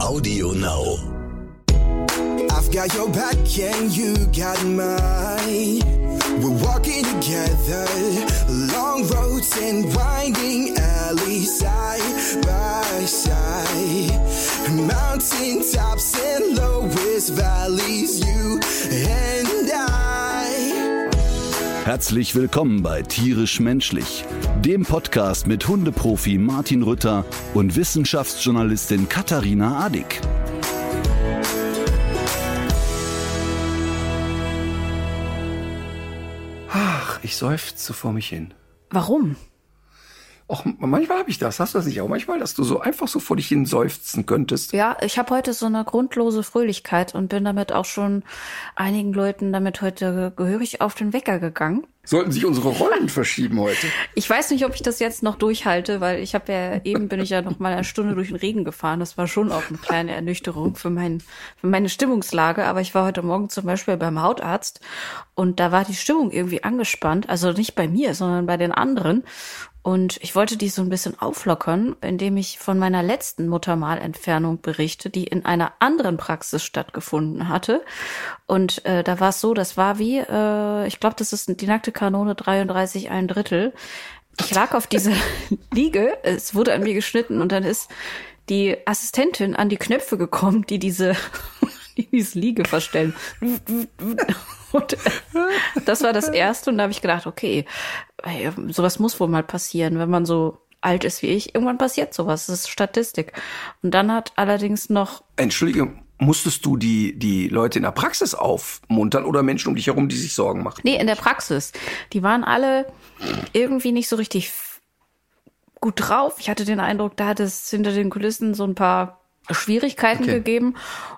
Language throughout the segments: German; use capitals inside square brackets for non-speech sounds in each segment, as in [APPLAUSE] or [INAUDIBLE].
Audio Now. I've got your back and you got mine. We're walking together, long roads and winding alleys, side by side. Mountain tops and lowest valleys, you and. Herzlich willkommen bei Tierisch Menschlich, dem Podcast mit Hundeprofi Martin Rütter und Wissenschaftsjournalistin Katharina Adick. Ach, ich seufze vor mich hin. Warum? Och, manchmal habe ich das. Hast du das nicht auch manchmal, dass du so einfach so vor dich hin seufzen könntest? Ja, ich habe heute so eine grundlose Fröhlichkeit und bin damit auch schon einigen Leuten damit heute gehörig auf den Wecker gegangen. Sollten sich unsere Rollen verschieben heute? Ich weiß nicht, ob ich das jetzt noch durchhalte, weil ich habe ja eben bin ich ja noch mal eine Stunde durch den Regen gefahren. Das war schon auch eine kleine Ernüchterung für, mein, für meine Stimmungslage. Aber ich war heute Morgen zum Beispiel beim Hautarzt und da war die Stimmung irgendwie angespannt. Also nicht bei mir, sondern bei den anderen. Und ich wollte die so ein bisschen auflockern, indem ich von meiner letzten Muttermalentfernung berichte, die in einer anderen Praxis stattgefunden hatte. Und äh, da war es so, das war wie, äh, ich glaube, das ist die nackte Kanone 33 ein Drittel. Ich lag auf dieser [LAUGHS] Liege, es wurde an mir geschnitten und dann ist die Assistentin an die Knöpfe gekommen, die diese, [LAUGHS] die diese Liege verstellen. [LAUGHS] Und das war das erste und da habe ich gedacht, okay, sowas muss wohl mal passieren, wenn man so alt ist wie ich. Irgendwann passiert sowas. Das ist Statistik. Und dann hat allerdings noch. Entschuldige, musstest du die, die Leute in der Praxis aufmuntern oder Menschen um dich herum, die sich Sorgen machen? Nee, in der Praxis. Die waren alle irgendwie nicht so richtig gut drauf. Ich hatte den Eindruck, da hat es hinter den Kulissen so ein paar Schwierigkeiten Okay. gegeben.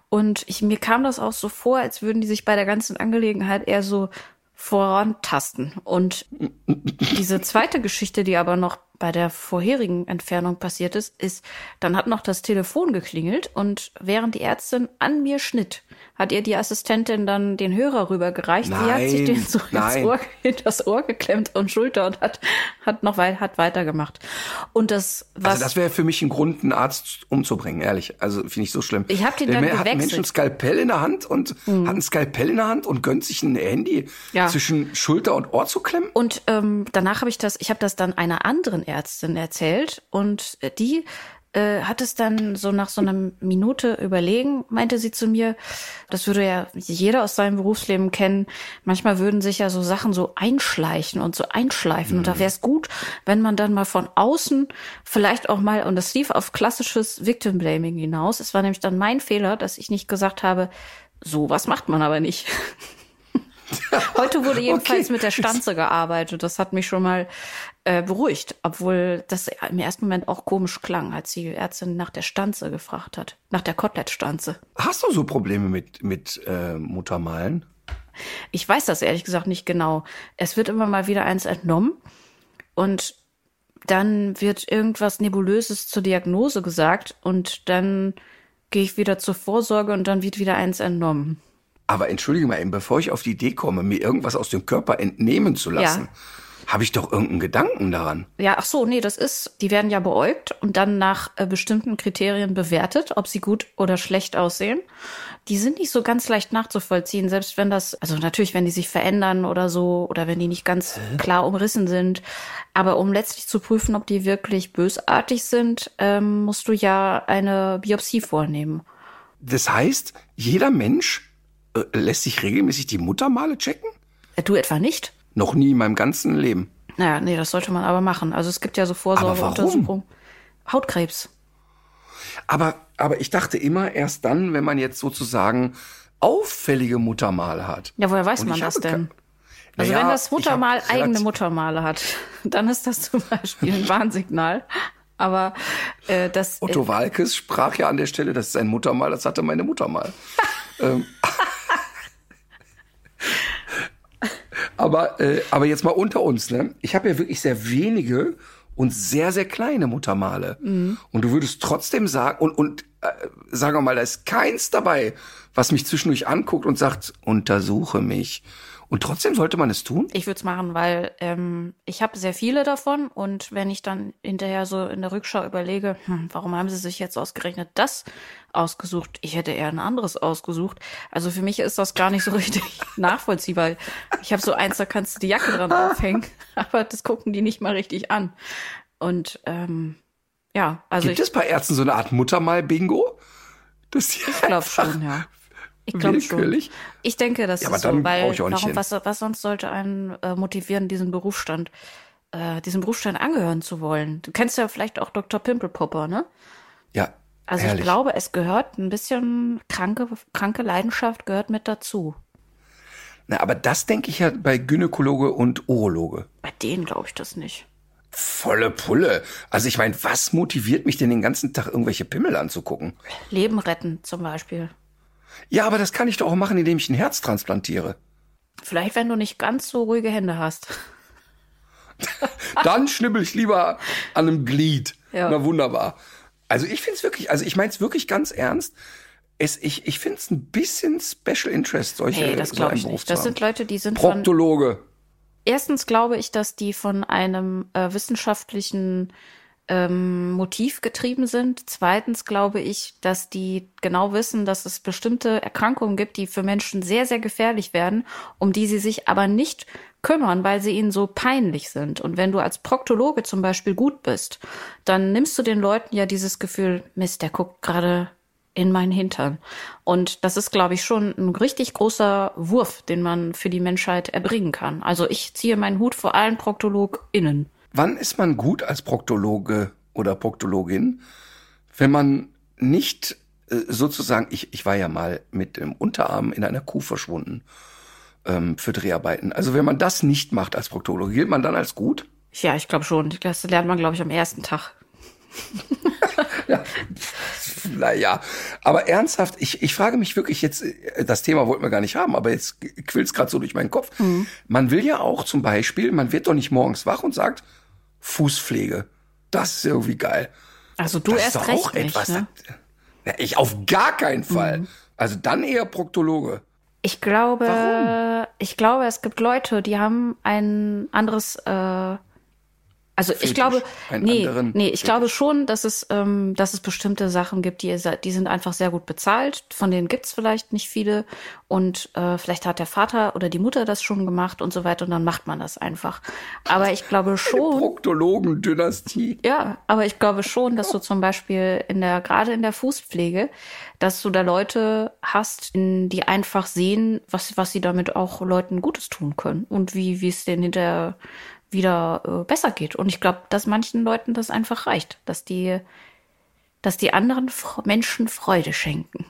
Und ich, mir kam das auch so vor, als würden die sich bei der ganzen Angelegenheit eher so vorantasten. Und diese zweite Geschichte, die aber noch bei der vorherigen Entfernung passiert ist, ist, dann hat noch das Telefon geklingelt und während die Ärztin an mir schnitt, hat ihr die Assistentin dann den Hörer rübergereicht. Sie hat sich Nein, den so ins nein. Ohr, hinters Ohr geklemmt und Schulter und hat, hat noch wei hat weitergemacht. Und das, was Also das wäre für mich ein Grund, einen Arzt umzubringen, ehrlich. Also finde ich so schlimm. Ich hab den Der dann Mensch- hat ein gewechselt. Mensch ein Skalpell in der Hand und hat ein Skalpell in der Hand und gönnt sich ein Handy Ja. zwischen Schulter und Ohr zu klemmen. Und ähm, danach habe ich das, ich habe das dann einer anderen Ärztin erzählt und äh, die äh, hat es dann so nach so einer Minute überlegen, meinte sie zu mir, das würde ja jeder aus seinem Berufsleben kennen. Manchmal würden sich ja so Sachen so einschleichen und so einschleifen. Und da wäre es gut, wenn man dann mal von außen vielleicht auch mal, und das lief auf klassisches Victim Blaming hinaus. Es war nämlich dann mein Fehler, dass ich nicht gesagt habe, so was macht man aber nicht. [LAUGHS] Heute wurde [LAUGHS] jedenfalls Okay. mit der Stanze gearbeitet. Das hat mich schon mal äh, beruhigt, obwohl das im ersten Moment auch komisch klang, als die Ärztin nach der Stanze gefragt hat, nach der Kotelettstanze. Hast du so Probleme mit, mit äh, Muttermalen? Ich weiß das ehrlich gesagt nicht genau. Es wird immer mal wieder eins entnommen und dann wird irgendwas Nebulöses zur Diagnose gesagt und dann gehe ich wieder zur Vorsorge und dann wird wieder eins entnommen. Aber entschuldige mal eben, bevor ich auf die Idee komme, mir irgendwas aus dem Körper entnehmen zu lassen, habe ich doch irgendeinen Gedanken daran. Ja, ach so, nee, das ist, die werden ja beäugt und dann nach äh, bestimmten Kriterien bewertet, ob sie gut oder schlecht aussehen. Die sind nicht so ganz leicht nachzuvollziehen, selbst wenn das, also natürlich, wenn die sich verändern oder so, oder wenn die nicht ganz klar umrissen sind. Aber um letztlich zu prüfen, ob die wirklich bösartig sind, ähm, musst du ja eine Biopsie vornehmen. Das heißt, jeder Mensch äh, lässt sich regelmäßig die Muttermale checken? Äh, Du etwa nicht? Noch nie in meinem ganzen Leben. Naja, nee, das sollte man aber machen. Also es gibt ja so? Vorsorgeuntersuchungen. Hautkrebs. Aber, aber ich dachte immer erst dann, wenn man jetzt sozusagen auffällige Muttermale hat. Ja, woher weiß Und man das denn? Also Naja, wenn das Muttermal eigene Muttermale hat, [LAUGHS] dann ist das zum Beispiel ein Warnsignal. Aber äh, das Otto Walkes sprach ja an der Stelle, das ist ein Muttermal, das hatte meine Mutter mal. [LAUGHS] ähm, [LAUGHS] aber, äh, aber jetzt mal unter uns, ne? Ich habe ja wirklich sehr wenige und sehr, sehr kleine Muttermale. Und du würdest trotzdem sagen, und, und äh, sagen wir mal, da ist keins dabei, was mich zwischendurch anguckt und sagt, untersuche mich. Und trotzdem sollte man es tun? Ich würde es machen, weil ähm, ich habe sehr viele davon und wenn ich dann hinterher so in der Rückschau überlege, hm, warum haben sie sich jetzt ausgerechnet das ausgesucht? Ich hätte eher ein anderes ausgesucht. Also für mich ist das gar nicht so [LAUGHS] richtig nachvollziehbar. Ich habe so eins, da kannst du die Jacke dran aufhängen, [LAUGHS] aber das gucken die nicht mal richtig an. Und ähm, ja, also Gibt ich, es bei Ärzten so eine Art Muttermal-Bingo? Das ich glaube schon, ja. Ich glaube schon. Ich denke, das Ja, ist so, weil ich auch nicht warum, hin. was, was sonst sollte einen äh, motivieren, diesen Berufsstand, äh, diesem Berufsstand angehören zu wollen? Du kennst ja vielleicht auch Dr. Pimpelpopper, ne? Ja. Also herrlich. ich glaube, es gehört ein bisschen kranke, kranke Leidenschaft gehört mit dazu. Na, aber das denke ich ja bei Gynäkologe und Urologe. Bei denen glaube ich das nicht. Volle Pulle. Also ich meine, was motiviert mich denn den ganzen Tag irgendwelche Pimmel anzugucken? Leben retten zum Beispiel. Ja, aber das kann ich doch auch machen, indem ich ein Herz transplantiere. Vielleicht, wenn du nicht ganz so ruhige Hände hast. Dann schnibbel ich lieber an einem Glied. Ja. Na wunderbar. Also ich finde es wirklich, also ich meine es wirklich ganz ernst. Es, ich ich finde es ein bisschen Special Interest, solche Nee, das so ich Beruf nicht. Das sind Leute, die sind von, Proktologe. erstens glaube ich, dass die von einem äh, wissenschaftlichen ähm, Motiv getrieben sind. Zweitens glaube ich, dass die genau wissen, dass es bestimmte Erkrankungen gibt, die für Menschen sehr, sehr gefährlich werden, um die sie sich aber nicht kümmern, weil sie ihnen so peinlich sind. Und wenn du als Proktologe zum Beispiel gut bist, dann nimmst du den Leuten ja dieses Gefühl, Mist, der guckt gerade in meinen Hintern. Und das ist, glaube ich, schon ein richtig großer Wurf, den man für die Menschheit erbringen kann. Also ich ziehe meinen Hut vor allen ProktologInnen. Wann ist man gut als Proktologe oder Proktologin, wenn man nicht äh, sozusagen, ich, ich war ja mal mit dem Unterarm in einer Kuh verschwunden ähm, für Dreharbeiten. Also wenn man das nicht macht als Proktologe, gilt man dann als gut? Ja, ich glaube schon. Das lernt man, glaube ich, am ersten Tag. [LAUGHS] [LAUGHS] Naja, aber ernsthaft, ich, ich frage mich wirklich jetzt, äh, das Thema wollten wir gar nicht haben, aber jetzt quillt's gerade so durch meinen Kopf. Man will ja auch zum Beispiel, man wird doch nicht morgens wach und sagt, Fußpflege. Das ist irgendwie geil. Also du das erst ist doch recht auch nicht, etwas. ne? Ich auf gar keinen Fall. Mhm. Also dann eher Proktologe. Ich glaube, ich glaube, es gibt Leute, die haben ein anderes, äh, also ich Fetisch, glaube, einen nee, nee, ich Fetisch. glaube schon, dass es, ähm, dass es bestimmte Sachen gibt, die, die sind einfach sehr gut bezahlt. Von denen gibt's vielleicht nicht viele und äh, vielleicht hat der Vater oder die Mutter das schon gemacht und so weiter und dann macht man das einfach. Aber ich glaube schon. Proktologen-Dynastie. Ja, aber ich glaube schon, dass du zum Beispiel in der, gerade in der Fußpflege, dass du da Leute hast, die einfach sehen, was, was sie damit auch Leuten Gutes tun können und wie, wie es denen hinterher wieder äh, besser geht. Und ich glaube, dass manchen Leuten das einfach reicht, dass die, dass die anderen Fre- Menschen Freude schenken.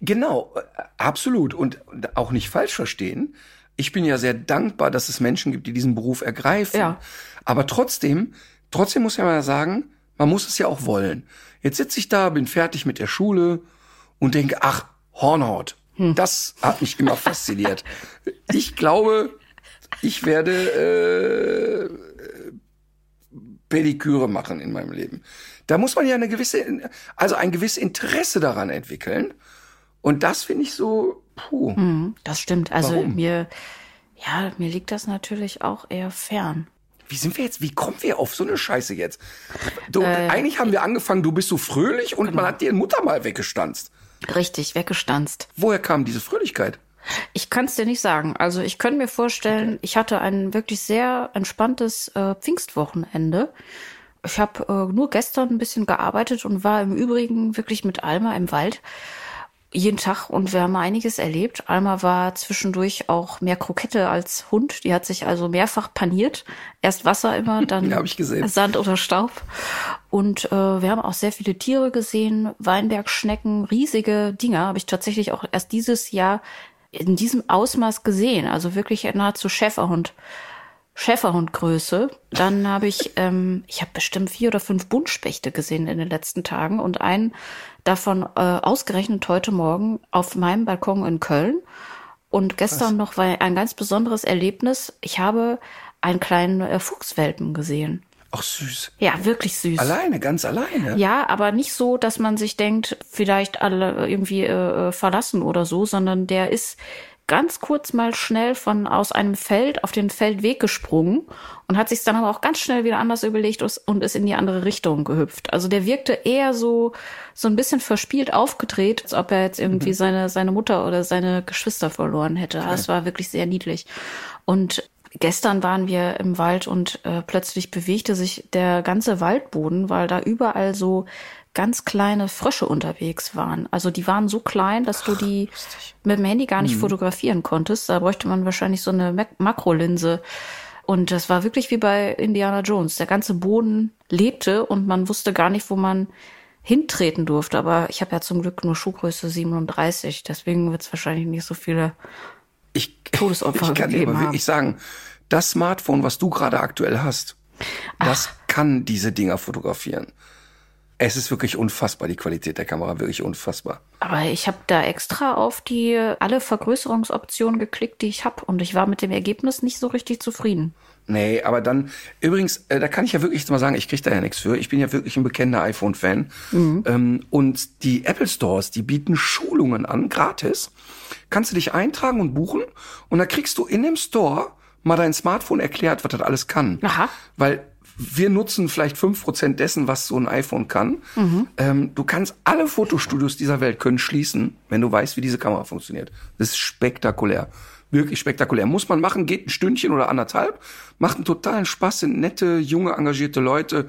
Genau, äh, absolut. Und auch nicht falsch verstehen. Ich bin ja sehr dankbar, dass es Menschen gibt, die diesen Beruf ergreifen. Ja. Aber trotzdem, trotzdem muss ja mal sagen, man muss es ja auch wollen. Jetzt sitze ich da, bin fertig mit der Schule und denke, ach, Hornhaut. Das hat mich immer fasziniert. [LAUGHS] Ich glaube, ich werde äh, Pediküre machen in meinem Leben. Da muss man ja eine gewisse, also ein gewisses Interesse daran entwickeln. Und das finde ich so, puh. Mhm, das stimmt. Also Warum? mir, ja, mir liegt das natürlich auch eher fern. Wie sind wir jetzt, wie kommen wir auf so eine Scheiße jetzt? Du, Äh, eigentlich haben wir angefangen, du bist so fröhlich und Genau. man hat dir Mutter mal weggestanzt. Richtig, weggestanzt. Woher kam diese Fröhlichkeit? Ich kann es dir nicht sagen. Also ich könnte mir vorstellen, ich hatte ein wirklich sehr entspanntes äh, Pfingstwochenende. Ich habe äh, nur gestern ein bisschen gearbeitet und war im Übrigen wirklich mit Alma im Wald jeden Tag und wir haben einiges erlebt. Alma war zwischendurch auch mehr Krokette als Hund. Die hat sich also mehrfach paniert. Erst Wasser immer, [LAUGHS] dann Ja, hab ich gesehen. Sand oder Staub. Und äh, wir haben auch sehr viele Tiere gesehen, Weinbergschnecken, riesige Dinger. Habe ich tatsächlich auch erst dieses Jahr in diesem Ausmaß gesehen. Also wirklich nahezu Schäferhund. Schäferhundgröße. Dann habe ich, ähm, ich habe bestimmt vier oder fünf Buntspechte gesehen in den letzten Tagen und einen davon äh, ausgerechnet heute Morgen auf meinem Balkon in Köln. Und gestern noch war ein ganz besonderes Erlebnis. Ich habe einen kleinen äh, Fuchswelpen gesehen. Ach süß. Ja, wirklich süß. Alleine, ganz alleine. Ja, aber nicht so, dass man sich denkt, vielleicht alle irgendwie äh, äh, verlassen oder so, sondern der ist ganz kurz mal schnell von aus einem Feld auf den Feldweg gesprungen und hat sich dann aber auch ganz schnell wieder anders überlegt und ist in die andere Richtung gehüpft. Also der wirkte eher so so ein bisschen verspielt aufgedreht, als ob er jetzt irgendwie mhm. seine seine Mutter oder seine Geschwister verloren hätte. Okay. Das war wirklich sehr niedlich. Und Gestern waren wir im Wald und äh, plötzlich bewegte sich der ganze Waldboden, weil da überall so ganz kleine Frösche unterwegs waren. Also die waren so klein, dass du die Ach, mit dem Handy gar nicht mhm. fotografieren konntest. Da bräuchte man wahrscheinlich so eine Mak Makrolinse. Und das war wirklich wie bei Indiana Jones. Der ganze Boden lebte und man wusste gar nicht, wo man hintreten durfte. Aber ich habe ja zum Glück nur Schuhgröße 37. Deswegen wird es wahrscheinlich nicht so viele ich, Todesopfer ich kann dir aber wirklich sagen, das Smartphone, was du gerade aktuell hast, Ach. das kann diese Dinger fotografieren. Es ist wirklich unfassbar, die Qualität der Kamera, wirklich unfassbar. Aber ich habe da extra auf die alle Vergrößerungsoptionen geklickt, die ich habe. Und ich war mit dem Ergebnis nicht so richtig zufrieden. Nee, aber dann, übrigens, äh, da kann ich ja wirklich mal sagen, ich kriege da ja nichts für. Ich bin ja wirklich ein bekennender iPhone-Fan. Mhm. Ähm, und die Apple Stores, die bieten Schulungen an, gratis. Kannst du dich eintragen und buchen. Und da kriegst du in dem Store mal dein Smartphone erklärt, was das alles kann. Aha. Weil wir nutzen vielleicht fünf Prozent dessen, was so ein iPhone kann. Mhm. Ähm, du kannst alle Fotostudios dieser Welt können schließen, wenn du weißt, wie diese Kamera funktioniert. Das ist spektakulär. Wirklich spektakulär. Muss man machen, geht ein Stündchen oder anderthalb, macht einen totalen Spaß, sind nette, junge, engagierte Leute.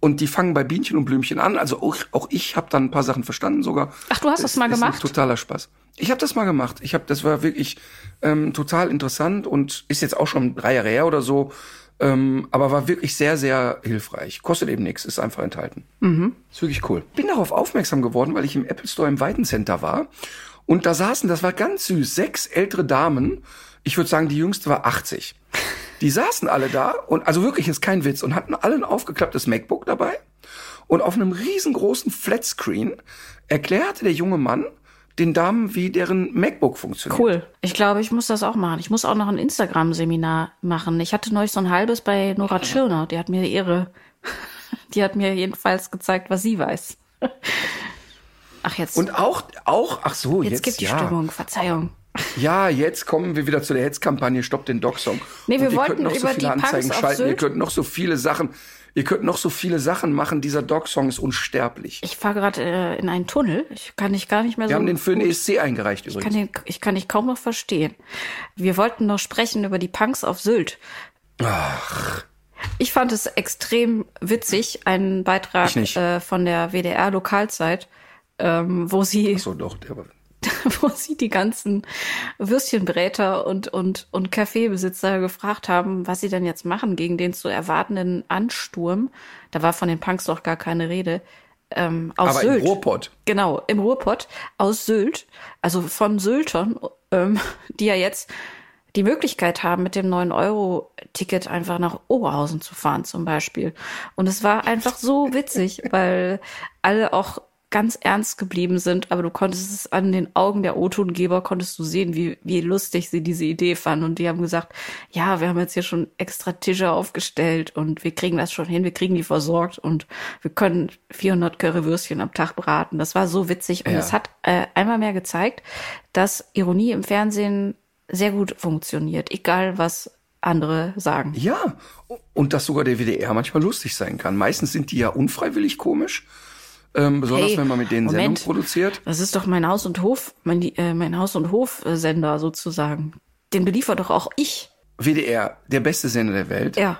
Und die fangen bei Bienchen und Blümchen an. Also auch, auch ich habe dann ein paar Sachen verstanden sogar. Ach, du hast das, das mal gemacht? totaler Spaß. Ich habe das mal gemacht. Ich habe, das war wirklich ähm, total interessant und ist jetzt auch schon drei Jahre her oder so. Ähm, aber war wirklich sehr, sehr hilfreich. Kostet eben nichts, ist einfach enthalten. Mhm. Ist wirklich cool. Bin darauf aufmerksam geworden, weil ich im Apple Store im Weitencenter war. Und da saßen, das war ganz süß, sechs ältere Damen. Ich würde sagen, die jüngste war 80. Die saßen alle da und, also wirklich ist kein Witz, und hatten alle ein aufgeklapptes MacBook dabei. Und auf einem riesengroßen Flatscreen erklärte der junge Mann, den Damen, wie deren MacBook funktioniert. Cool. Ich glaube, ich muss das auch machen. Ich muss auch noch ein Instagram-Seminar machen. Ich hatte neulich so ein halbes bei Nora Tschirner. Die hat mir ihre, [LAUGHS] die hat mir jedenfalls gezeigt, was sie weiß. Ach, jetzt. Und auch, auch, ach so, jetzt. Jetzt gibt die ja. Stimmung, Verzeihung. Ja, jetzt kommen wir wieder zu der Hetzkampagne Stopp den Dogsong. Nee, wir wollten noch über so viele die Anzeigen schalten. Ihr könnt noch so viele Sachen, Ihr könnt noch so viele Sachen machen. Dieser Dog-Song ist unsterblich. Ich fahre gerade äh, in einen Tunnel. Ich kann nicht gar nicht mehr Wir so. Wir haben den für den ESC eingereicht übrigens. Ich kann, den, ich kann dich kaum noch verstehen. Wir wollten noch sprechen über die Punks auf Sylt. Ach. Ich fand es extrem witzig, einen Beitrag äh, von der WDR Lokalzeit, ähm, wo sie. Ach so, doch, der war [LAUGHS] wo sie die ganzen Würstchenbräter und, und, und Kaffeebesitzer gefragt haben, was sie denn jetzt machen gegen den zu erwartenden Ansturm. Da war von den Punks doch gar keine Rede. Ähm, aus Aber Sylt. im Ruhrpott. Genau, im Ruhrpott aus Sylt, also von Syltern, ähm, die ja jetzt die Möglichkeit haben, mit dem 9-Euro-Ticket einfach nach Oberhausen zu fahren zum Beispiel. Und es war einfach so witzig, weil alle auch ganz ernst geblieben sind, aber du konntest es an den Augen der O-Tongeber konntest du sehen, wie, wie lustig sie diese Idee fanden. Und die haben gesagt, ja, wir haben jetzt hier schon extra Tische aufgestellt und wir kriegen das schon hin, wir kriegen die versorgt und wir können 400 Currywürstchen am Tag braten. Das war so witzig und es hat äh, einmal mehr gezeigt, dass Ironie im Fernsehen sehr gut funktioniert, egal was andere sagen. Ja, und dass sogar der WDR manchmal lustig sein kann. Meistens sind die ja unfreiwillig komisch ähm, besonders hey, wenn man mit denen Moment, Sendung produziert. Das ist doch mein Haus und Hof, mein, äh, mein Haus und Hof-Sender sozusagen. Den beliefert doch auch ich. WDR, der beste Sender der Welt. Ja.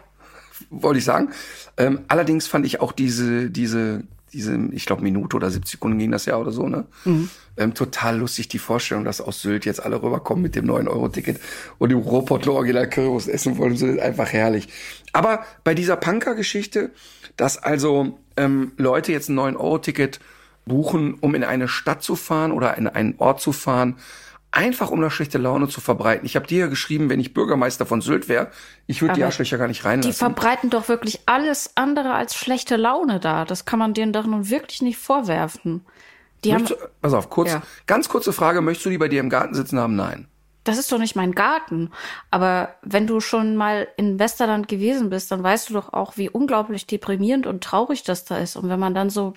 Wollte ich sagen. Ähm, allerdings fand ich auch diese, diese, diese, ich glaube, Minute oder 70 Sekunden ging das ja oder so, ne? Mhm. Ähm, total lustig die Vorstellung, dass aus Sylt jetzt alle rüberkommen mit dem 9-Euro-Ticket und dem Ruhrpottler Original Currywurst essen wollen. So ist einfach herrlich. Aber bei dieser Punker-Geschichte, dass also ähm, Leute jetzt ein 9-Euro-Ticket buchen, um in eine Stadt zu fahren oder in einen Ort zu fahren, einfach um da schlechte Laune zu verbreiten. Ich habe dir ja geschrieben, wenn ich Bürgermeister von Sylt wäre, ich würde die Arschlöcher gar nicht reinlassen. Die verbreiten doch wirklich alles andere als schlechte Laune da. Das kann man denen doch nun wirklich nicht vorwerfen. Die haben, du, pass auf, kurz, ja. ganz kurze Frage, möchtest du die bei dir im Garten sitzen haben? Nein das ist doch nicht mein Garten. Aber wenn du schon mal in Westerland gewesen bist, dann weißt du doch auch, wie unglaublich deprimierend und traurig das da ist. Und wenn man dann so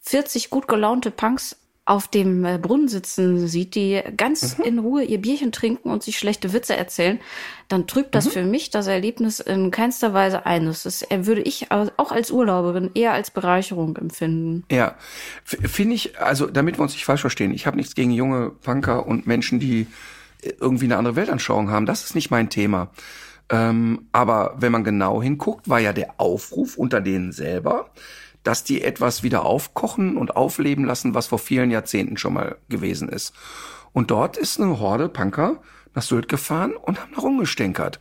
40 gut gelaunte Punks auf dem äh, Brunnen sitzen sieht, die ganz mhm. in Ruhe ihr Bierchen trinken und sich schlechte Witze erzählen, dann trübt das mhm. für mich das Erlebnis in keinster Weise ein. Das ist, äh, würde ich auch als Urlauberin eher als Bereicherung empfinden. Ja, finde ich, also damit wir uns nicht falsch verstehen, ich habe nichts gegen junge Punker und Menschen, die irgendwie eine andere Weltanschauung haben. Das ist nicht mein Thema. Ähm, aber wenn man genau hinguckt, war ja der Aufruf unter denen selber, dass die etwas wieder aufkochen und aufleben lassen, was vor vielen Jahrzehnten schon mal gewesen ist. Und dort ist eine Horde Punker nach Sylt gefahren und haben da rumgestänkert.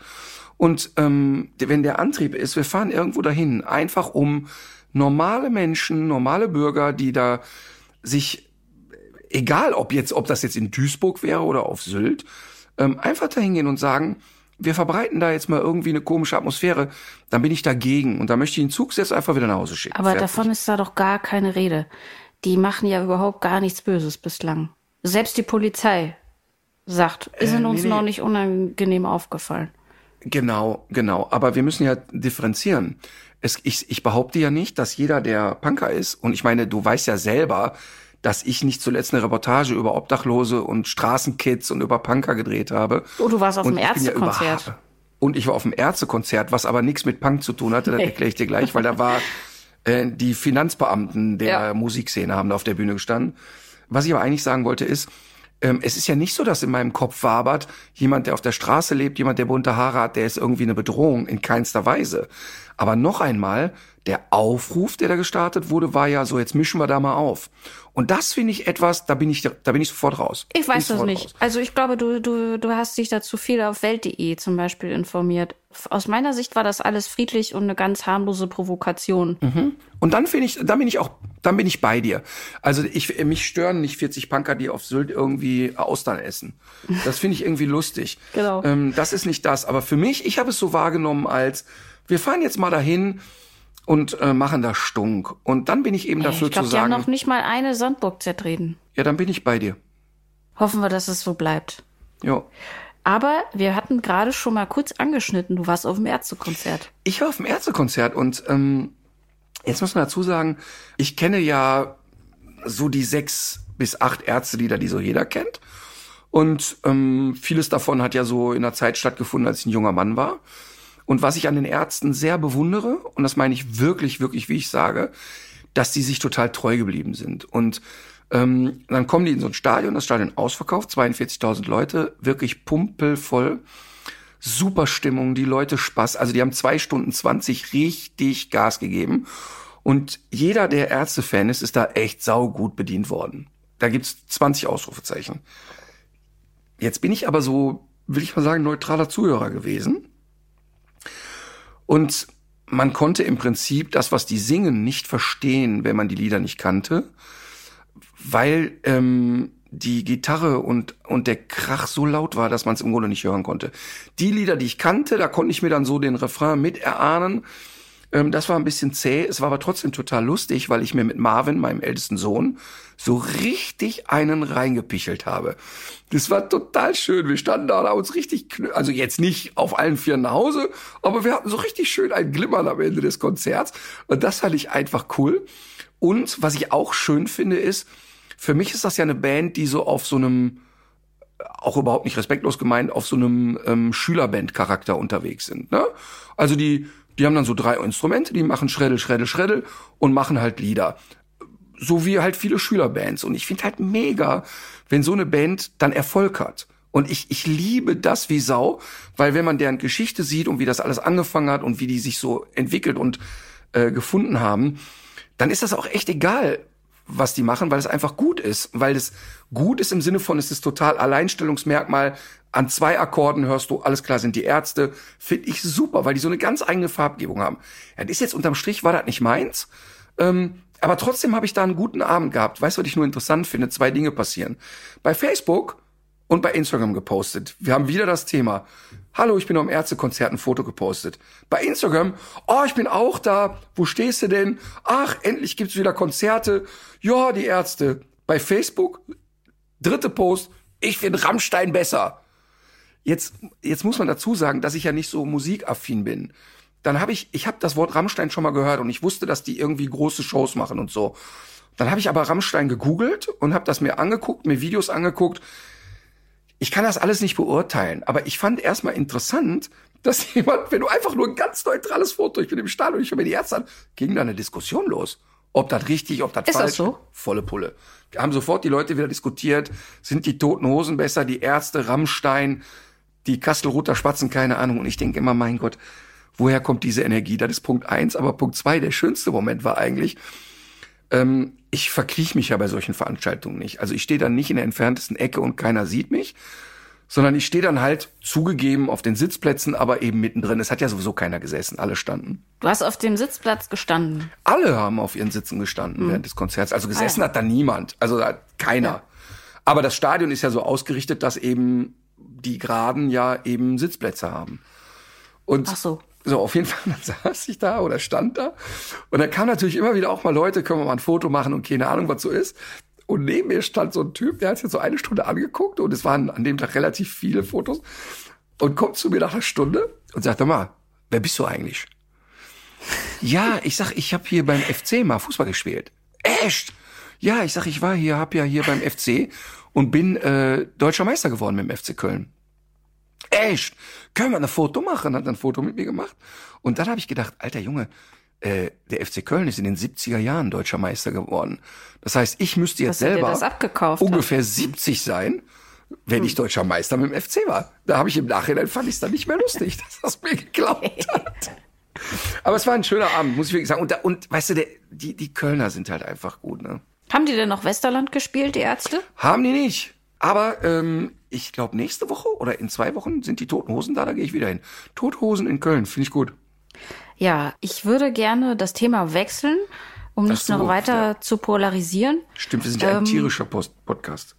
Und ähm, wenn der Antrieb ist, wir fahren irgendwo dahin, einfach um normale Menschen, normale Bürger, die da sich, egal ob jetzt, ob das jetzt in Duisburg wäre oder auf Sylt, ähm, einfach dahin gehen und sagen, wir verbreiten da jetzt mal irgendwie eine komische Atmosphäre, dann bin ich dagegen und da möchte ich den Zug jetzt einfach wieder nach Hause schicken. Aber Fertig. davon ist da doch gar keine Rede. Die machen ja überhaupt gar nichts Böses bislang. Selbst die Polizei sagt, ist äh, uns nee, noch nicht unangenehm aufgefallen. Genau, genau. Aber wir müssen ja differenzieren. Es, ich, ich behaupte ja nicht, dass jeder, der Punker ist, und ich meine, du weißt ja selber, dass ich nicht zuletzt eine Reportage über Obdachlose und Straßenkids und über Punker gedreht habe. Oh, du warst auf dem Ärztekonzert. Ja und ich war auf dem Ärztekonzert, was aber nichts mit Punk zu tun hatte, das erkläre ich dir gleich, weil da war [LAUGHS] äh, die Finanzbeamten der ja. Musikszene haben da auf der Bühne gestanden. Was ich aber eigentlich sagen wollte ist, ähm, es ist ja nicht so, dass in meinem Kopf wabert, jemand, der auf der Straße lebt, jemand, der bunte Haare hat, der ist irgendwie eine Bedrohung, in keinster Weise. Aber noch einmal, der Aufruf, der da gestartet wurde, war ja so, jetzt mischen wir da mal auf. Und das finde ich etwas, da bin ich, da bin ich sofort raus. Ich weiß das nicht. Raus. Also ich glaube, du, du, du hast dich dazu viel auf Welt.de zum Beispiel informiert. Aus meiner Sicht war das alles friedlich und eine ganz harmlose Provokation. Mhm. Und dann finde ich, dann bin ich auch, dann bin ich bei dir. Also ich, mich stören nicht 40 Punker, die auf Sylt irgendwie Austern essen. Das finde ich irgendwie lustig. [LAUGHS] Genau. Ähm, das ist nicht das. Aber für mich, ich habe es so wahrgenommen als, wir fahren jetzt mal dahin, und äh, machen da Stunk. Und dann bin ich eben dafür ich glaub, zu sagen. Die haben noch nicht mal eine Sandburg zertreten. Ja, dann bin ich bei dir. Hoffen wir, dass es so bleibt. Ja. Aber wir hatten gerade schon mal kurz angeschnitten, du warst auf dem Ärztekonzert. Ich war auf dem Ärztekonzert und ähm, jetzt muss man dazu sagen, ich kenne ja so die sechs bis acht Ärztelieder, die so jeder kennt. Und ähm, vieles davon hat ja so in der Zeit stattgefunden, als ich ein junger Mann war. Und was ich an den Ärzten sehr bewundere, und das meine ich wirklich, wirklich, wie ich sage, dass die sich total treu geblieben sind. Und ähm, dann kommen die in so ein Stadion, das Stadion ausverkauft, 42.000 Leute, wirklich pumpelvoll. Super Stimmung, die Leute Spaß. Also die haben zwei Stunden 20 richtig Gas gegeben. Und jeder, der Ärzte-Fan ist, ist da echt saugut bedient worden. Da gibt's 20 Ausrufezeichen. Jetzt bin ich aber so, will ich mal sagen, neutraler Zuhörer gewesen und man konnte im Prinzip das, was die singen, nicht verstehen, wenn man die Lieder nicht kannte, weil ähm, die Gitarre und, und der Krach so laut war, dass man es im Grunde nicht hören konnte. Die Lieder, die ich kannte, da konnte ich mir dann so den Refrain mit erahnen. Ähm, das war ein bisschen zäh, es war aber trotzdem total lustig, weil ich mir mit Marvin, meinem ältesten Sohn, so richtig einen reingepichelt habe. Das war total schön. Wir standen da, da uns richtig, also jetzt nicht auf allen Vieren nach Hause, aber wir hatten so richtig schön ein Glimmern am Ende des Konzerts. Und das fand ich einfach cool. Und was ich auch schön finde, ist, für mich ist das ja eine Band, die so auf so einem, auch überhaupt nicht respektlos gemeint, auf so einem ähm, Schülerband-Charakter unterwegs sind. Ne? Also die, die haben dann so drei Instrumente, die machen Schreddel, Schreddel, Schreddel und machen halt Lieder so wie halt viele Schülerbands. Und ich finde halt mega, wenn so eine Band dann Erfolg hat. Und ich, ich liebe das wie Sau, weil wenn man deren Geschichte sieht und wie das alles angefangen hat und wie die sich so entwickelt und äh, gefunden haben, dann ist das auch echt egal, was die machen, weil es einfach gut ist. Weil es gut ist im Sinne von, es ist total Alleinstellungsmerkmal. An zwei Akkorden hörst du, alles klar, sind die Ärzte. Finde ich super, weil die so eine ganz eigene Farbgebung haben. Ja, das ist jetzt unterm Strich, war das nicht meins. Ähm, aber trotzdem habe ich da einen guten Abend gehabt. Weißt du, was ich nur interessant finde? Zwei Dinge passieren. Bei Facebook und bei Instagram gepostet. Wir haben wieder das Thema. Hallo, ich bin am Ärztekonzert ein Foto gepostet. Bei Instagram, oh, ich bin auch da. Wo stehst du denn? Ach, endlich gibt's wieder Konzerte. Ja, die Ärzte. Bei Facebook, dritte Post, ich finde Rammstein besser. Jetzt, jetzt muss man dazu sagen, dass ich ja nicht so musikaffin bin dann habe ich, ich habe das Wort Rammstein schon mal gehört und ich wusste, dass die irgendwie große Shows machen und so. Dann habe ich aber Rammstein gegoogelt und habe das mir angeguckt, mir Videos angeguckt. Ich kann das alles nicht beurteilen, aber ich fand erstmal interessant, dass [LAUGHS] jemand, wenn du einfach nur ein ganz neutrales Foto, ich bin im Stadion, ich höre mir die Ärzte an, ging da eine Diskussion los. Ob das richtig, ob das Ist das falsch so? Volle Pulle. Haben sofort die Leute wieder diskutiert, sind die toten Hosen besser, die Ärzte, Rammstein, die Kastelruther Spatzen, keine Ahnung. Und ich denke immer, mein Gott, woher kommt diese Energie? Das ist Punkt eins. Aber Punkt zwei, der schönste Moment war eigentlich, ähm, ich verkriech mich ja bei solchen Veranstaltungen nicht. Also ich stehe dann nicht in der entferntesten Ecke und keiner sieht mich, sondern ich stehe dann halt zugegeben auf den Sitzplätzen, aber eben mittendrin. Es hat ja sowieso keiner gesessen, alle standen. Du hast auf dem Sitzplatz gestanden. Alle haben auf ihren Sitzen gestanden während des Konzerts. Also gesessen hat da niemand, also da keiner. Aber das Stadion ist ja so ausgerichtet, dass eben die Geraden ja eben Sitzplätze haben. Und Ach so. So, auf jeden [LAUGHS] Fall dann saß ich da oder stand da. Und dann kamen natürlich immer wieder auch mal Leute, können wir mal ein Foto machen und keine Ahnung, was so ist. Und neben mir stand so ein Typ, der hat sich so eine Stunde angeguckt und es waren an dem Tag relativ viele Fotos und kommt zu mir nach einer Stunde und sagt, "Hör mal, wer bist du eigentlich? ja, ich sag, ich habe hier beim FC mal Fußball gespielt. Echt? Ja, ich sag, ich war hier, hab ja hier beim FC und bin äh, deutscher Meister geworden mit dem FC Köln. Echt? Können wir ein Foto machen? Hat ein Foto mit mir gemacht. Und dann habe ich gedacht, alter Junge, äh, der FC Köln ist in den 70er Jahren deutscher Meister geworden. Das heißt, ich müsste jetzt er selber abgekauft hat. ungefähr 70 sein, wenn ich deutscher Meister mit dem FC war. Da habe ich im Nachhinein fand ich es dann nicht mehr lustig, [LAUGHS] dass das mir geglaubt [LAUGHS] hat. Aber es war ein schöner Abend, muss ich wirklich sagen. Und, da, und weißt du, der, die, die Kölner sind halt einfach gut, ne? Haben die denn noch Westerland gespielt, die Ärzte? Haben die nicht. Aber ähm, ich glaube, nächste Woche oder in zwei Wochen sind die Toten Hosen da, da gehe ich wieder hin. Tote Hosen in Köln, finde ich gut. Ja, ich würde gerne das Thema wechseln, um nicht noch weiter ja. zu polarisieren. Stimmt, wir sind ja ein Ähm, tierischer Post Podcast.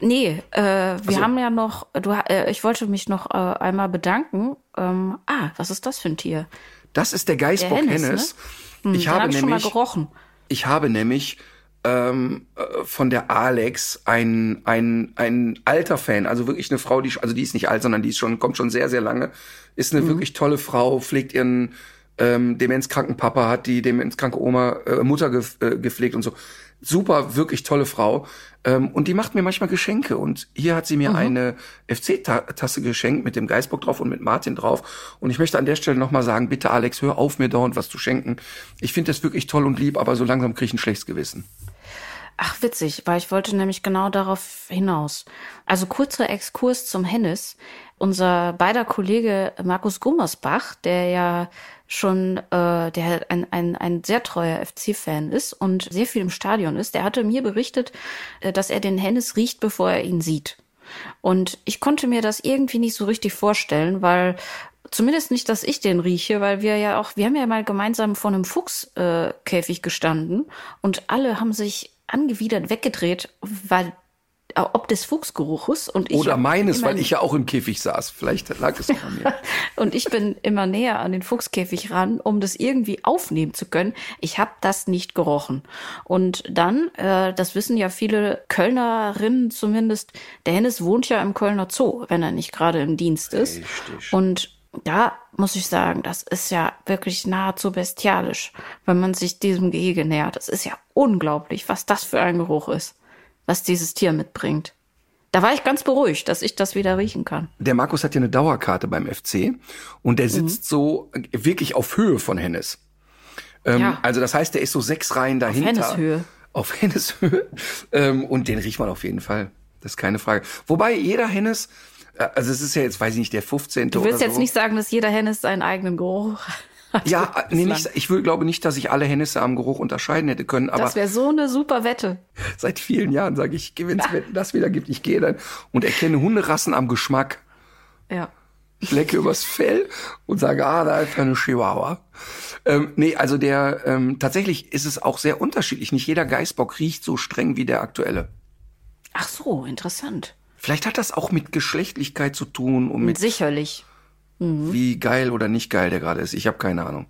Nee, äh, wir so. haben ja noch, du, äh, ich wollte mich noch äh, einmal bedanken. Ähm, ah, was ist das für ein Tier? Das ist der Geisbock Der Hennes, Hennes. Hm, Ich habe hab ich schon mal nämlich, gerochen. ich habe nämlich ähm, äh, von der Alex ein, ein, ein alter Fan, also wirklich eine Frau, die, also die ist nicht alt, sondern die ist schon, kommt schon sehr, sehr lange, ist Mhm. eine wirklich tolle Frau, pflegt ihren ähm, demenzkranken Papa, hat die demenzkranke Oma, äh, Mutter gef äh, gepflegt und so. Super, wirklich tolle Frau. Ähm, und die macht mir manchmal Geschenke. Und hier hat sie Mhm. mir eine FC-Tasse geschenkt mit dem Geistbock drauf und mit Martin drauf. Und ich möchte an der Stelle nochmal sagen, bitte Alex, hör auf, mir dauernd was zu schenken. Ich finde das wirklich toll und lieb, aber so langsam kriege ich ein schlechtes Gewissen. Ach, witzig, weil ich wollte nämlich genau darauf hinaus. Also kurzer Exkurs zum Hennis. Unser beider Kollege Markus Gummersbach, der ja schon, äh, der ein, ein, ein sehr treuer FC-Fan ist und sehr viel im Stadion ist, der hatte mir berichtet, äh, dass er den Hennis riecht, bevor er ihn sieht. Und ich konnte mir das irgendwie nicht so richtig vorstellen, weil zumindest nicht, dass ich den rieche, weil wir ja auch, wir haben ja mal gemeinsam vor einem Fuchskäfig äh, gestanden und alle haben sich angewidert weggedreht, weil äh, ob des Fuchsgeruches und ich Oder meines, weil ich ja auch im Käfig saß. Vielleicht lag es an mir. [LAUGHS] und ich bin immer näher an den Fuchskäfig ran, um das irgendwie aufnehmen zu können. Ich habe das nicht gerochen. Und dann, äh, das wissen ja viele Kölnerinnen zumindest, der Hennes wohnt ja im Kölner Zoo, wenn er nicht gerade im Dienst ist. Richtig. Und da muss ich sagen, das ist ja wirklich nahezu bestialisch, wenn man sich diesem Gehege nähert. Es ist ja unglaublich, was das für ein Geruch ist, was dieses Tier mitbringt. Da war ich ganz beruhigt, dass ich das wieder riechen kann. Der Markus hat ja eine Dauerkarte beim FC und der sitzt so äh, wirklich auf Höhe von Hennes. Ähm, Ja. Also das heißt, der ist so sechs Reihen dahinter. Henneshöhe. Auf Henneshöhe. ähm, und den riecht man auf jeden Fall. Das ist keine Frage. Wobei jeder Hennes, also es ist ja jetzt, weiß ich nicht, der 15. Du willst jetzt so. nicht sagen, dass jeder Hennes seinen eigenen Geruch [LAUGHS] hat. Ja, nee, nicht, ich will, glaube nicht, dass ich alle Hennisse am Geruch unterscheiden hätte können, aber Das wäre so eine super Wette. [LAUGHS] seit vielen Jahren sage ich, wenn es [LAUGHS] das wieder gibt, ich gehe dann und erkenne Hunderassen am Geschmack. Ja. Ich lecke übers Fell und sage, ah, da ist eine Chihuahua. Ähm, nee, also der, ähm, tatsächlich ist es auch sehr unterschiedlich. Nicht jeder Geißbock riecht so streng wie der aktuelle. Ach so, interessant. Vielleicht hat das auch mit Geschlechtlichkeit zu tun und mit Sicherlich. wie geil oder nicht geil der gerade ist. Ich habe keine Ahnung.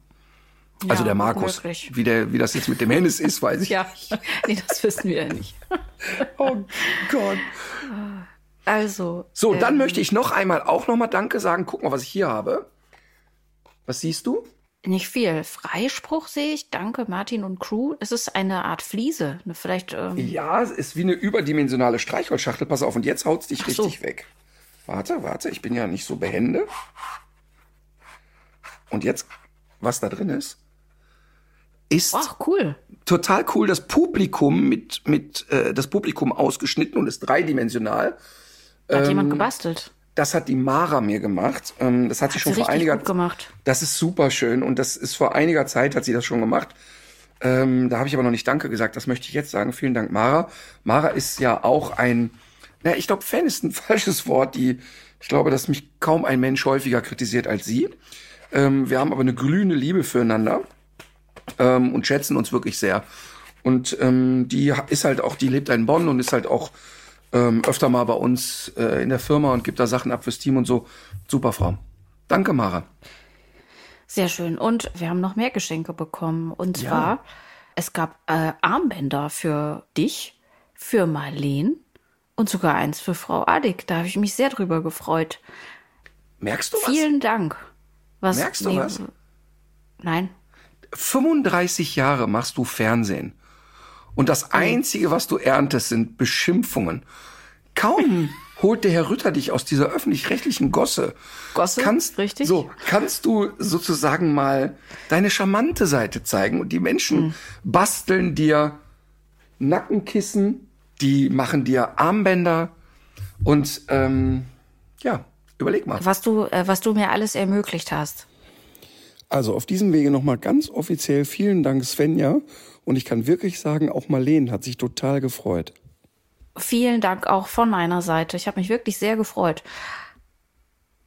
Also Ja, der Markus. möglich. Wie, der, wie das jetzt mit dem Hennes ist, weiß ich [LAUGHS] Ja, [LAUGHS] nee, das wissen wir ja nicht. [LAUGHS] Oh Gott. Also. So, dann ähm, möchte ich noch einmal auch noch mal Danke sagen. Guck mal, was ich hier habe. Was siehst du? Nicht viel. Freispruch sehe ich. Danke, Martin und Crew. Es ist eine Art Fliese. Vielleicht. Ähm, Ja, es ist wie eine überdimensionale Streichholzschachtel. Pass auf, und jetzt haut's dich Ach so. richtig weg. Warte, warte, ich bin ja nicht so behende. Und jetzt, was da drin ist, ist Ach, cool. total cool. Das Publikum mit, mit äh, das Publikum ausgeschnitten und ist dreidimensional. Hat Ähm, jemand gebastelt. Das hat die Mara mir gemacht. Ähm, das hat sie Hat schon sie vor einiger gut gemacht. Das ist super schön und das ist vor einiger Zeit hat sie das schon gemacht. Ähm, da habe ich aber noch nicht Danke gesagt. Das möchte ich jetzt sagen. Vielen Dank, Mara. Mara ist ja auch ein, na, ich glaube, Fan ist ein [LAUGHS] falsches Wort. Die, ich glaube, dass mich kaum ein Mensch häufiger kritisiert als sie. Ähm, wir haben aber eine glühende Liebe füreinander ähm, und schätzen uns wirklich sehr. Und ähm, die ist halt auch, die lebt in Bonn und ist halt auch ähm, öfter mal bei uns äh, in der Firma und gibt da Sachen ab fürs Team und so. Super Frau. Danke, Mara. Sehr schön. Und wir haben noch mehr Geschenke bekommen. Und Ja. zwar, es gab äh, Armbänder für dich, für Marleen und sogar eins für Frau Adik. Da habe ich mich sehr drüber gefreut. Merkst du was? Vielen Dank. Was, Merkst du was? Nein. 35 Jahre machst du Fernsehen. Und das Einzige, was du erntest, sind Beschimpfungen. Kaum [LAUGHS] holt der Herr Rütter dich aus dieser öffentlich-rechtlichen Gosse. Gosse, kannst, richtig. So, kannst du sozusagen mal deine charmante Seite zeigen. Und die Menschen Hm. basteln dir Nackenkissen, die machen dir Armbänder. Und ähm, ja, überleg mal. Was du, äh, was du mir alles ermöglicht hast. Also auf diesem Wege nochmal ganz offiziell vielen Dank, Svenja. Und ich kann wirklich sagen, auch Marleen hat sich total gefreut. Vielen Dank auch von meiner Seite. Ich habe mich wirklich sehr gefreut.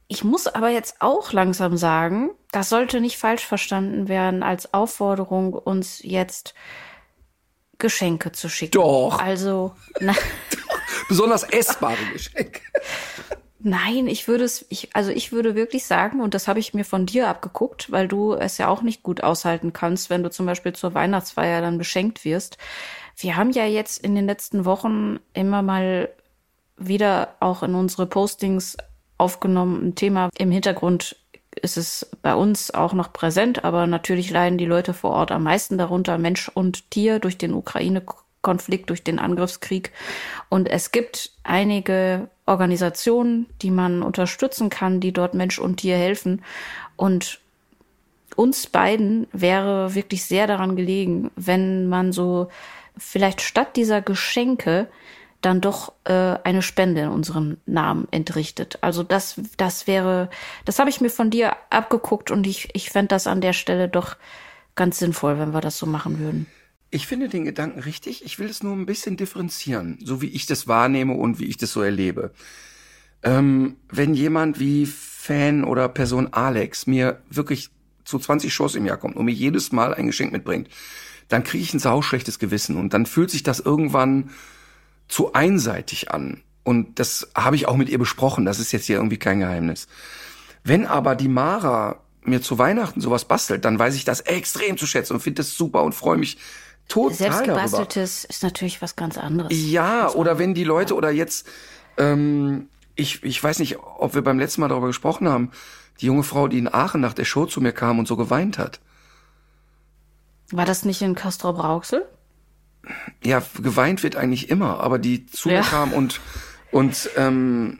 Ich muss aber jetzt auch langsam sagen, das sollte nicht falsch verstanden werden als Aufforderung, uns jetzt Geschenke zu schicken. Doch. Also, na, [LAUGHS] Besonders essbare Geschenke. [LAUGHS] nein, ich würde es, ich, also ich würde wirklich sagen, und das habe ich mir von dir abgeguckt, weil du es ja auch nicht gut aushalten kannst, wenn du zum Beispiel zur Weihnachtsfeier dann beschenkt wirst. Wir haben ja jetzt in den letzten Wochen immer mal wieder auch in unsere Postings aufgenommen, ein Thema im Hintergrund ist es bei uns auch noch präsent, aber natürlich leiden die Leute vor Ort am meisten darunter, Mensch und Tier, durch den Ukraine-Konflikt, durch den Angriffskrieg. Und es gibt einige Organisationen, die man unterstützen kann, die dort Mensch und Tier helfen. Und uns beiden wäre wirklich sehr daran gelegen, wenn man so vielleicht statt dieser Geschenke dann doch äh, eine Spende in unserem Namen entrichtet. Also das, das wäre, das habe ich mir von dir abgeguckt und ich, ich fände das an der Stelle doch ganz sinnvoll, wenn wir das so machen würden. Ich finde den Gedanken richtig. Ich will es nur ein bisschen differenzieren, so wie ich das wahrnehme und wie ich das so erlebe. Ähm, wenn jemand wie Fan oder Person Alex mir wirklich zu 20 Shows im Jahr kommt und mir jedes Mal ein Geschenk mitbringt, dann kriege ich ein sauschlechtes Gewissen und dann fühlt sich das irgendwann zu einseitig an. Und das habe ich auch mit ihr besprochen. Das ist jetzt hier irgendwie kein Geheimnis. Wenn aber die Mara mir zu Weihnachten sowas bastelt, dann weiß ich das extrem zu schätzen und finde das super und freue mich total darüber. Selbstgebasteltes ist natürlich was ganz anderes. Ja, oder wenn die Leute oder jetzt, ähm, ich, ich weiß nicht, ob wir beim letzten Mal darüber gesprochen haben, die junge Frau, die in Aachen nach der Show zu mir kam und so geweint hat. War das nicht in Castro Brauxel? Ja, geweint wird eigentlich immer, aber die zu Ja. mir kam und, und ähm,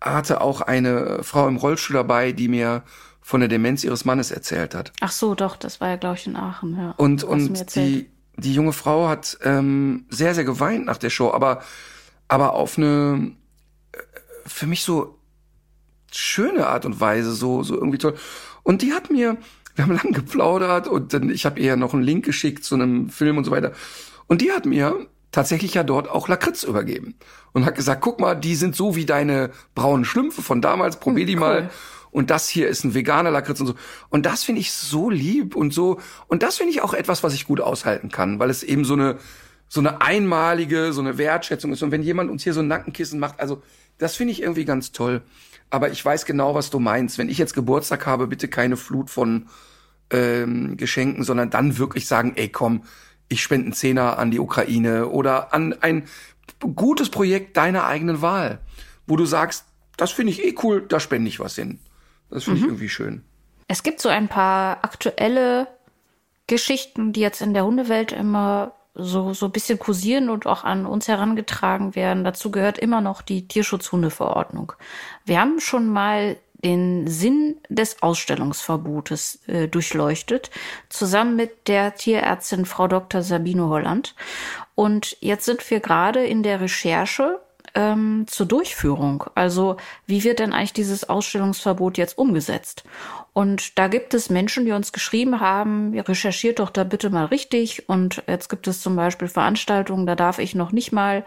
hatte auch eine Frau im Rollstuhl dabei, die mir von der Demenz ihres Mannes erzählt hat. Ach so, doch, das war ja, glaube ich, in Aachen, ja. Und, und die, die junge Frau hat ähm, sehr, sehr geweint nach der Show, aber, aber auf eine äh, für mich so schöne Art und Weise, so, so irgendwie toll. Und die hat mir, wir haben lang geplaudert und dann, ich habe ihr ja noch einen Link geschickt zu einem Film und so weiter. Und die hat mir tatsächlich ja dort auch Lakritz übergeben und hat gesagt, guck mal, die sind so wie deine braunen Schlümpfe von damals, probier die Hm, mal. Und das hier ist ein veganer Lakritz und so. Und das finde ich so lieb und so. Und das finde ich auch etwas, was ich gut aushalten kann, weil es eben so eine, so eine einmalige, so eine Wertschätzung ist. Und wenn jemand uns hier so ein Nackenkissen macht, also das finde ich irgendwie ganz toll. Aber ich weiß genau, was du meinst. Wenn ich jetzt Geburtstag habe, bitte keine Flut von ähm, Geschenken, sondern dann wirklich sagen, ey komm, ich spende einen Zehner an die Ukraine oder an ein gutes Projekt deiner eigenen Wahl, wo du sagst, das finde ich eh cool, da spende ich was hin. Das finde ich irgendwie schön. Es gibt so ein paar aktuelle Geschichten, die jetzt in der Hundewelt immer so, so ein bisschen kursieren und auch an uns herangetragen werden. Dazu gehört immer noch die Tierschutzhundeverordnung. Wir haben schon mal den Sinn des Ausstellungsverbotes äh, durchleuchtet, zusammen mit der Tierärztin Frau Dr. Sabine Holland. Und jetzt sind wir gerade in der Recherche ähm, zur Durchführung. Also wie wird denn eigentlich dieses Ausstellungsverbot jetzt umgesetzt? Und da gibt es Menschen, die uns geschrieben haben, recherchiert doch da bitte mal richtig. Und jetzt gibt es zum Beispiel Veranstaltungen, da darf ich noch nicht mal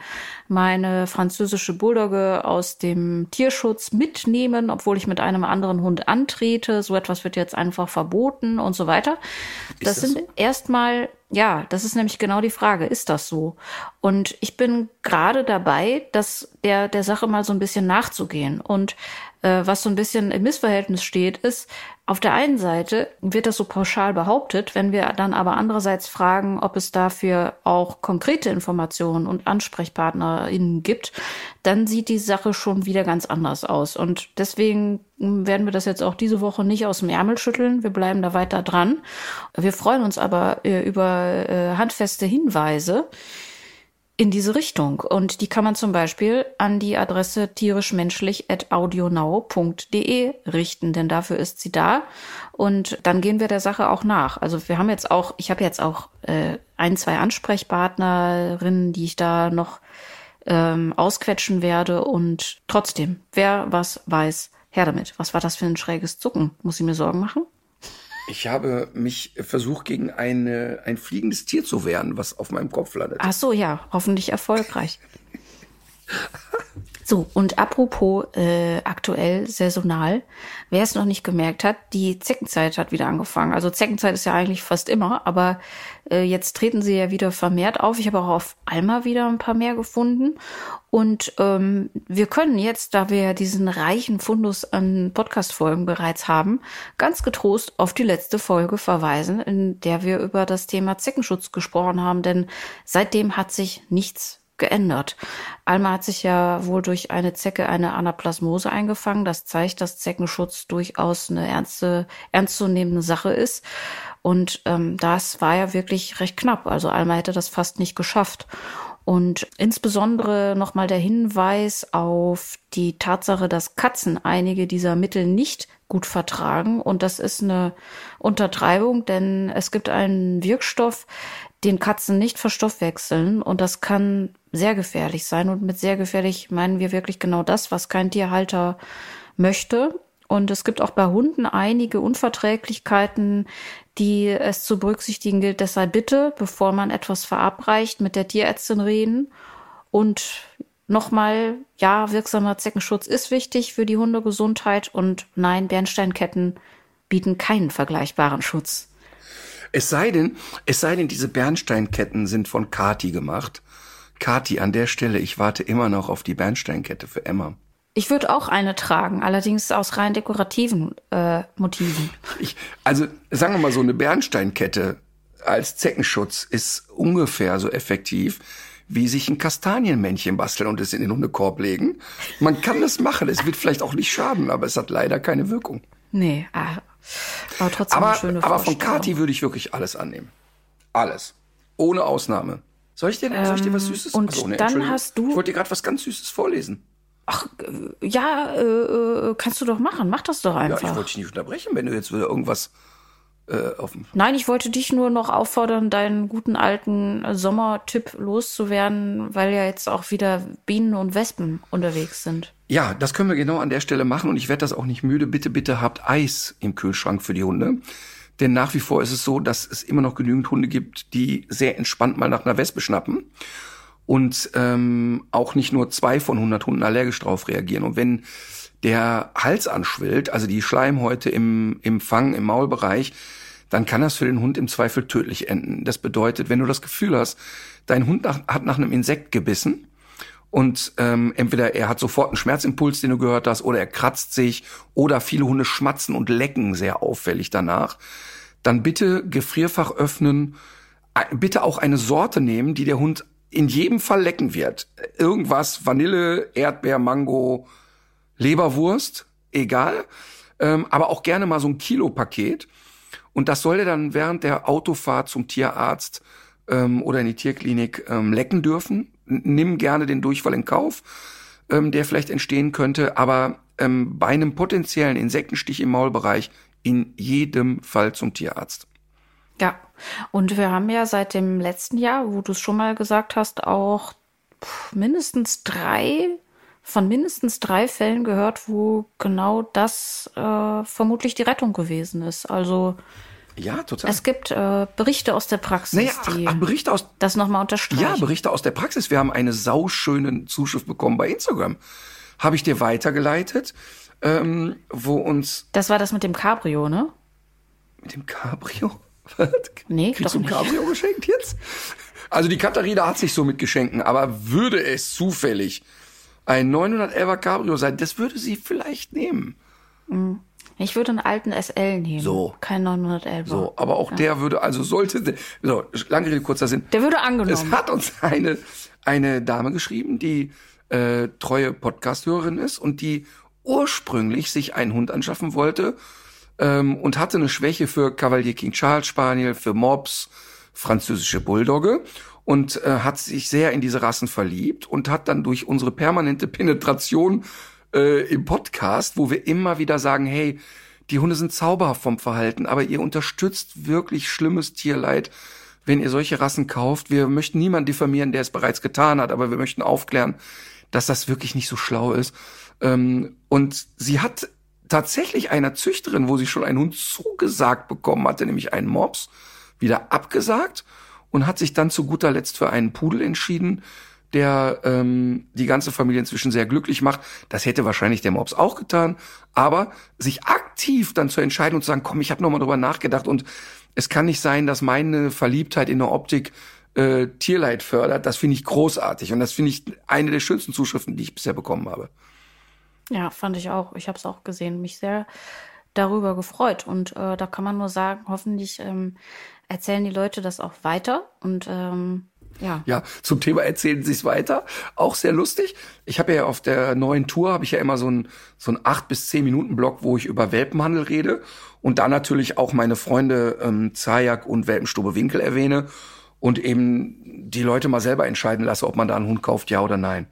meine französische Bulldogge aus dem Tierschutz mitnehmen, obwohl ich mit einem anderen Hund antrete. So etwas wird jetzt einfach verboten und so weiter. Das, das, sind so? erstmal ja, das ist nämlich genau die Frage. Ist das so? Und ich bin gerade dabei, dass der, der Sache mal so ein bisschen nachzugehen. Und was so ein bisschen im Missverhältnis steht, ist, auf der einen Seite wird das so pauschal behauptet, wenn wir dann aber andererseits fragen, ob es dafür auch konkrete Informationen und AnsprechpartnerInnen gibt, dann sieht die Sache schon wieder ganz anders aus. Und deswegen werden wir das jetzt auch diese Woche nicht aus dem Ärmel schütteln. Wir bleiben da weiter dran. Wir freuen uns aber äh, über äh, handfeste Hinweise, in diese Richtung. Und die kann man zum Beispiel an die Adresse tierischmenschlich.audionau.de richten, denn dafür ist sie da. Und dann gehen wir der Sache auch nach. Also wir haben jetzt auch, ich habe jetzt auch äh, ein, zwei Ansprechpartnerinnen, die ich da noch ähm, ausquetschen werde. Und trotzdem, wer was weiß, her damit. Was war das für ein schräges Zucken? Muss ich mir Sorgen machen? Ich habe mich versucht, gegen eine, ein fliegendes Tier zu wehren, was auf meinem Kopf landet. Ach so, ja, hoffentlich erfolgreich. [LAUGHS] So, und apropos äh, aktuell saisonal, wer es noch nicht gemerkt hat, die Zeckenzeit hat wieder angefangen. Also Zeckenzeit ist ja eigentlich fast immer, aber äh, jetzt treten sie ja wieder vermehrt auf. Ich habe auch auf Alma wieder ein paar mehr gefunden. Und ähm, wir können jetzt, da wir ja diesen reichen Fundus an Podcast-Folgen bereits haben, ganz getrost auf die letzte Folge verweisen, in der wir über das Thema Zeckenschutz gesprochen haben. Denn seitdem hat sich nichts geändert. Alma hat sich ja wohl durch eine Zecke eine Anaplasmose eingefangen. Das zeigt, dass Zeckenschutz durchaus eine ernste, ernstzunehmende Sache ist. Und ähm, das war ja wirklich recht knapp. Also Alma hätte das fast nicht geschafft. Und insbesondere nochmal der Hinweis auf die Tatsache, dass Katzen einige dieser Mittel nicht gut vertragen. Und das ist eine Untertreibung, denn es gibt einen Wirkstoff, den Katzen nicht verstoffwechseln. Und das kann sehr gefährlich sein. Und mit sehr gefährlich meinen wir wirklich genau das, was kein Tierhalter möchte. Und es gibt auch bei Hunden einige Unverträglichkeiten, die es zu berücksichtigen gilt. Deshalb bitte, bevor man etwas verabreicht, mit der Tierärztin reden. Und nochmal, ja, wirksamer Zeckenschutz ist wichtig für die Hundegesundheit. Und nein, Bernsteinketten bieten keinen vergleichbaren Schutz. Es sei denn, es sei denn, diese Bernsteinketten sind von Kati gemacht. Kati, an der Stelle, ich warte immer noch auf die Bernsteinkette für Emma. Ich würde auch eine tragen, allerdings aus rein dekorativen äh, Motiven. Ich, also sagen wir mal so, eine Bernsteinkette als Zeckenschutz ist ungefähr so effektiv, wie sich ein Kastanienmännchen basteln und es in den Hundekorb legen. Man kann das machen, es wird vielleicht auch nicht schaden, aber es hat leider keine Wirkung. Nee, ah, aber trotzdem aber, eine schöne Aber von Kati würde ich wirklich alles annehmen. Alles. Ohne Ausnahme. Soll ich dir, ähm, soll ich dir was ähm, Süßes? Und Achso, nee, dann hast du. Ich wollte dir gerade was ganz Süßes vorlesen. Ach, äh, ja, äh, äh, kannst du doch machen. Mach das doch einfach. Ja, ich wollte dich nicht unterbrechen, wenn du jetzt wieder irgendwas äh, auf dem. Nein, ich wollte dich nur noch auffordern, deinen guten alten Sommertipp loszuwerden, weil ja jetzt auch wieder Bienen und Wespen unterwegs sind. Ja, das können wir genau an der Stelle machen und ich werde das auch nicht müde. Bitte, bitte habt Eis im Kühlschrank für die Hunde. Denn nach wie vor ist es so, dass es immer noch genügend Hunde gibt, die sehr entspannt mal nach einer Wespe schnappen und ähm, auch nicht nur zwei von 100 Hunden allergisch drauf reagieren. Und wenn der Hals anschwillt, also die Schleimhäute im, im Fang, im Maulbereich, dann kann das für den Hund im Zweifel tödlich enden. Das bedeutet, wenn du das Gefühl hast, dein Hund nach, hat nach einem Insekt gebissen und ähm, entweder er hat sofort einen Schmerzimpuls, den du gehört hast, oder er kratzt sich, oder viele Hunde schmatzen und lecken sehr auffällig danach, dann bitte Gefrierfach öffnen, bitte auch eine Sorte nehmen, die der Hund in jedem Fall lecken wird. Irgendwas, Vanille, Erdbeer, Mango, Leberwurst, egal. ähm, aber auch gerne mal so ein Kilopaket. Und das soll er dann während der Autofahrt zum Tierarzt ähm, oder in die Tierklinik ähm, lecken dürfen. Nimm gerne den Durchfall in Kauf, ähm, der vielleicht entstehen könnte, aber ähm, bei einem potenziellen Insektenstich im Maulbereich in jedem Fall zum Tierarzt. Ja, und wir haben ja seit dem letzten Jahr, wo du es schon mal gesagt hast, auch mindestens drei von mindestens drei Fällen gehört, wo genau das äh, vermutlich die Rettung gewesen ist. Also ja, total. Es gibt äh, Berichte aus der Praxis, naja, ach, die ach, Berichte aus das nochmal unterstreichen. Ja, Berichte aus der Praxis. Wir haben eine sauschöne Zuschrift bekommen bei Instagram. Habe ich dir weitergeleitet, ähm, wo uns. Das war das mit dem Cabrio, ne? Mit dem Cabrio? [LAUGHS] nee, Kriegst doch du ein Cabrio geschenkt jetzt? Also die Katharina hat sich so mit Geschenken, aber würde es zufällig ein 911er Cabrio sein, das würde sie vielleicht nehmen. Ich würde einen alten SL nehmen. So. Kein 911. So, aber auch der würde, also sollte, so, lange Rede, kurzer Sinn. Der würde Es angenommen. hat uns eine, eine Dame geschrieben, die äh, treue Podcast-Hörerin ist und die ursprünglich sich einen Hund anschaffen wollte ähm, und hatte eine Schwäche für Cavalier King Charles Spaniel, für Mops, französische Bulldogge und äh, hat sich sehr in diese Rassen verliebt und hat dann durch unsere permanente Penetration äh, im Podcast, wo wir immer wieder sagen, hey, die Hunde sind zauberhaft vom Verhalten, aber ihr unterstützt wirklich schlimmes Tierleid, wenn ihr solche Rassen kauft. Wir möchten niemanden diffamieren, der es bereits getan hat, aber wir möchten aufklären, dass das wirklich nicht so schlau ist. Ähm, und sie hat tatsächlich einer Züchterin, wo sie schon einen Hund zugesagt bekommen hatte, nämlich einen Mops, wieder abgesagt und hat sich dann zu guter Letzt für einen Pudel entschieden, der ähm, die ganze Familie inzwischen sehr glücklich macht. Das hätte wahrscheinlich der Mops auch getan, aber sich aktiv dann zu entscheiden und zu sagen, komm, ich habe noch mal drüber nachgedacht und es kann nicht sein, dass meine Verliebtheit in der Optik äh, Tierleid fördert. Das finde ich großartig und das finde ich eine der schönsten Zuschriften, die ich bisher bekommen habe. Ja, fand ich auch. Ich habe es auch gesehen, mich sehr darüber gefreut. Und äh, da kann man nur sagen, hoffentlich ähm, erzählen die Leute das auch weiter. Und ähm, ja. Ja, zum Thema erzählen Sie es weiter. Auch sehr lustig. Ich habe ja auf der neuen Tour habe ich ja immer so ein so ein acht bis zehn Minuten Blog, wo ich über Welpenhandel rede und da natürlich auch meine Freunde ähm, Zajak und Welpenstube Winkel erwähne und eben die Leute mal selber entscheiden lasse, ob man da einen Hund kauft, ja oder nein.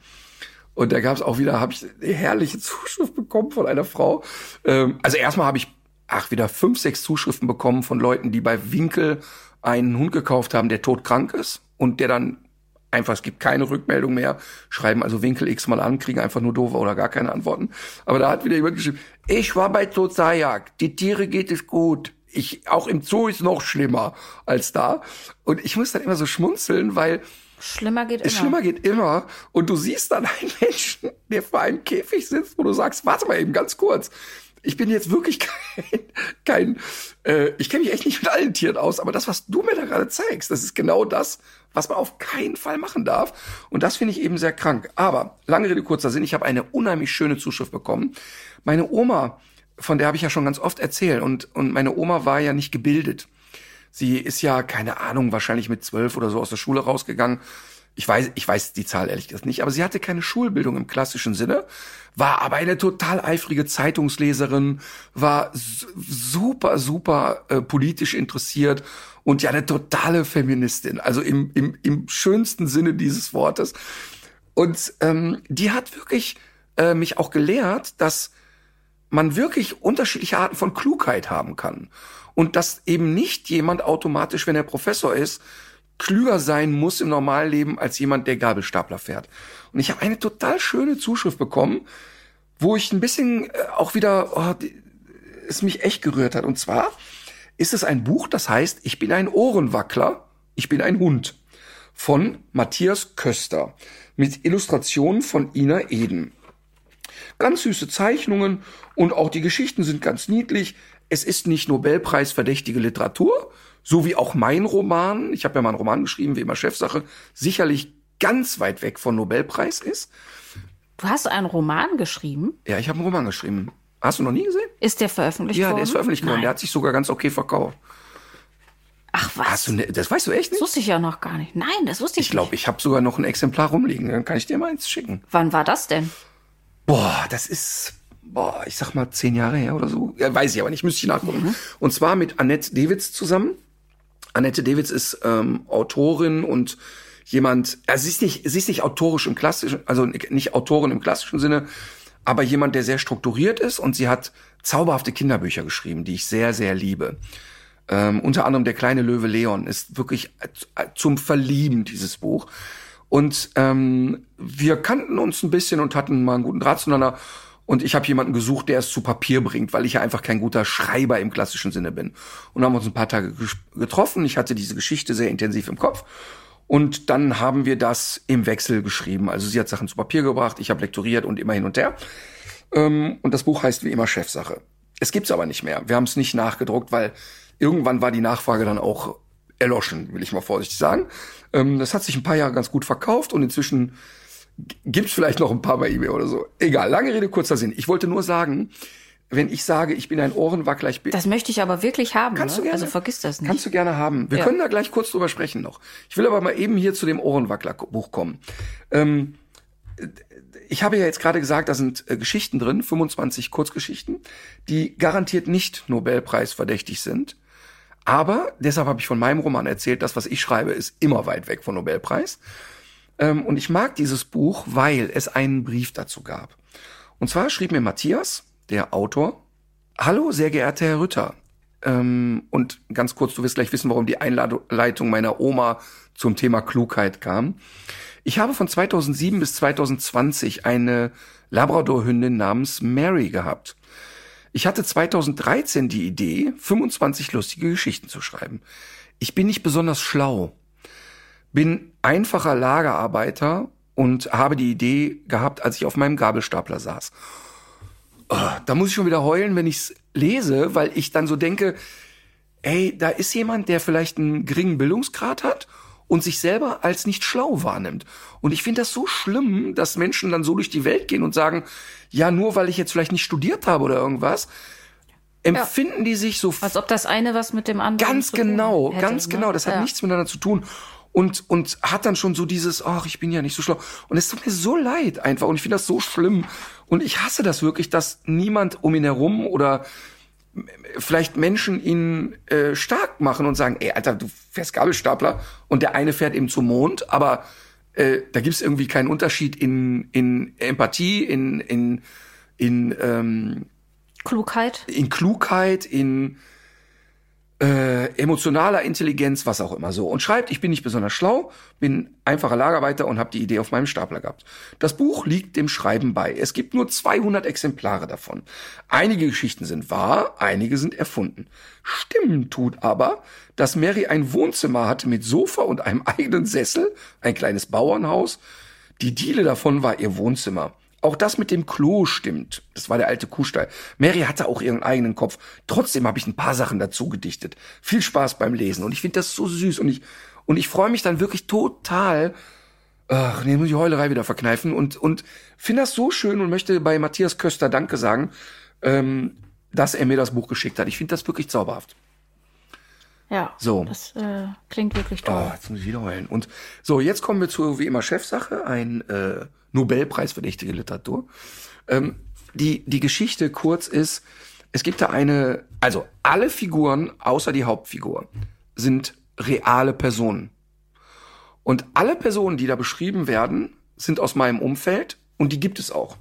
Und da gab es auch wieder, habe ich eine herrliche [LAUGHS] Zuschrift bekommen von einer Frau. Ähm, also erstmal habe ich, ach, wieder fünf, sechs Zuschriften bekommen von Leuten, die bei Winkel einen Hund gekauft haben, der todkrank ist und der dann einfach, es gibt keine Rückmeldung mehr, schreiben also Winkel X mal an, kriegen einfach nur doofe oder gar keine Antworten. Aber da hat wieder jemand geschrieben, ich war bei Zozajak, die Tiere geht es gut. Ich, auch im Zoo ist noch schlimmer als da. Und ich muss dann immer so schmunzeln, weil Schlimmer geht es immer. schlimmer geht immer. Und du siehst dann einen Menschen, der vor einem Käfig sitzt, wo du sagst, warte mal eben ganz kurz. Ich bin jetzt wirklich [LAUGHS] kein, kein äh, ich kenne mich echt nicht mit allen Tieren aus, aber das, was du mir da gerade zeigst, das ist genau das, was man auf keinen Fall machen darf. Und das finde ich eben sehr krank. Aber, lange Rede, kurzer Sinn, ich habe eine unheimlich schöne Zuschrift bekommen. Meine Oma, von der habe ich ja schon ganz oft erzählt, und, und meine Oma war ja nicht gebildet. Sie ist ja, keine Ahnung, wahrscheinlich mit zwölf oder so aus der Schule rausgegangen. Ich weiß, ich weiß die Zahl ehrlich gesagt nicht, aber sie hatte keine Schulbildung im klassischen Sinne, war aber eine total eifrige Zeitungsleserin, war su- super, super äh, politisch interessiert und ja eine totale Feministin, also im, im, im schönsten Sinne dieses Wortes. Und ähm, die hat wirklich äh, mich auch gelehrt, dass man wirklich unterschiedliche Arten von Klugheit haben kann. Und dass eben nicht jemand automatisch, wenn er Professor ist, klüger sein muss im Normalleben als jemand, der Gabelstapler fährt. Und ich habe eine total schöne Zuschrift bekommen, wo ich ein bisschen äh, auch wieder, oh, es mich echt gerührt hat. Und zwar ist es ein Buch, das heißt, ich bin ein Ohrenwackler, ich bin ein Hund von Matthias Köster mit Illustrationen von Ina Eden. Ganz süße Zeichnungen und auch die Geschichten sind ganz niedlich. Es ist nicht Nobelpreis-verdächtige Literatur, so wie auch mein Roman, ich habe ja mal einen Roman geschrieben, wie immer Chefsache, sicherlich ganz weit weg von Nobelpreis ist. Du hast einen Roman geschrieben. Ja, ich habe einen Roman geschrieben. Hast du noch nie gesehen? Ist der veröffentlicht Ja, worden? der ist veröffentlicht worden. Nein. Der hat sich sogar ganz okay verkauft. Ach was? Hast du ne, das weißt du echt das nicht? wusste ich ja noch gar nicht. Nein, das wusste ich, Ich glaube, ich habe sogar noch ein Exemplar rumliegen. Dann kann ich dir mal eins schicken. nicht. Wann war das denn? Boah, das ist boah, ich sag mal zehn Jahre her oder so. Ja, weiß ich aber nicht, müsste ich nachgucken. Und zwar mit Annette Dewitz zusammen. Annette Dewitz ist ähm, Autorin und jemand, also sie ist nicht, sie ist nicht autorisch im klassischen, also nicht Autorin im klassischen Sinne, aber jemand, der sehr strukturiert ist und sie hat zauberhafte Kinderbücher geschrieben, die ich sehr, sehr liebe. Ähm, unter anderem Der kleine Löwe Leon ist wirklich zum Verlieben dieses Buch. Und ähm, wir kannten uns ein bisschen und hatten mal einen guten Draht zueinander. Und ich habe jemanden gesucht, der es zu Papier bringt, weil ich ja einfach kein guter Schreiber im klassischen Sinne bin. Und haben uns ein paar Tage getroffen. Ich hatte diese Geschichte sehr intensiv im Kopf. Und dann haben wir das im Wechsel geschrieben. Also sie hat Sachen zu Papier gebracht, ich habe lektoriert und immer hin und her. Ähm, und das Buch heißt wie immer Chefsache. Es gibt's aber nicht mehr. Wir haben es nicht nachgedruckt, weil irgendwann war die Nachfrage dann auch erloschen, will ich mal vorsichtig sagen. Ähm, das hat sich ein paar Jahre ganz gut verkauft und inzwischen gibt's vielleicht noch ein paar bei eBay oder so. Egal, lange Rede, kurzer Sinn. Ich wollte nur sagen, wenn ich sage, ich bin ein Ohrenwackler, ich bin. Das möchte ich aber wirklich haben. Kannst ne? du gerne, also vergiss das nicht. Kannst du gerne haben. Wir Ja. können da gleich kurz drüber sprechen noch. Ich will aber mal eben hier zu dem Ohrenwackler-Buch kommen. Ähm, ich habe ja jetzt gerade gesagt, da sind äh, Geschichten drin, 25 Kurzgeschichten, die garantiert nicht Nobelpreis verdächtig sind. Aber deshalb habe ich von meinem Roman erzählt, das, was ich schreibe, ist immer weit weg von Nobelpreis. Ähm, und ich mag dieses Buch, weil es einen Brief dazu gab. Und zwar schrieb mir Matthias, der Autor, Hallo, sehr geehrter Herr Rütter. Ähm, und ganz kurz, du wirst gleich wissen, warum die Einleitung meiner Oma zum Thema Klugheit kam. Ich habe von 2007 bis 2020 eine Labrador-Hündin namens Mary gehabt. Ich hatte 2013 die Idee, 25 lustige Geschichten zu schreiben. Ich bin nicht besonders schlau, bin einfacher Lagerarbeiter und habe die Idee gehabt, als ich auf meinem Gabelstapler saß. Oh, da muss ich schon wieder heulen, wenn ich's lese, weil ich dann so denke, ey, da ist jemand, der vielleicht einen geringen Bildungsgrad hat und sich selber als nicht schlau wahrnimmt. Und ich finde das so schlimm, dass Menschen dann so durch die Welt gehen und sagen, ja, nur weil ich jetzt vielleicht nicht studiert habe oder irgendwas, empfinden die sich so Als ob das eine was mit dem anderen Ganz zu tun genau, hätte, ganz ne? genau. Das hat Ja. nichts miteinander zu tun. Und, und hat dann schon so dieses, ach, ich bin ja nicht so schlau. Und es tut mir so leid einfach. Und ich finde das so schlimm. Und ich hasse das wirklich, dass niemand um ihn herum oder vielleicht Menschen ihn äh, stark machen und sagen, ey, Alter, du fährst Gabelstapler und der eine fährt eben zum Mond, aber äh, da gibt's irgendwie keinen Unterschied in, in Empathie, in, in, in, ähm, Klugheit. in Klugheit, in äh, emotionaler Intelligenz, was auch immer so. Und schreibt, ich bin nicht besonders schlau, bin einfacher Lagerarbeiter und habe die Idee auf meinem Stapler gehabt. Das Buch liegt dem Schreiben bei. Es gibt nur 200 Exemplare davon. Einige Geschichten sind wahr, einige sind erfunden. Stimmen tut aber, dass Mary ein Wohnzimmer hatte mit Sofa und einem [LAUGHS] eigenen Sessel, ein kleines Bauernhaus. Die Diele davon war ihr Wohnzimmer. Auch das mit dem Klo stimmt. Das war der alte Kuhstall. Mary hatte auch ihren eigenen Kopf. Trotzdem habe ich ein paar Sachen dazu gedichtet. Viel Spaß beim Lesen. Und ich finde das so süß. Und ich, und ich freue mich dann wirklich total. Ach, nee, muss ich die Heulerei wieder verkneifen. Und, und finde das so schön und möchte bei Matthias Köster Danke sagen, ähm, dass er mir das Buch geschickt hat. Ich finde das wirklich zauberhaft. Ja. So. Das äh, klingt wirklich toll. Oh, jetzt muss ich wieder heulen. Und so, jetzt kommen wir zu, wie immer, Chefsache, ein äh, Nobelpreisverdächtige Literatur. Ähm, die, die Geschichte kurz ist, es gibt da eine, also alle Figuren außer die Hauptfigur sind reale Personen. Und alle Personen, die da beschrieben werden, sind aus meinem Umfeld und die gibt es auch.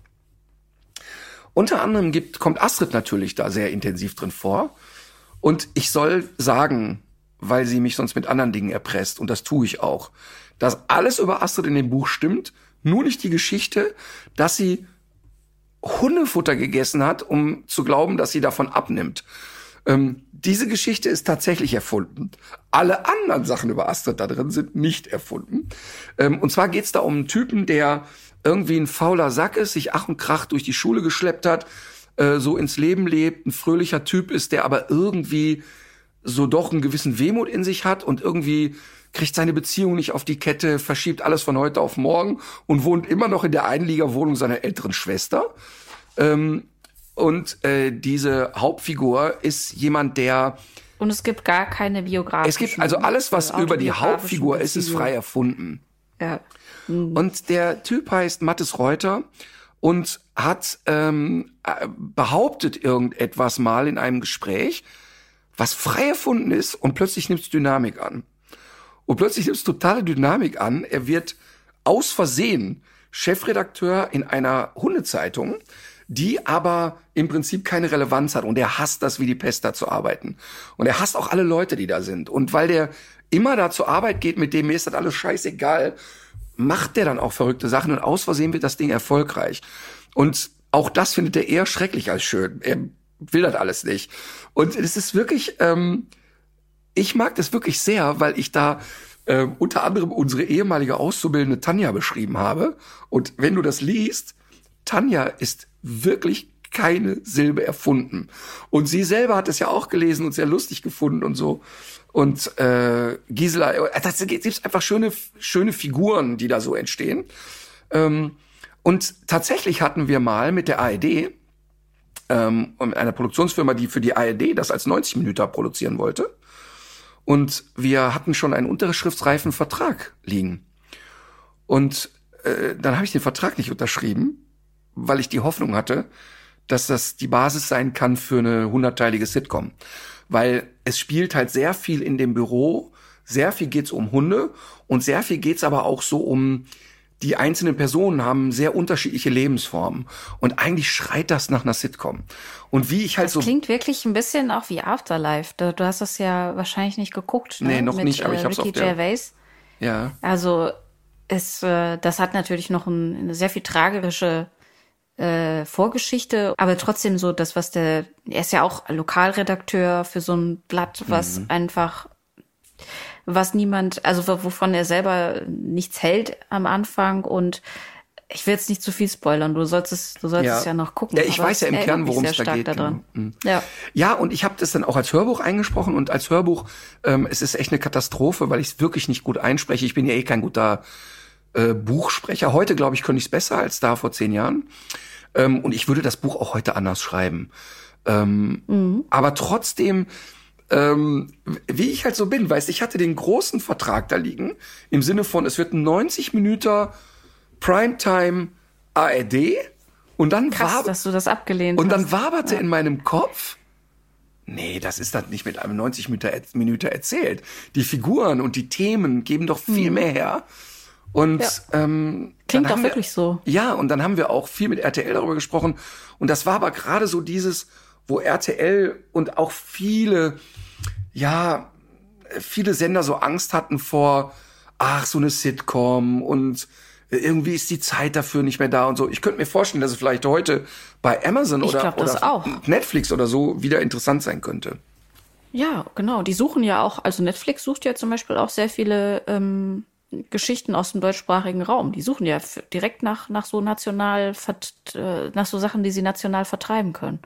Unter anderem gibt, kommt Astrid natürlich da sehr intensiv drin vor. Und ich soll sagen, weil sie mich sonst mit anderen Dingen erpresst, und das tue ich auch, dass alles über Astrid in dem Buch stimmt, nur nicht die Geschichte, dass sie Hundefutter gegessen hat, um zu glauben, dass sie davon abnimmt. Ähm, diese Geschichte ist tatsächlich erfunden. Alle anderen Sachen über Astrid da drin sind nicht erfunden. Ähm, und zwar geht's da um einen Typen, der irgendwie ein fauler Sack ist, sich Ach und Krach durch die Schule geschleppt hat, äh, so ins Leben lebt, ein fröhlicher Typ ist, der aber irgendwie so doch einen gewissen Wehmut in sich hat und irgendwie kriegt seine Beziehung nicht auf die Kette, verschiebt alles von heute auf morgen und wohnt immer noch in der Einliegerwohnung seiner älteren Schwester. Ähm, und äh, diese Hauptfigur ist jemand, der Und es gibt gar keine biografischen. es gibt also alles, was über die Hauptfigur ist, ist frei erfunden. Ja. Und der Typ heißt Mattes Reuter und hat ähm, äh, behauptet irgendetwas mal in einem Gespräch, was frei erfunden ist und plötzlich nimmt es Dynamik an. Und plötzlich nimmt es totale Dynamik an. Er wird aus Versehen Chefredakteur in einer Hundezeitung, die aber im Prinzip keine Relevanz hat. Und er hasst das wie die Pest, da zu arbeiten. Und er hasst auch alle Leute, die da sind. Und weil der immer da zur Arbeit geht, mit dem mir ist das alles scheißegal, macht der dann auch verrückte Sachen und aus Versehen wird das Ding erfolgreich. Und auch das findet er eher schrecklich als schön. Er will das alles nicht. Und es ist wirklich, ähm, ich mag das wirklich sehr, weil ich da äh, unter anderem unsere ehemalige Auszubildende Tanja beschrieben habe. Und wenn du das liest, Tanja ist wirklich keine Silbe erfunden. Und sie selber hat es ja auch gelesen und sehr lustig gefunden und so. Und äh, Gisela, äh, das gibt einfach schöne, schöne Figuren, die da so entstehen. Ähm, und tatsächlich hatten wir mal mit der ARD, ähm, einer Produktionsfirma, die für die ARD das als 90 Minuten produzieren wollte. Und wir hatten schon einen unterschriftsreifen Vertrag liegen. Und äh, dann habe ich den Vertrag nicht unterschrieben, weil ich die Hoffnung hatte, dass das die Basis sein kann für eine hundertteilige Sitcom. Weil es spielt halt sehr viel in dem Büro, sehr viel geht's um Hunde und sehr viel geht's aber auch so um die einzelnen Personen haben sehr unterschiedliche Lebensformen. Und eigentlich schreit das nach einer Sitcom. Und wie ich halt das so. klingt wirklich ein bisschen auch wie Afterlife. Du, du hast das ja wahrscheinlich nicht geguckt. Ne? Nee, noch Mit, nicht, aber ich äh, hab's Ricky auf der- Gervais. Ja. Also es, äh, das hat natürlich noch ein, eine sehr viel tragerische äh, Vorgeschichte, aber trotzdem so das, was der, er ist ja auch Lokalredakteur für so ein Blatt, was Mhm. einfach, was niemand, also wo- wovon er selber nichts hält am Anfang und ich will jetzt nicht zu viel spoilern, du sollst es, du sollst es ja noch gucken. Ja, ich weiß ja im Kern, worum es da geht. Daran. genau. Mhm. Ja. Ja, und ich habe das dann auch als Hörbuch eingesprochen und als Hörbuch, ähm, es ist echt eine Katastrophe, weil ich es wirklich nicht gut einspreche. Ich bin ja eh kein guter äh, Buchsprecher. Heute, glaube ich, könnte ich es besser als da vor zehn Jahren. Ähm, und ich würde das Buch auch heute anders schreiben. Ähm, Aber trotzdem, ähm, wie ich halt so bin, weißt, ich hatte den großen Vertrag da liegen, im Sinne von, es wird ein 90 Minuten Primetime ARD und dann Krass, dass du das abgelehnt und dann hast. waberte in meinem Kopf, nee, das ist dann nicht mit einem 90 Minuten Minute erzählt. Die Figuren und die Themen geben doch viel mehr her. Und Ja. ähm, Klingt doch haben wir- wirklich so. Ja, und dann haben wir auch viel mit RTL darüber gesprochen. Und das war aber gerade so dieses, wo RTL und auch viele, ja, viele Sender so Angst hatten vor, ach, so eine Sitcom und irgendwie ist die Zeit dafür nicht mehr da und so. Ich könnte mir vorstellen, dass es vielleicht heute bei Amazon Ich oder, glaub, oder auch. Netflix oder so wieder interessant sein könnte. Ja, genau. Die suchen ja auch, also Netflix sucht ja zum Beispiel auch sehr viele ähm, Geschichten aus dem deutschsprachigen Raum. Die suchen ja direkt nach, nach so national, äh, nach so Sachen, die sie national vertreiben können.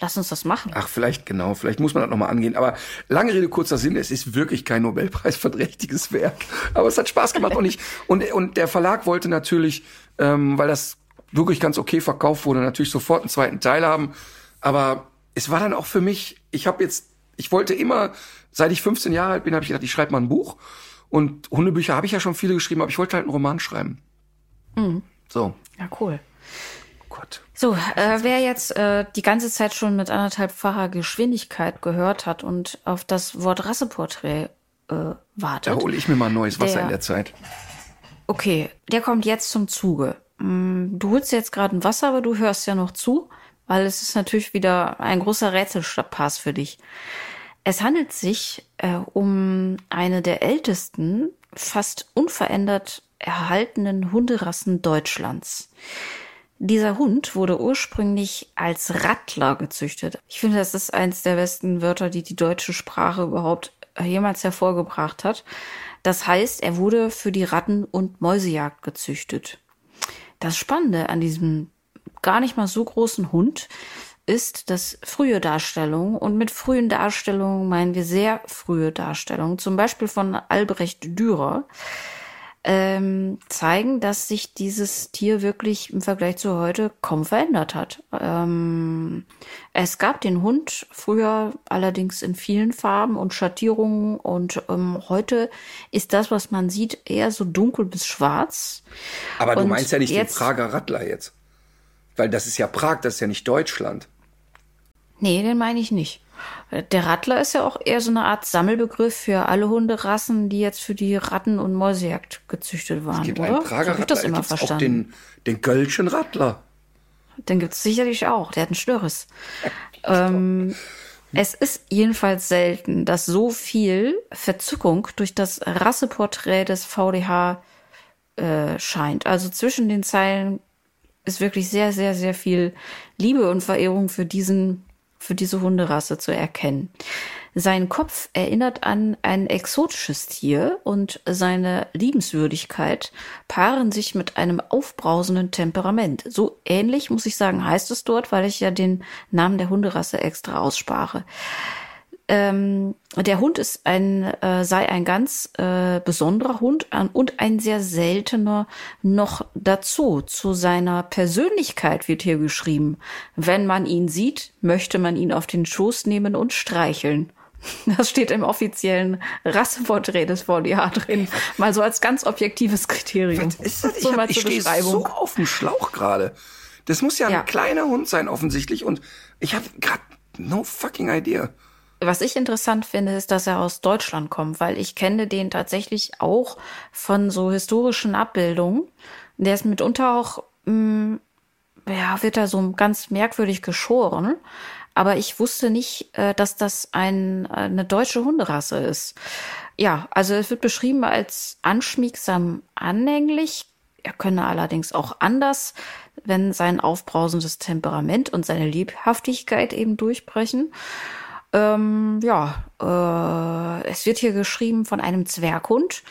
Lass uns das machen. Ach, vielleicht genau, vielleicht muss man das nochmal angehen. Aber lange Rede, kurzer Sinn, es ist wirklich kein Nobelpreisverdächtiges [LAUGHS] Werk. Aber es hat Spaß gemacht und ich, und, und der Verlag wollte natürlich, ähm, weil das wirklich ganz okay verkauft wurde, natürlich sofort einen zweiten Teil haben. Aber es war dann auch für mich, ich habe jetzt, ich wollte immer, seit ich 15 Jahre alt bin, habe ich gedacht, ich schreibe mal ein Buch. Und Hundebücher habe ich ja schon viele geschrieben, aber ich wollte halt einen Roman schreiben. So, Ja, cool. oh Gott. So, äh, wer jetzt äh, die ganze Zeit schon mit anderthalbfacher Geschwindigkeit gehört hat und auf das Wort Rasseporträt äh, Da wartet, hole ich mir mal ein neues Wasser Der- in der Zeit. Okay, der kommt jetzt zum Zuge. Mm, Du holst jetzt gerade ein Wasser, aber du hörst ja noch zu, weil es ist natürlich wieder ein großer Rätselpass für dich. Es handelt sich äh, um eine der ältesten, fast unverändert erhaltenen Hunderassen Deutschlands. Dieser Hund wurde ursprünglich als Rattler gezüchtet. Ich finde, das ist eins der besten Wörter, die die deutsche Sprache überhaupt jemals hervorgebracht hat. Das heißt, er wurde für die Ratten- und Mäusejagd gezüchtet. Das Spannende an diesem gar nicht mal so großen Hund ist, dass frühe Darstellungen, und mit frühen Darstellungen meinen wir sehr frühe Darstellungen, zum Beispiel von Albrecht Dürer, ähm, zeigen, dass sich dieses Tier wirklich im Vergleich zu heute kaum verändert hat. Ähm, es gab den Hund früher allerdings in vielen Farben und Schattierungen und ähm, heute ist das, was man sieht, eher so dunkel bis schwarz. Aber du Und meinst ja nicht den Prager Rattler jetzt. Weil das ist ja Prag, das ist ja nicht Deutschland. Nee, den meine ich nicht. Der Rattler ist ja auch eher so eine Art Sammelbegriff für alle Hunderassen, die jetzt für die Ratten- und Mäusejagd gezüchtet waren, Es gibt oder? einen Prager so ich das Rattler, immer gibt's auch verstanden. den, den Kölschen Rattler. Den gibt's sicherlich auch. Der hat einen Störres. [LAUGHS] ähm, es ist jedenfalls selten, dass so viel Verzückung durch das Rasseporträt des VDH äh, scheint. Also zwischen den Zeilen ist wirklich sehr, sehr, sehr viel Liebe und Verehrung für diesen, für diese Hunderasse zu erkennen. Sein Kopf erinnert an ein exotisches Tier und seine Liebenswürdigkeit paaren sich mit einem aufbrausenden Temperament. So ähnlich, muss ich sagen, heißt es dort, weil ich ja den Namen der Hunderasse extra ausspare. Ähm, der Hund ist ein, äh, sei ein ganz äh, besonderer Hund an, und ein sehr seltener noch dazu. Zu seiner Persönlichkeit wird hier geschrieben. Wenn man ihn sieht, möchte man ihn auf den Schoß nehmen und streicheln. [LAUGHS] Das steht im offiziellen Rasseporträt des VDH drin. Mal so als ganz objektives Kriterium. Was ist das? Ich, So hab- mal ich stehe so auf dem Schlauch gerade. Das muss ja ein Ja. kleiner Hund sein, offensichtlich. Und ich habe gerade no fucking idea. Was ich interessant finde, ist, dass er aus Deutschland kommt, weil ich kenne den tatsächlich auch von so historischen Abbildungen. Der ist mitunter auch, mh, ja, wird er so ganz merkwürdig geschoren. Aber ich wusste nicht, äh, dass das ein, eine deutsche Hunderasse ist. Ja, also es wird beschrieben als anschmiegsam anhänglich. Er könne allerdings auch anders, wenn sein aufbrausendes Temperament und seine Lebhaftigkeit eben durchbrechen. Ähm, ja, äh, es wird hier geschrieben von einem Zwerghund.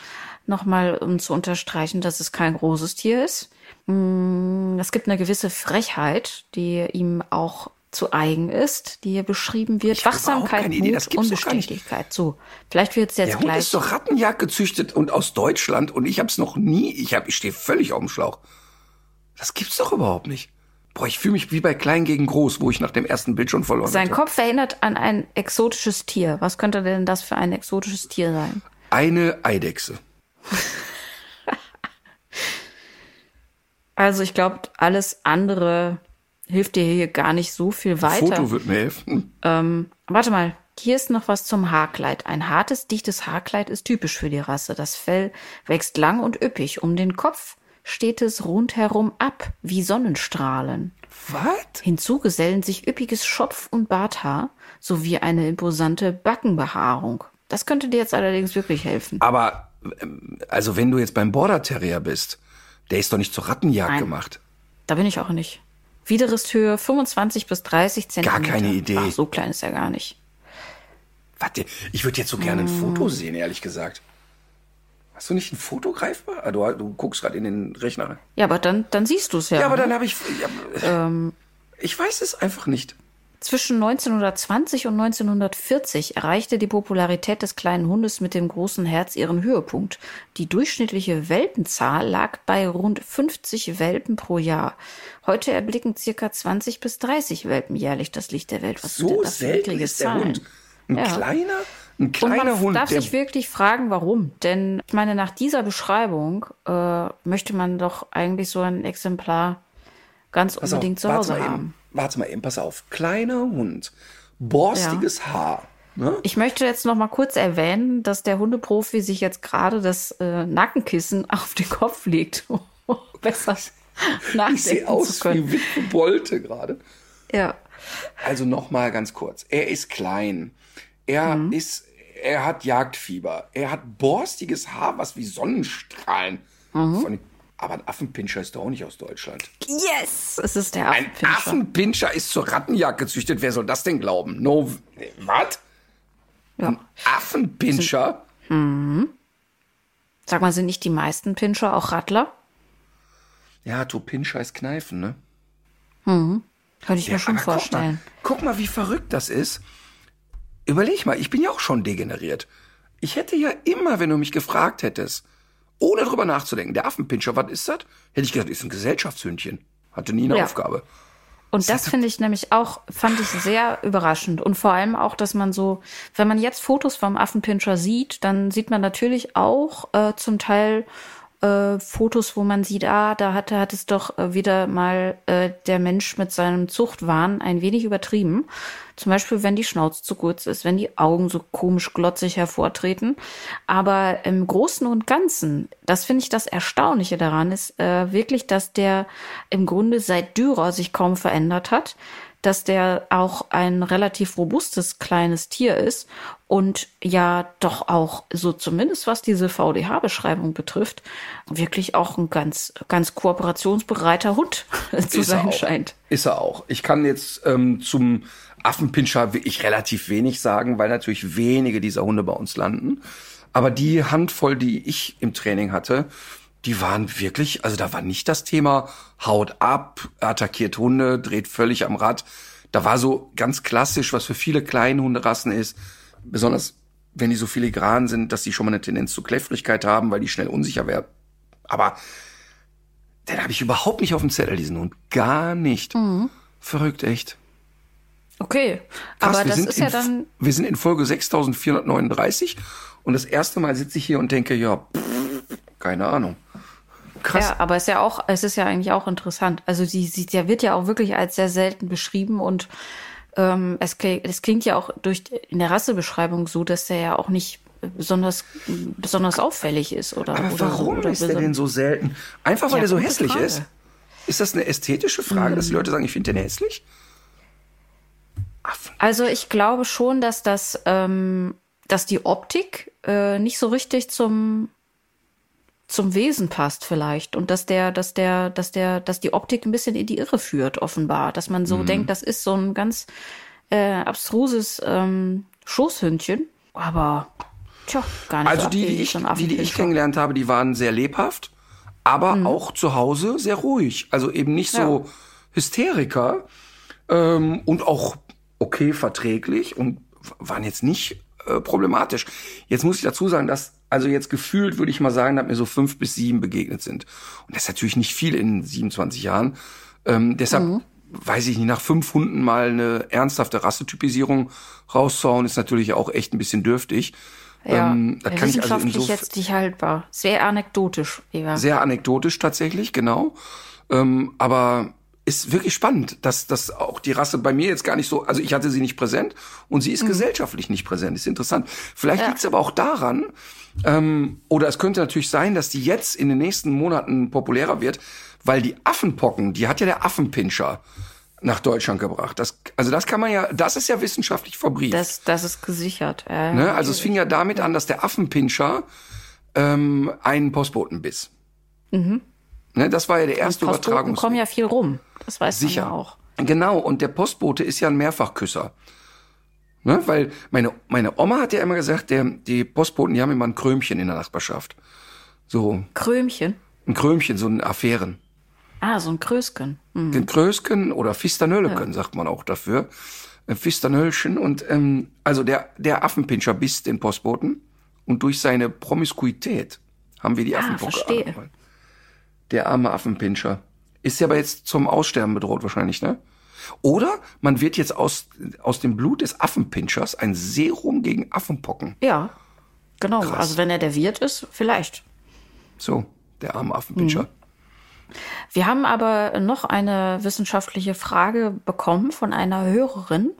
Nochmal, um zu unterstreichen, dass es kein großes Tier ist. Mm, Es gibt eine gewisse Frechheit, die ihm auch zu eigen ist, die hier beschrieben wird. Ich Wachsamkeit, keine Idee, Mut das gibt's und. Beständigkeit. So, vielleicht wird es jetzt Der Hund gleich. ist doch Rattenjagd gezüchtet und aus Deutschland und ich habe es noch nie. Ich hab, ich stehe völlig auf dem Schlauch. Das gibt's doch überhaupt nicht. Boah, ich fühle mich wie bei Klein gegen Groß, wo ich nach dem ersten Bild schon verloren Sein hatte. Kopf erinnert an ein exotisches Tier. Was könnte denn das für ein exotisches Tier sein? Eine Eidechse. [LAUGHS] Also ich glaube, alles andere hilft dir hier gar nicht so viel weiter. Foto wird mir helfen. Ähm, warte mal, hier ist noch was zum Haarkleid. Ein hartes, dichtes Haarkleid ist typisch für die Rasse. Das Fell wächst lang und üppig. Um den Kopf steht es rundherum ab, wie Sonnenstrahlen. Was? Hinzu gesellen sich üppiges Schopf- und Barthaar sowie eine imposante Backenbehaarung. Das könnte dir jetzt allerdings wirklich helfen. Aber, ähm, also wenn du jetzt beim Border Terrier bist, der ist doch nicht zur Rattenjagd Nein. gemacht. Da bin ich auch nicht. Widerristhöhe 25 bis 30 Zentimeter. keine Idee. Ach, so klein ist er gar nicht. Warte, ich würde jetzt so gerne ein Mm. Foto sehen, ehrlich gesagt. Hast du nicht ein Foto greifbar? Ah, Du, du guckst gerade in den Rechner rein. Ja, aber dann, dann siehst du es ja. Ja, aber ne? dann habe ich. Ja, Ähm. ich weiß es einfach nicht. Zwischen 1920 und 1940 erreichte die Popularität des kleinen Hundes mit dem großen Herz ihren Höhepunkt. Die durchschnittliche Welpenzahl lag bei rund 50 Welpen pro Jahr. Heute erblicken circa 20 bis 30 Welpen jährlich das Licht der Welt. Was So selten ist der Zahlen? Hund. Ein Ja. kleiner, ein Und kleiner man Hund. darf sich wirklich fragen, warum. Denn ich meine, nach dieser Beschreibung äh, möchte man doch eigentlich so ein Exemplar ganz pass auf, unbedingt zu warte Hause haben. Eben, warte mal eben, pass auf. Kleiner Hund, borstiges Haar. Ne? Ich möchte jetzt noch mal kurz erwähnen, dass der Hundeprofi sich jetzt gerade das äh, Nackenkissen [LAUGHS] auf den Kopf legt, [LAUGHS] um besser Ich [LAUGHS] sehe nachdenken zu aus können. wie Bolte gerade. Ja. Also noch mal ganz kurz. Er ist klein. Er Mhm. ist, er hat Jagdfieber. Er hat borstiges Haar, was wie Sonnenstrahlen. Mhm. Von, aber ein Affenpinscher ist doch auch nicht aus Deutschland. Yes! Es ist der Ein Affenpinscher. Affenpinscher ist zur Rattenjagd gezüchtet. Wer soll das denn glauben? No, was? Ja. Affenpinscher? Sag mal, sind nicht die meisten Pinscher auch Rattler? Ja, du Pinscher ist Kneifen, ne? Könnte ich Ja, mir schon aber guck mal, vorstellen. guck mal, wie verrückt das ist. Überleg mal, ich bin ja auch schon degeneriert. Ich hätte ja immer, wenn du mich gefragt hättest, ohne drüber nachzudenken, der Affenpinscher, was ist das? Hätte ich gesagt, ist ein Gesellschaftshündchen. Hatte nie eine Ja. Aufgabe. Und das finde ich nämlich auch, fand ich sehr überraschend. Und vor allem auch, dass man so, wenn man jetzt Fotos vom Affenpinscher sieht, dann sieht man natürlich auch äh, zum Teil äh, Fotos, wo man sieht, ah, da hatte, hat es doch äh, wieder mal äh, der Mensch mit seinem Zuchtwahn ein wenig übertrieben. Zum Beispiel, wenn die Schnauze zu kurz ist, wenn die Augen so komisch glotzig hervortreten. Aber im Großen und Ganzen, das finde ich das Erstaunliche daran, ist äh, wirklich, dass der im Grunde seit Dürer sich kaum verändert hat dass der auch ein relativ robustes kleines Tier ist und ja doch auch so zumindest was diese VDH-Beschreibung betrifft, wirklich auch ein ganz, ganz kooperationsbereiter Hund [LAUGHS] zu Ist sein scheint. Ist er auch. Ich kann jetzt ähm, zum Affenpinscher wirklich relativ wenig sagen, weil natürlich wenige dieser Hunde bei uns landen. Aber die Handvoll, die ich im Training hatte, die waren wirklich, also da war nicht das Thema haut ab, attackiert Hunde, dreht völlig am Rad. Da war so ganz klassisch, was für viele kleine Hunderassen ist, besonders wenn die so filigran sind, dass die schon mal eine Tendenz zur Kläffrigkeit haben, weil die schnell unsicher werden. Aber den habe ich überhaupt nicht auf dem Zettel, diesen Hund. Gar nicht. Verrückt, echt. Okay, Krass, aber das ist ja in, dann, Wir sind in Folge 6439 und das erste Mal sitze ich hier und denke, ja, pff, keine Ahnung. Krass. ja, aber es ist ja auch, es ist ja eigentlich auch interessant. Also die, sie, der wird ja auch wirklich als sehr selten beschrieben und ähm, es, klingt, es klingt ja auch durch in der Rassebeschreibung so, dass der ja auch nicht besonders besonders auffällig ist oder Aber oder, warum oder ist der denn so selten? Einfach weil Ja, er so hässlich Frage. ist? Ist das eine ästhetische Frage, dass die Leute sagen, ich finde den hässlich? Affen. Also ich glaube schon, dass das, ähm, dass die Optik äh, nicht so richtig zum zum Wesen passt vielleicht und dass der, dass der, dass der, dass die Optik ein bisschen in die Irre führt offenbar, dass man so Mhm. denkt, das ist so ein ganz äh, abstruses ähm, Schoßhündchen, aber tja, gar nicht Also so die, die ich, die, die ich kennengelernt habe, die waren sehr lebhaft, aber Mhm. auch zu Hause sehr ruhig. Also eben nicht so Hysteriker ähm, und auch okay verträglich und waren jetzt nicht äh, problematisch. Jetzt muss ich dazu sagen, dass also jetzt gefühlt würde ich mal sagen, dass mir so fünf bis sieben begegnet sind. Und das ist natürlich nicht viel in 27 Jahren. Ähm, deshalb Mhm. weiß ich nicht, nach fünf Hunden mal eine ernsthafte Rassetypisierung rauszuhauen, ist natürlich auch echt ein bisschen dürftig. Ja, Ähm, da kann ich also wissenschaftlich jetzt nicht haltbar. Sehr anekdotisch, eher. sehr anekdotisch tatsächlich, genau. Ähm, aber ist wirklich spannend, dass, dass auch die Rasse bei mir jetzt gar nicht so, also ich hatte sie nicht präsent und sie ist gesellschaftlich nicht präsent. Ist interessant. Vielleicht Mhm. Ja. liegt es aber auch daran, ähm, oder es könnte natürlich sein, dass die jetzt in den nächsten Monaten populärer wird, weil die Affenpocken, die hat ja der Affenpinscher nach Deutschland gebracht. Das, also das kann man ja, das ist ja wissenschaftlich verbrieft. Das, das ist gesichert. Äh, Ne? Also es fing ja damit an, dass der Affenpinscher ähm, einen Postboten biss. Ne? Das war ja der erste Postboten Übertragungs. kommen ja viel rum. Das weiß Sicher. man ja auch. Genau, und der Postbote ist ja ein Mehrfachküsser. Ne? Weil meine, meine Oma hat ja immer gesagt, der, die Postboten, die haben immer ein Krömchen in der Nachbarschaft. So Krömchen. ein Krömchen, so ein Affären. Ah, so ein Krösken. Hm. Den Krösken oder Fisternölleken, sagt man auch dafür. Ein Fisternöllchen. Und ähm, also der, der Affenpinscher biss den Postboten. Und durch seine Promiskuität haben wir die Ah, verstehe. angefangen. Der arme Affenpinscher. Ist ja aber jetzt zum Aussterben bedroht wahrscheinlich, ne? Oder man wird jetzt aus, aus dem Blut des Affenpinschers ein Serum gegen Affenpocken. Ja, genau. Krass. Also wenn er der Wirt ist, vielleicht. So, der arme Affenpinscher. Wir haben aber noch eine wissenschaftliche Frage bekommen von einer Hörerin.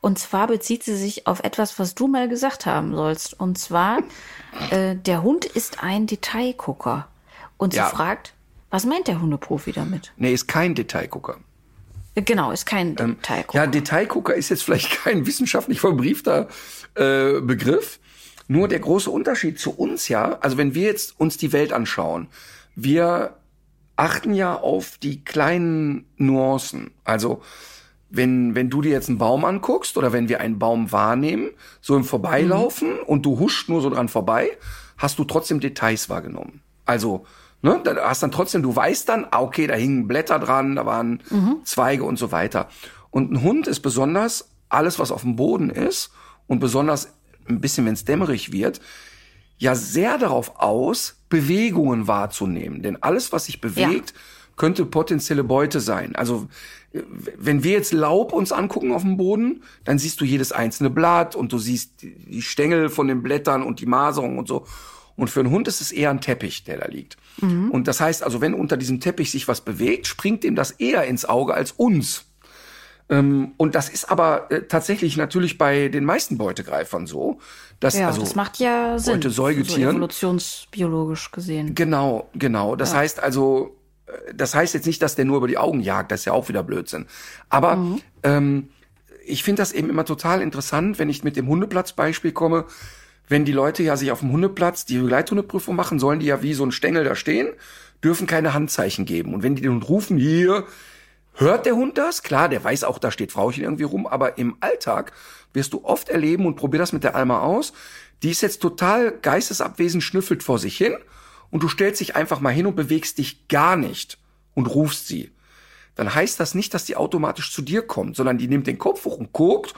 Und zwar bezieht sie sich auf etwas, was du mal gesagt haben sollst. Und zwar, [LAUGHS] äh, der Hund ist ein Detailgucker. Und sie Ja. fragt, was meint der Hundeprofi damit? Nee, ist kein Detailgucker. Äh, Genau, ist kein Ähm, Detailgucker. Ja, Detailgucker ist jetzt vielleicht [LAUGHS] kein wissenschaftlich verbriefter äh, Begriff. Nur der große Unterschied zu uns ja, also wenn wir jetzt uns die Welt anschauen, wir achten ja auf die kleinen Nuancen. Also wenn, wenn du dir jetzt einen Baum anguckst oder wenn wir einen Baum wahrnehmen, so im Vorbeilaufen und du huscht nur so dran vorbei, hast du trotzdem Details wahrgenommen. Also, ne, da hast dann trotzdem, du weißt dann, ah, okay, da hingen Blätter dran, da waren Zweige und so weiter. Und ein Hund ist besonders alles, was auf dem Boden ist und besonders ein bisschen, wenn es dämmerig wird, ja sehr darauf aus, Bewegungen wahrzunehmen. Denn alles, was sich bewegt, könnte potenzielle Beute sein. Also wenn wir jetzt Laub uns angucken auf dem Boden, dann siehst du jedes einzelne Blatt und du siehst die Stängel von den Blättern und die Maserung und so. Und für einen Hund ist es eher ein Teppich, der da liegt. Und das heißt also, wenn unter diesem Teppich sich was bewegt, springt dem das eher ins Auge als uns. Ähm, und das ist aber äh, tatsächlich natürlich bei den meisten Beutegreifern so. Dass, Ja, also, das macht ja Sinn. Beute Säugetieren. So evolutionsbiologisch gesehen. Genau, genau. Das heißt also, äh, das heißt jetzt nicht, dass der nur über die Augen jagt, das ist ja auch wieder Blödsinn. Aber Mhm. ähm, ich finde das eben immer total interessant, wenn ich mit dem Hundeplatzbeispiel komme. Wenn die Leute ja sich auf dem Hundeplatz die Begleithundeprüfung machen, sollen die ja wie so ein Stängel da stehen, dürfen keine Handzeichen geben. Und wenn die den Hund rufen, hier, hört der Hund das? Klar, der weiß auch, da steht Frauchen irgendwie rum, aber im Alltag wirst du oft erleben und probier das mit der Alma aus. Die ist jetzt total geistesabwesend, schnüffelt vor sich hin und du stellst dich einfach mal hin und bewegst dich gar nicht und rufst sie. Dann heißt das nicht, dass die automatisch zu dir kommt, sondern die nimmt den Kopf hoch und guckt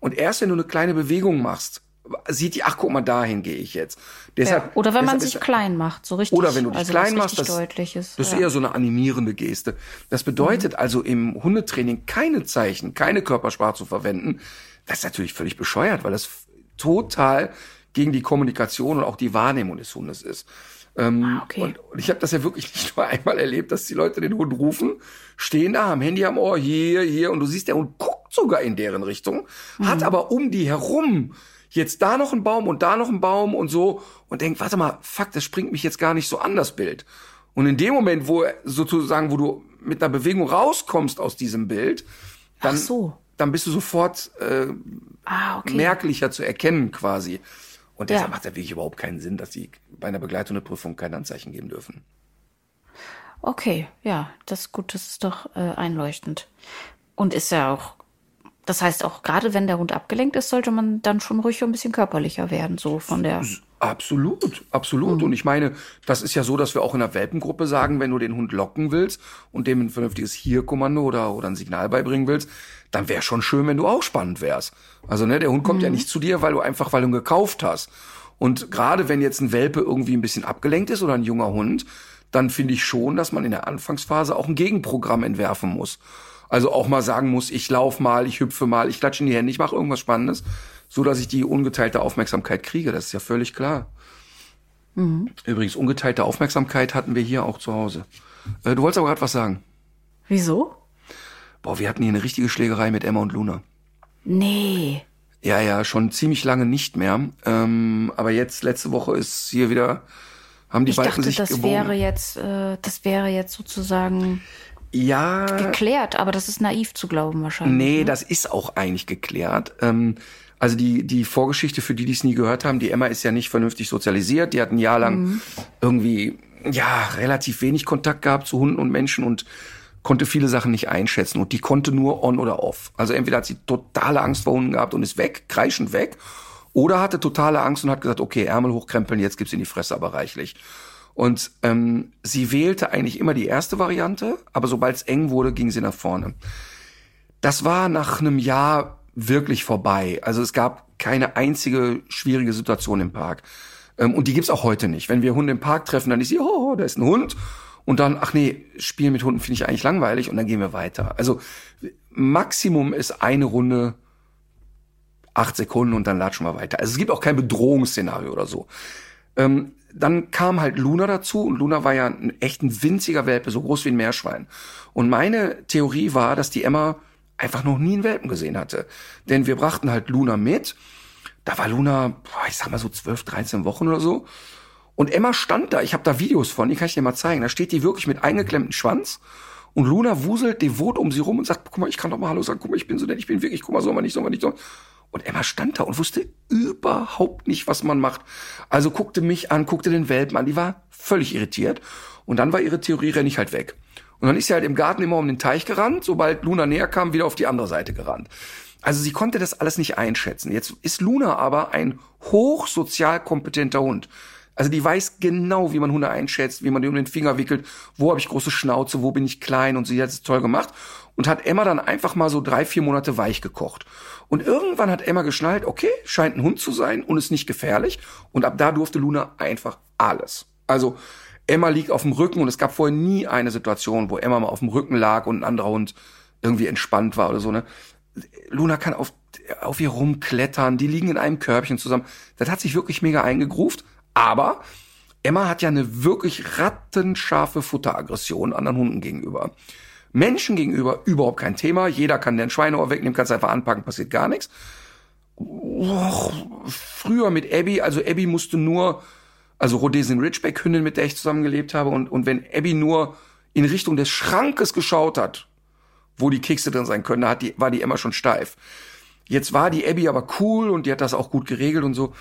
und erst wenn du eine kleine Bewegung machst, sieht die, ach guck mal, dahin gehe ich jetzt. Deshalb, Ja. Oder wenn man deshalb sich ist- klein macht, so richtig. oder wenn du dich also klein machst, das, deutlich ist. das ist ja. Mhm. eher so eine animierende Geste. Das bedeutet also im Hundetraining keine Zeichen, keine Körpersprache zu verwenden. Das ist natürlich völlig bescheuert, weil das total gegen die Kommunikation und auch die Wahrnehmung des Hundes ist. Ähm, Ah, okay. und, und ich habe das ja wirklich [LAUGHS] nicht nur einmal erlebt, dass die Leute den Hund rufen, stehen da, haben Handy am Ohr, hier, hier, und du siehst, der Hund guckt sogar in deren Richtung, hat Mhm. aber um die herum jetzt da noch ein Baum und da noch ein Baum und so und denkt, warte mal, fuck, das springt mich jetzt gar nicht so an das Bild. Und in dem Moment, wo sozusagen, wo du mit einer Bewegung rauskommst aus diesem Bild, dann, so. dann bist du sofort äh, Ah, okay. merklicher zu erkennen quasi. Und deshalb Ja. macht da wirklich überhaupt keinen Sinn, dass die bei einer Begleitung der Prüfung kein Anzeichen geben dürfen. Okay, ja, das ist gut, das ist doch äh, einleuchtend. Und ist ja auch, das heißt auch, gerade wenn der Hund abgelenkt ist, sollte man dann schon ruhig ein bisschen körperlicher werden, so von der. Absolut, absolut. Und ich meine, das ist ja so, dass wir auch in der Welpengruppe sagen, wenn du den Hund locken willst und dem ein vernünftiges Hier-Kommando oder, oder ein Signal beibringen willst, dann wäre schon schön, wenn du auch spannend wärst. Also, ne, der Hund kommt ja nicht zu dir, weil du einfach, weil du ihn gekauft hast. Und gerade wenn jetzt ein Welpe irgendwie ein bisschen abgelenkt ist oder ein junger Hund, dann finde ich schon, dass man in der Anfangsphase auch ein Gegenprogramm entwerfen muss. Also auch mal sagen muss, ich lauf mal, ich hüpfe mal, ich klatsche in die Hände, ich mache irgendwas Spannendes, so dass ich die ungeteilte Aufmerksamkeit kriege. Das ist ja völlig klar. Übrigens, ungeteilte Aufmerksamkeit hatten wir hier auch zu Hause. Äh, du wolltest aber gerade was sagen. Wieso? Boah, wir hatten hier eine richtige Schlägerei mit Emma und Luna. Nee. Ja, ja, schon ziemlich lange nicht mehr. Ähm, aber jetzt, letzte Woche ist hier wieder, haben die Ich beiden dachte, sich das gewogen. wäre jetzt, äh, das wäre jetzt sozusagen ja, geklärt, aber das ist naiv zu glauben wahrscheinlich. Nee, das ist auch eigentlich geklärt. Ähm, also die, die Vorgeschichte, für die, die es nie gehört haben, die Emma ist ja nicht vernünftig sozialisiert. Die hat ein Jahr lang irgendwie, ja, relativ wenig Kontakt gehabt zu Hunden und Menschen und konnte viele Sachen nicht einschätzen. Und die konnte nur on oder off. Also entweder hat sie totale Angst vor Hunden gehabt und ist weg, kreischend weg. Oder hatte totale Angst und hat gesagt, okay, Ärmel hochkrempeln, jetzt gibt's in die Fresse aber reichlich. Und ähm, sie wählte eigentlich immer die erste Variante, aber sobald es eng wurde, ging sie nach vorne. Das war nach einem Jahr wirklich vorbei. Also es gab keine einzige schwierige Situation im Park. Ähm, und die gibt's auch heute nicht. Wenn wir Hunde im Park treffen, dann ist sie, oh, da ist ein Hund. Und dann, ach nee, Spielen mit Hunden finde ich eigentlich langweilig und dann gehen wir weiter. Also Maximum ist eine Runde acht Sekunden und dann latschen wir weiter. Also es gibt auch kein Bedrohungsszenario oder so. Ähm, dann kam halt Luna dazu und Luna war ja ein echt ein winziger Welpe, so groß wie ein Meerschwein. Und meine Theorie war, dass die Emma einfach noch nie einen Welpen gesehen hatte. Denn wir brachten halt Luna mit. Da war Luna, ich sag mal so 12, 13 Wochen oder so. Und Emma stand da, ich habe da Videos von, die kann ich dir mal zeigen. Da steht die wirklich mit eingeklemmtem Schwanz. Und Luna wuselt devot um sie rum und sagt, guck mal, ich kann doch mal Hallo sagen, guck mal, ich bin so nett, ich bin wirklich, guck mal, soll man nicht, soll man nicht, soll man. Und Emma stand da und wusste überhaupt nicht, was man macht. Also guckte mich an, guckte den Welpen an, die war völlig irritiert. Und dann war ihre Theorie, renne ich halt weg. Und dann ist sie halt im Garten immer um den Teich gerannt, sobald Luna näher kam, wieder auf die andere Seite gerannt. Also sie konnte das alles nicht einschätzen. Jetzt ist Luna aber ein hochsozial kompetenter Hund. Also die weiß genau, wie man Hunde einschätzt, wie man die um den Finger wickelt, wo habe ich große Schnauze, wo bin ich klein und sie hat es toll gemacht und hat Emma dann einfach mal so drei, vier Monate weich gekocht. Und irgendwann hat Emma geschnallt, okay, scheint ein Hund zu sein und ist nicht gefährlich und ab da durfte Luna einfach alles. Also Emma liegt auf dem Rücken und es gab vorher nie eine Situation, wo Emma mal auf dem Rücken lag und ein anderer Hund irgendwie entspannt war oder so, ne? Luna kann auf, auf ihr rumklettern, die liegen in einem Körbchen zusammen. Das hat sich wirklich mega eingegruft. Aber Emma hat ja eine wirklich rattenscharfe Futteraggression anderen Hunden gegenüber. Menschen gegenüber überhaupt kein Thema. Jeder kann den Schweineohr wegnehmen, kannst einfach anpacken, passiert gar nichts. Och, früher mit Abby, also Abby musste nur, also Rhodesian Ridgeback Hündin, mit der ich zusammengelebt habe, und, und wenn Abby nur in Richtung des Schrankes geschaut hat, wo die Kekse drin sein können, da hat die, war die immer schon steif. Jetzt war die Abby aber cool und die hat das auch gut geregelt und so.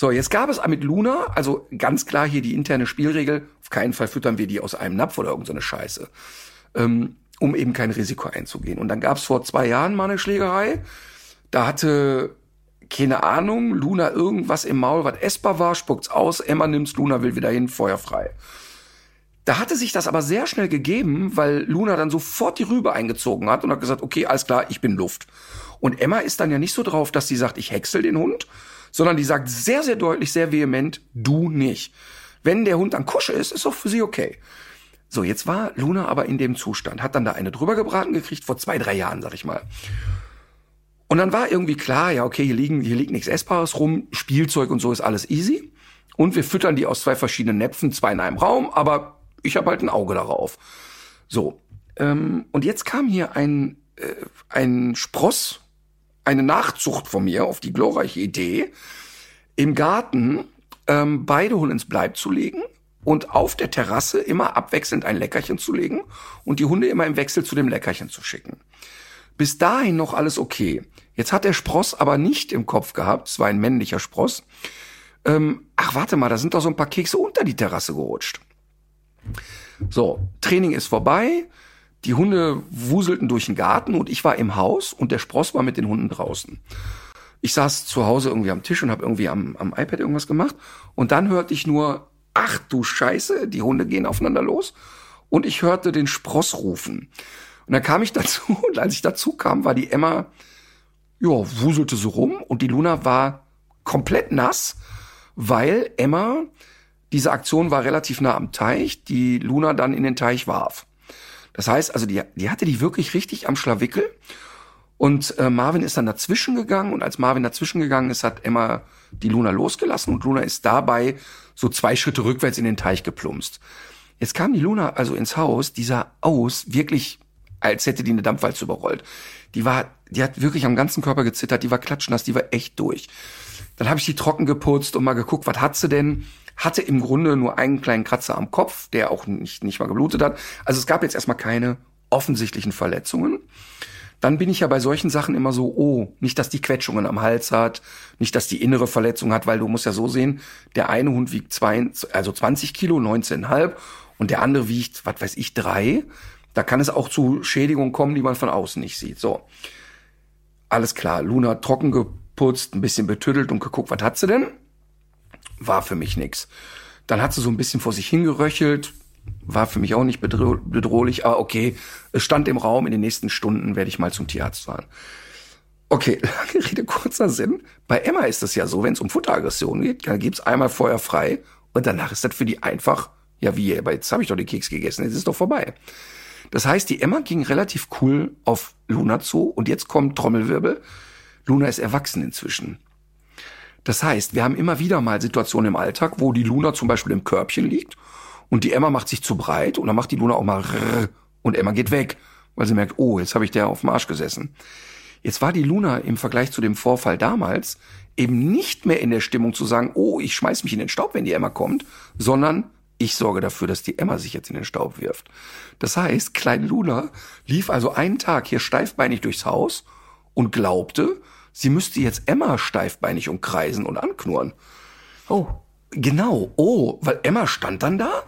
So, jetzt gab es mit Luna, also ganz klar hier die interne Spielregel, auf keinen Fall füttern wir die aus einem Napf oder irgendeine Scheiße, ähm, um eben kein Risiko einzugehen. Und dann gab es vor zwei Jahren mal eine Schlägerei. Da hatte, keine Ahnung, Luna irgendwas im Maul, was essbar war, spuckt's aus, Emma nimmt's, Luna will wieder hin, feuerfrei. Da hatte sich das aber sehr schnell gegeben, weil Luna dann sofort die Rübe eingezogen hat und hat gesagt, okay, alles klar, ich bin Luft. Und Emma ist dann ja nicht so drauf, dass sie sagt, ich häcksel den Hund, sondern die sagt sehr, sehr deutlich, sehr vehement, du nicht. Wenn der Hund an Kusche ist, ist auch für sie okay. So, jetzt war Luna aber in dem Zustand, hat dann da eine drüber gebraten gekriegt, vor zwei, drei Jahren, sag ich mal. Und dann war irgendwie klar, ja, okay, hier liegen, hier liegt nichts Essbares rum, Spielzeug und so ist alles easy. Und wir füttern die aus zwei verschiedenen Näpfen, zwei in einem Raum, aber ich habe halt ein Auge darauf. So. Ähm, und jetzt kam hier ein, äh, ein Spross, eine Nachzucht von mir auf die glorreiche Idee, im Garten ähm, beide Hunde ins Bleib zu legen und auf der Terrasse immer abwechselnd ein Leckerchen zu legen und die Hunde immer im Wechsel zu dem Leckerchen zu schicken. Bis dahin noch alles okay. Jetzt hat der Spross aber nicht im Kopf gehabt, es war ein männlicher Spross. Ähm, ach, warte mal, da sind doch so ein paar Kekse unter die Terrasse gerutscht. So, Training ist vorbei. Die Hunde wuselten durch den Garten und ich war im Haus und der Spross war mit den Hunden draußen. Ich saß zu Hause irgendwie am Tisch und habe irgendwie am, am iPad irgendwas gemacht und dann hörte ich nur, ach du Scheiße, die Hunde gehen aufeinander los und ich hörte den Spross rufen. Und dann kam ich dazu [LAUGHS] und als ich dazu kam, war die Emma, ja, wuselte so rum und die Luna war komplett nass, weil Emma diese Aktion war relativ nah am Teich, die Luna dann in den Teich warf. Das heißt, also die, die hatte die wirklich richtig am Schlawickel. Und äh, Marvin ist dann dazwischen gegangen und als Marvin dazwischen gegangen ist, hat Emma die Luna losgelassen und Luna ist dabei so zwei Schritte rückwärts in den Teich geplumpst. Jetzt kam die Luna also ins Haus, die sah aus, wirklich, als hätte die eine Dampfwalze überrollt. Die war, die hat wirklich am ganzen Körper gezittert, die war klatschnass, die war echt durch. Dann habe ich die trocken geputzt und mal geguckt, was hat sie denn? Hatte im Grunde nur einen kleinen Kratzer am Kopf, der auch nicht, nicht mal geblutet hat. Also es gab jetzt erstmal keine offensichtlichen Verletzungen. Dann bin ich ja bei solchen Sachen immer so, oh, nicht, dass die Quetschungen am Hals hat, nicht, dass die innere Verletzung hat, weil du musst ja so sehen, der eine Hund wiegt zwei, also 20 Kilo, 19,5 und der andere wiegt, was weiß ich, drei. Da kann es auch zu Schädigungen kommen, die man von außen nicht sieht. So. Alles klar, Luna trocken geputzt, ein bisschen betüttelt und geguckt, was hat sie denn? War für mich nix. Dann hat sie so ein bisschen vor sich hingeröchelt, war für mich auch nicht bedrohlich, aber okay, es stand im Raum, in den nächsten Stunden werde ich mal zum Tierarzt fahren. Okay, [LAUGHS] lange Rede, kurzer Sinn. Bei Emma ist es ja so, wenn es um Futteraggressionen geht, dann gibt's einmal Feuer frei und danach ist das für die einfach, ja wie, aber jetzt habe ich doch den Keks gegessen, jetzt ist doch vorbei. Das heißt, die Emma ging relativ cool auf Luna zu und jetzt kommt Trommelwirbel. Luna ist erwachsen inzwischen. Das heißt, wir haben immer wieder mal Situationen im Alltag, wo die Luna zum Beispiel im Körbchen liegt und die Emma macht sich zu breit und dann macht die Luna auch mal und Emma geht weg, weil sie merkt, oh, jetzt habe ich der auf dem Arsch gesessen. Jetzt war die Luna im Vergleich zu dem Vorfall damals eben nicht mehr in der Stimmung zu sagen, oh, ich schmeiß mich in den Staub, wenn die Emma kommt, sondern ich sorge dafür, dass die Emma sich jetzt in den Staub wirft. Das heißt, kleine Luna lief also einen Tag hier steifbeinig durchs Haus und glaubte, sie müsste jetzt Emma steifbeinig umkreisen und anknurren. Oh. Genau, oh, weil Emma stand dann da,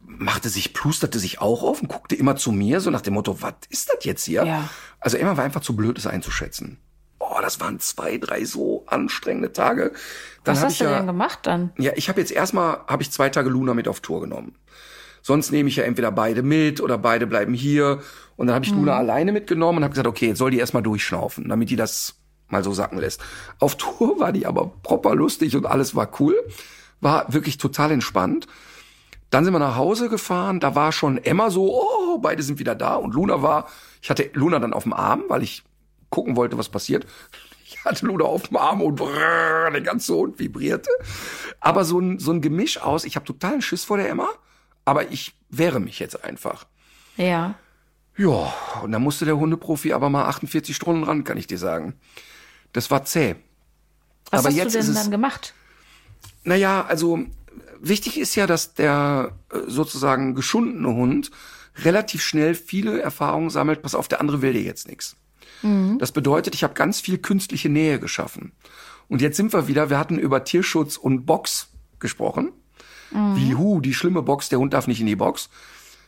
machte sich, plusterte sich auch auf und guckte immer zu mir, so nach dem Motto, was ist das jetzt hier? Ja. Also Emma war einfach zu blöd, es einzuschätzen. Oh, das waren zwei, drei so anstrengende Tage. Dann Was hast du ja, denn gemacht dann? Ja, ich habe jetzt erstmal, habe ich zwei Tage Luna mit auf Tour genommen. Sonst nehme ich ja entweder beide mit oder beide bleiben hier. Und dann habe ich mhm. Luna alleine mitgenommen und habe gesagt, okay, jetzt soll die erstmal durchschnaufen, damit die das mal so sacken lässt. Auf Tour war die aber proper lustig und alles war cool. War wirklich total entspannt. Dann sind wir nach Hause gefahren, da war schon Emma so, oh, beide sind wieder da und Luna war, ich hatte Luna dann auf dem Arm, weil ich gucken wollte, was passiert. Ich hatte Luna auf dem Arm und brrr, der ganze Hund vibrierte. Aber so ein, so ein Gemisch aus, ich habe totalen Schiss vor der Emma, aber ich wehre mich jetzt einfach. Ja. Ja, und dann musste der Hundeprofi aber mal 48 Stunden ran, kann ich dir sagen. Das war zäh. Was aber hast jetzt du ist denn es, dann gemacht? Naja, also wichtig ist ja, dass der äh, sozusagen geschundene Hund relativ schnell viele Erfahrungen sammelt. Pass auf, der andere will dir jetzt nichts. Das bedeutet, ich habe ganz viel künstliche Nähe geschaffen. Und jetzt sind wir wieder, wir hatten über Tierschutz und Box gesprochen. Wie, hu, die schlimme Box, der Hund darf nicht in die Box.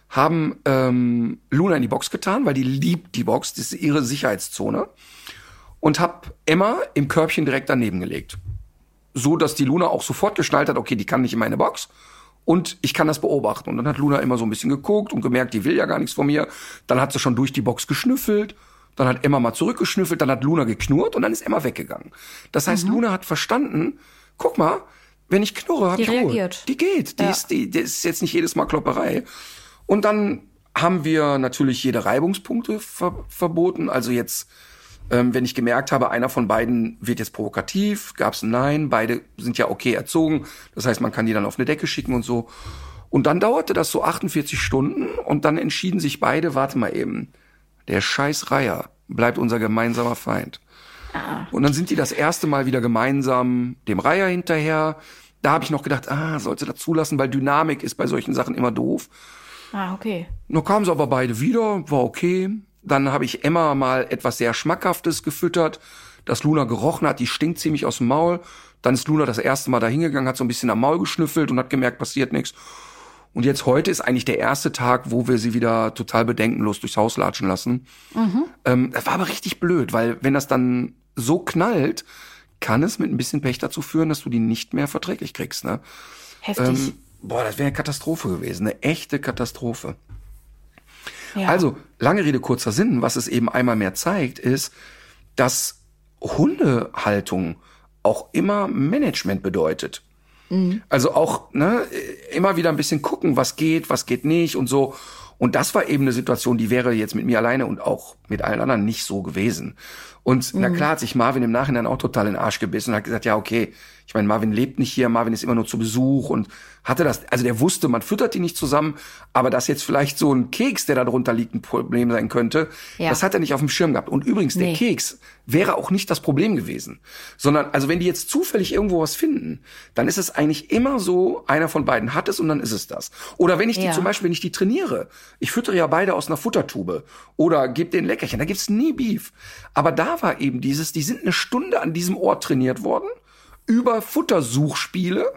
Haben ähm, Luna in die Box getan, weil die liebt die Box, das ist ihre Sicherheitszone. Und hab Emma im Körbchen direkt daneben gelegt. So, dass die Luna auch sofort geschnallt hat, okay, die kann nicht in meine Box. Und ich kann das beobachten. Und dann hat Luna immer so ein bisschen geguckt und gemerkt, die will ja gar nichts von mir. Dann hat sie schon durch die Box geschnüffelt. Dann hat Emma mal zurückgeschnüffelt. Dann hat Luna geknurrt und dann ist Emma weggegangen. Das heißt, Luna hat verstanden, guck mal, wenn ich knurre, hab Die ich Ruhe. reagiert. Die geht. Die, Ja. ist, die, die ist jetzt nicht jedes Mal Klopperei. Und dann haben wir natürlich jede Reibungspunkte ver verboten. Also jetzt, ähm, wenn ich gemerkt habe, einer von beiden wird jetzt provokativ, gab es ein Nein, beide sind ja okay erzogen. Das heißt, man kann die dann auf eine Decke schicken und so. Und dann dauerte das so 48 Stunden und dann entschieden sich beide, warte mal eben, der scheiß Reiher bleibt unser gemeinsamer Feind. Und dann sind die das erste Mal wieder gemeinsam dem Reiher hinterher. Da habe ich noch gedacht, ah, sollte das zulassen, weil Dynamik ist bei solchen Sachen immer doof. Ah, okay. Nur kamen sie aber beide wieder, war okay. Dann habe ich Emma mal etwas sehr Schmackhaftes gefüttert, das Luna gerochen hat, die stinkt ziemlich aus dem Maul. Dann ist Luna das erste Mal da hingegangen, hat so ein bisschen am Maul geschnüffelt und hat gemerkt, passiert nichts. Und jetzt heute ist eigentlich der erste Tag, wo wir sie wieder total bedenkenlos durchs Haus latschen lassen. Ähm, das war aber richtig blöd, weil wenn das dann so knallt, kann es mit ein bisschen Pech dazu führen, dass du die nicht mehr verträglich kriegst. Ne? Heftig. Ähm, boah, das wäre eine Katastrophe gewesen, eine echte Katastrophe. Ja. Also, lange Rede, kurzer Sinn, was es eben einmal mehr zeigt, ist, dass Hundehaltung auch immer Management bedeutet. Also auch ne, immer wieder ein bisschen gucken, was geht, was geht nicht und so. Und das war eben eine Situation, die wäre jetzt mit mir alleine und auch mit allen anderen nicht so gewesen. Und na klar hat sich Marvin im Nachhinein auch total in den Arsch gebissen und hat gesagt, ja, okay, ich meine, Marvin lebt nicht hier, Marvin ist immer nur zu Besuch und hatte das, also der wusste, man füttert die nicht zusammen, aber dass jetzt vielleicht so ein Keks, der da drunter liegt, ein Problem sein könnte, Ja. das hat er nicht auf dem Schirm gehabt. Und übrigens, der Nee. Keks wäre auch nicht das Problem gewesen, sondern, also wenn die jetzt zufällig irgendwo was finden, dann ist es eigentlich immer so, einer von beiden hat es und dann ist es das. Oder wenn ich die Ja. zum Beispiel, wenn ich die trainiere, ich füttere ja beide aus einer Futtertube oder gebe denen Leckerchen, da gibt's nie Beef. Aber da war eben dieses, die sind eine Stunde an diesem Ort trainiert worden, über Futtersuchspiele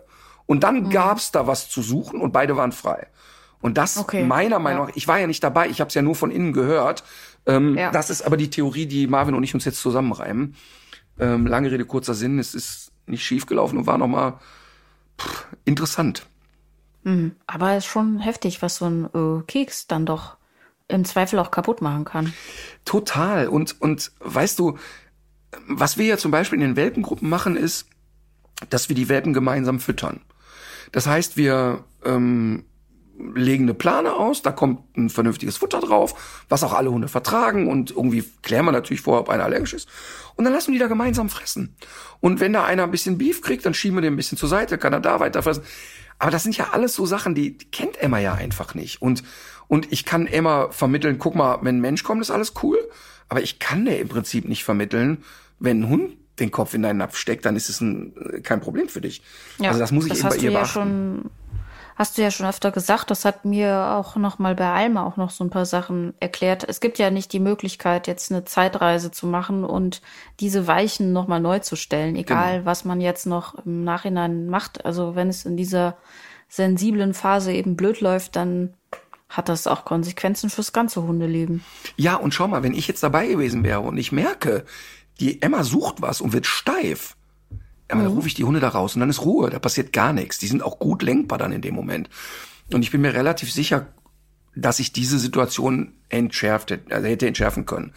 und dann Mhm. gab's da was zu suchen und beide waren frei. Und das Okay, meiner Meinung ja. nach, ich war ja nicht dabei, ich habe es ja nur von innen gehört. Ähm, Ja. Das ist aber die Theorie, die Marvin und ich uns jetzt zusammenreimen. Ähm, lange Rede, kurzer Sinn, es ist nicht schiefgelaufen und war nochmal interessant. Aber es ist schon heftig, was so ein äh, Keks dann doch im Zweifel auch kaputt machen kann. Total. Und, und weißt du, was wir ja zum Beispiel in den Welpengruppen machen, ist, dass wir die Welpen gemeinsam füttern. Das heißt, wir ähm, legen eine Plane aus, da kommt ein vernünftiges Futter drauf, was auch alle Hunde vertragen und irgendwie klären wir natürlich vorher, ob einer allergisch ist. Und dann lassen wir die da gemeinsam fressen. Und wenn da einer ein bisschen Beef kriegt, dann schieben wir den ein bisschen zur Seite, kann er da weiter fressen. Aber das sind ja alles so Sachen, die, die kennt Emma ja einfach nicht. Und, und ich kann Emma vermitteln, guck mal, wenn ein Mensch kommt, ist alles cool. Aber ich kann der im Prinzip nicht vermitteln, wenn ein Hund den Kopf in deinen Napf steckt, dann ist es ein, kein Problem für dich. also das muss ich eben hast bei ihr ja beachten. schon, hast du ja schon öfter gesagt. Das hat mir auch noch mal bei Alma auch noch so ein paar Sachen erklärt. Es gibt ja nicht die Möglichkeit, jetzt eine Zeitreise zu machen und diese Weichen noch mal neu zu stellen, egal Genau. was man jetzt noch im Nachhinein macht. Also wenn es in dieser sensiblen Phase eben blöd läuft, dann hat das auch Konsequenzen fürs ganze Hundeleben. Ja, und schau mal, wenn ich jetzt dabei gewesen wäre und ich merke, die Emma sucht was und wird steif, aber dann rufe ich die Hunde da raus und dann ist Ruhe, da passiert gar nichts. Die sind auch gut lenkbar dann in dem Moment. Und ich bin mir relativ sicher, dass ich diese Situation entschärft, hätte- also hätte entschärfen können.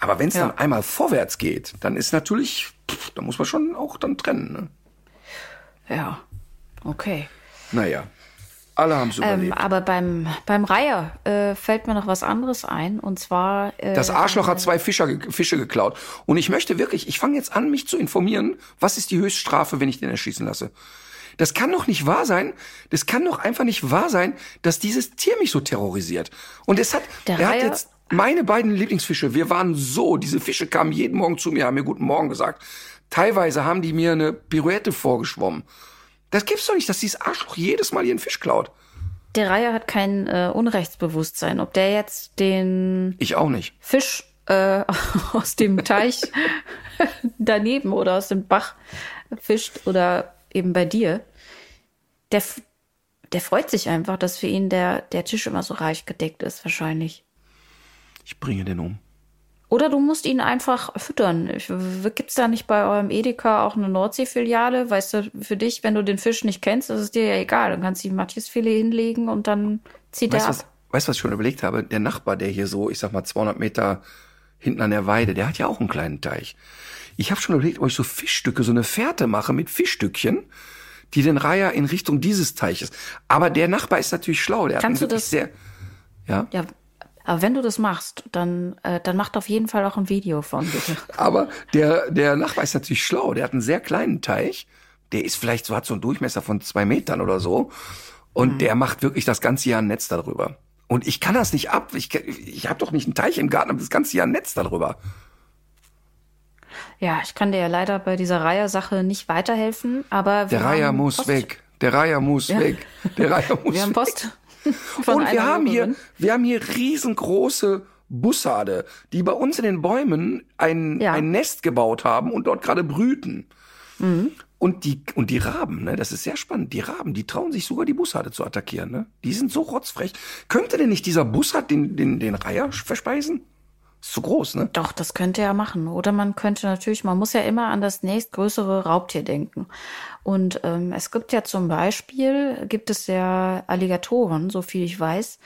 Aber wenn es Ja. dann einmal vorwärts geht, dann ist natürlich, pff, da muss man schon auch dann trennen. Ne? Ja, okay. Naja. Alle haben es Ähm, überlebt. aber beim, beim Reiher äh, fällt mir noch was anderes ein. Und zwar. Äh, Das Arschloch hat zwei Fischer, Fische geklaut. Und ich möchte wirklich, ich fange jetzt an, mich zu informieren, was ist die Höchststrafe, wenn ich den erschießen lasse. Das kann doch nicht wahr sein. Das kann doch einfach nicht wahr sein, dass dieses Tier mich so terrorisiert. Und es hat, Der er hat Reiher- jetzt meine beiden Lieblingsfische. Wir waren so, diese Fische kamen jeden Morgen zu mir, haben mir guten Morgen gesagt. Teilweise haben die mir eine Pirouette vorgeschwommen. Das gibt's doch nicht, dass dieses Arschloch jedes Mal ihren Fisch klaut. Der Reiher hat kein äh, Unrechtsbewusstsein. Ob der jetzt den Ich auch nicht. Fisch äh, [LAUGHS] aus dem Teich [LAUGHS] daneben oder aus dem Bach fischt oder eben bei dir, der, der freut sich einfach, dass für ihn der, der Tisch immer so reich gedeckt ist, wahrscheinlich. Ich bringe den um. Oder du musst ihn einfach füttern. W- Gibt's da nicht bei eurem Edeka auch eine Nordsee-Filiale? Weißt du, für dich, wenn du den Fisch nicht kennst, ist es dir ja egal. Dann kannst du ihm Matjesfilet hinlegen und dann zieht Weißt er ab. was, weißt, du, was ich schon überlegt habe? Der Nachbar, der hier so, ich sag mal, 200 Meter hinten an der Weide, der hat ja auch einen kleinen Teich. Ich habe schon überlegt, ob ich so Fischstücke, so eine Fährte mache mit Fischstückchen, die den Reiher in Richtung dieses Teiches. Aber der Nachbar ist natürlich schlau. Der Kannst hat du das- sehr. Ja, Ja, aber wenn du das machst, dann, äh, dann macht auf jeden Fall auch ein Video von, bitte. [LAUGHS] aber der, der Nachbar ist natürlich schlau. Der hat einen sehr kleinen Teich. Der ist vielleicht so, hat so einen Durchmesser von zwei Metern oder so. Und Mhm. der macht wirklich das ganze Jahr ein Netz darüber. Und ich kann das nicht ab. Ich, ich habe doch nicht einen Teich im Garten, aber das ganze Jahr ein Netz darüber. Ja, ich kann dir ja leider bei dieser Reiher-Sache nicht weiterhelfen, aber Der Reiher haben muss Post. weg. Der Reiher muss weg. Der Reiher [LAUGHS] muss Wir haben weg. Post. [LAUGHS] Und wir haben hier, wir haben hier riesengroße Bussarde, die bei uns in den Bäumen ein, Ja. ein Nest gebaut haben und dort gerade brüten. Mhm. Und die, und die Raben, ne, das ist sehr spannend. Die Raben, die trauen sich sogar die Bussarde zu attackieren, ne? Die sind so rotzfrech. Könnte denn nicht dieser Bussard den, den, den Reiher verspeisen? Ist zu groß, ne? Doch, das könnte er machen. Oder man könnte natürlich, man muss ja immer an das nächstgrößere Raubtier denken. Und ähm, es gibt ja zum Beispiel, gibt es ja Alligatoren, so viel ich weiß,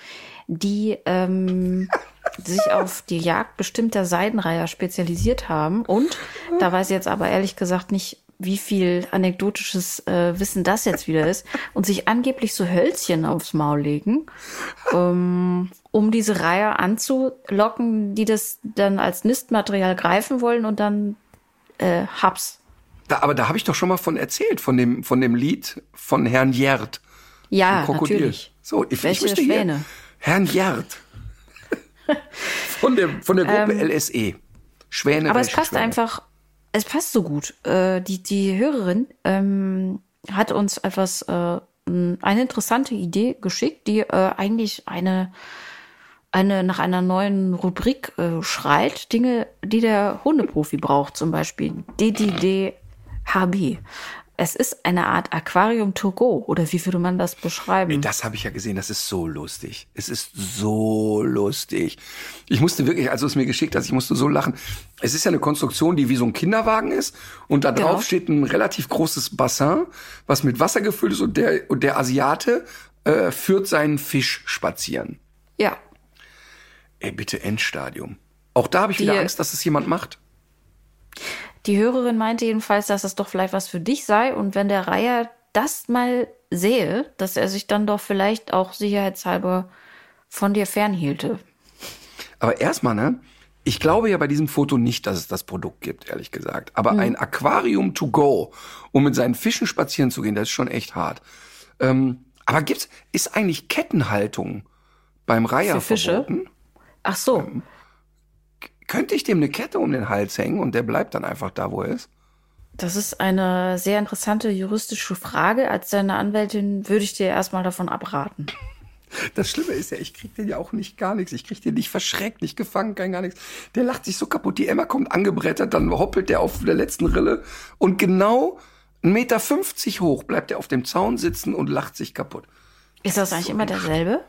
die ähm, [LAUGHS] sich auf die Jagd bestimmter Seidenreiher spezialisiert haben. Und da weiß ich jetzt aber ehrlich gesagt nicht, wie viel anekdotisches äh, Wissen das jetzt wieder ist. Und sich angeblich so Hölzchen aufs Maul legen [LAUGHS] um diese Reihe anzulocken, die das dann als Nistmaterial greifen wollen und dann äh, Haps. Da, aber da habe ich doch schon mal von erzählt, von dem, von dem Lied von Herrn Jert. Ja, Krokodil. natürlich. So, ich, ich Welche möchte hier Schwäne? Herrn Jert. [LAUGHS] von der, von der Gruppe LSE. Schwäne. Ähm, Aber es passt Schwäne? einfach, es passt so gut. Äh, die, die Hörerin ähm, hat uns etwas, äh, eine interessante Idee geschickt, die äh, eigentlich eine, eine nach einer neuen Rubrik äh, schreit. Dinge, die der Hundeprofi braucht, zum Beispiel DDD-HB. Es ist eine Art Aquarium to go, oder wie würde man das beschreiben? Das habe ich ja gesehen, das ist so lustig. Es ist so lustig. Ich musste wirklich, als du es mir geschickt hast, ich musste so lachen. Es ist ja eine Konstruktion, die wie so ein Kinderwagen ist und da drauf Genau. steht ein relativ großes Bassin, was mit Wasser gefüllt ist und der, und der Asiate äh, führt seinen Fisch spazieren. Ja, Ey, bitte Endstadium. Auch da habe ich wieder Die- Angst, dass es jemand macht. Die Hörerin meinte jedenfalls, dass das doch vielleicht was für dich sei und wenn der Reiher das mal sehe, dass er sich dann doch vielleicht auch sicherheitshalber von dir fernhielte. Aber erstmal, ne? Ich glaube ja bei diesem Foto nicht, dass es das Produkt gibt, ehrlich gesagt. Aber ein Aquarium to go, um mit seinen Fischen spazieren zu gehen, das ist schon echt hart. Ähm, aber gibt's, ist eigentlich Kettenhaltung beim Reiher Für Fische? verboten? Ach so, Könnte ich dem eine Kette um den Hals hängen und der bleibt dann einfach da, wo er ist? das ist eine sehr interessante juristische Frage. Als deine Anwältin würde ich dir erstmal davon abraten. Das Schlimme ist ja, ich krieg den ja auch nicht gar nichts. Ich krieg den nicht verschreckt, nicht gefangen, kein gar nichts. Der lacht sich so kaputt. Die Emma kommt angebrettert, dann hoppelt der auf der letzten Rille und genau 1,50 Meter hoch bleibt er auf dem Zaun sitzen und lacht sich kaputt. Ist das eigentlich immer derselbe?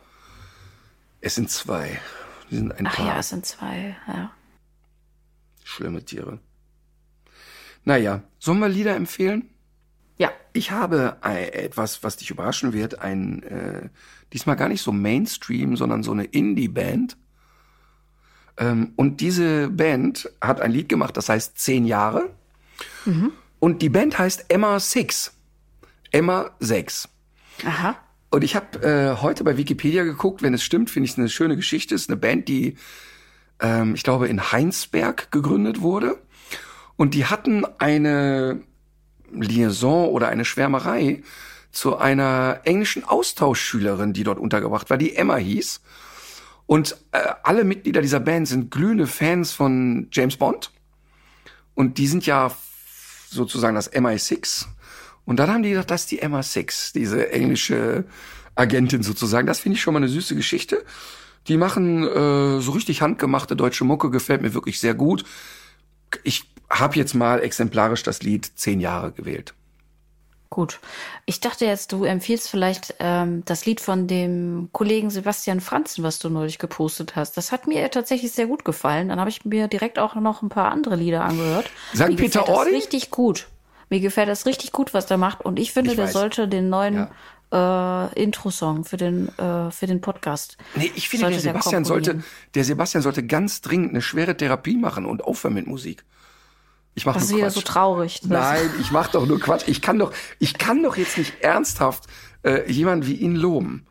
Es sind zwei. Die sind ein Ach paar ja, es sind zwei. Ja. schlimme Tiere. Naja, sollen wir Lieder empfehlen? ja. Ich habe etwas, was dich überraschen wird, ein äh, diesmal gar nicht so Mainstream, sondern so eine Indie-Band. Ähm, und diese Band hat ein Lied gemacht, das heißt Zehn Jahre. Und die Band heißt Emma Six. Emma 6. Aha. Und ich habe äh, heute bei Wikipedia geguckt, wenn es stimmt, finde ich es eine schöne Geschichte. Es ist eine Band, die, ähm, ich glaube, in Heinsberg gegründet wurde. Und die hatten eine Liaison oder eine Schwärmerei zu einer englischen Austauschschülerin, die dort untergebracht war, die Emma hieß. Und äh, alle Mitglieder dieser Band sind glühende Fans von James Bond. Und die sind ja sozusagen das MI6. Und dann haben die gesagt, das ist die MI6, diese englische Agentin sozusagen. Das finde ich schon mal eine süße Geschichte. Die machen äh, so richtig handgemachte deutsche Mucke, gefällt mir wirklich sehr gut. Ich habe jetzt mal exemplarisch das Lied Zehn Jahre gewählt. Gut. Ich dachte jetzt, du empfiehlst vielleicht ähm, das Lied von dem Kollegen Sebastian Franzen, was du neulich gepostet hast. Das hat mir tatsächlich sehr gut gefallen. Dann habe ich mir direkt auch noch ein paar andere Lieder angehört. Sagt Peter gefällt Ordi? das richtig gut. Mir gefällt das richtig gut, was der macht. Und ich finde, Ich der weiß. sollte den neuen äh, Intro-Song für den äh, für den Podcast. Nee, ich finde, der sollte der Sebastian sollte, der Sebastian sollte ganz dringend eine schwere Therapie machen und aufhören mit Musik. Ich mache Das ist nur wieder Quatsch. so traurig. Das- Nein, ich mach doch nur Quatsch. Ich kann doch, ich kann doch jetzt nicht ernsthaft äh, jemanden wie ihn loben.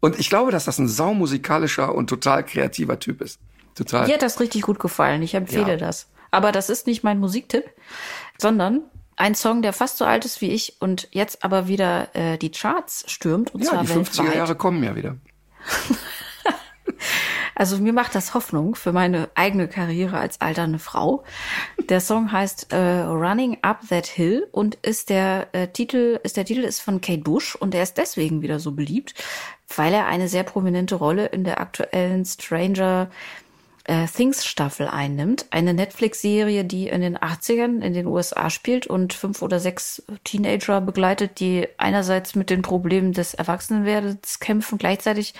Und ich glaube, dass das ein saumusikalischer und total kreativer Typ ist. Total. Mir hat das richtig gut gefallen. Ich empfehle Ja. das. Aber das ist nicht mein Musiktipp, sondern ein Song, der fast so alt ist wie ich und jetzt aber wieder äh, die Charts stürmt. Und ja, zwar die 50er weltweit. Jahre kommen ja wieder. [LAUGHS] Also mir macht das Hoffnung für meine eigene Karriere als alternde Frau. Der Song heißt äh, Running Up That Hill und ist der äh, Titel ist der Titel ist von Kate Bush und er ist deswegen wieder so beliebt, weil er eine sehr prominente Rolle in der aktuellen Stranger äh, Things Staffel einnimmt. Eine Netflix-Serie, die in den 80ern in den USA spielt und fünf oder sechs Teenager begleitet, die einerseits mit den Problemen des Erwachsenenwerdens kämpfen, gleichzeitig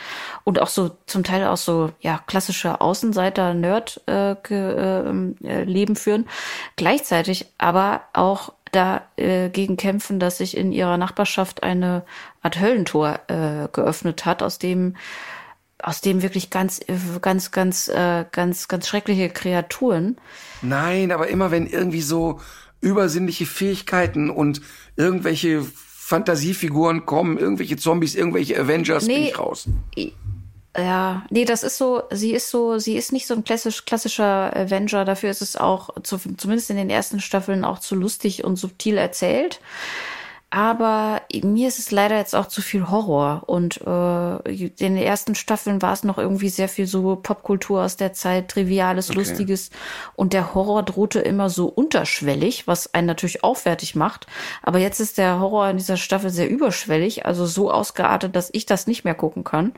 und auch so zum Teil auch so ja klassische Außenseiter-Nerd äh, ähm, äh, Leben führen, gleichzeitig aber auch dagegen kämpfen, dass sich in ihrer Nachbarschaft eine Art Höllentor äh, geöffnet hat, aus dem aus dem wirklich ganz, ganz, ganz, äh, ganz, ganz schreckliche Kreaturen. Nein, aber immer wenn irgendwie so übersinnliche Fähigkeiten und irgendwelche Fantasiefiguren kommen, irgendwelche Zombies, irgendwelche Avengers, bin Nee. ich raus. Ja, nee, das ist so, sie ist so, sie ist nicht so ein klassisch, klassischer Avenger, dafür ist es auch, zu, zumindest in den ersten Staffeln, auch zu lustig und subtil erzählt. Aber mir ist es leider jetzt auch zu viel Horror. Und äh, in den ersten Staffeln war es noch irgendwie sehr viel so Popkultur aus der Zeit, Triviales, Lustiges. Und der Horror drohte immer so unterschwellig, was einen natürlich auch fertig macht. Aber jetzt ist der Horror in dieser Staffel sehr überschwellig, also so ausgeartet, dass ich das nicht mehr gucken kann.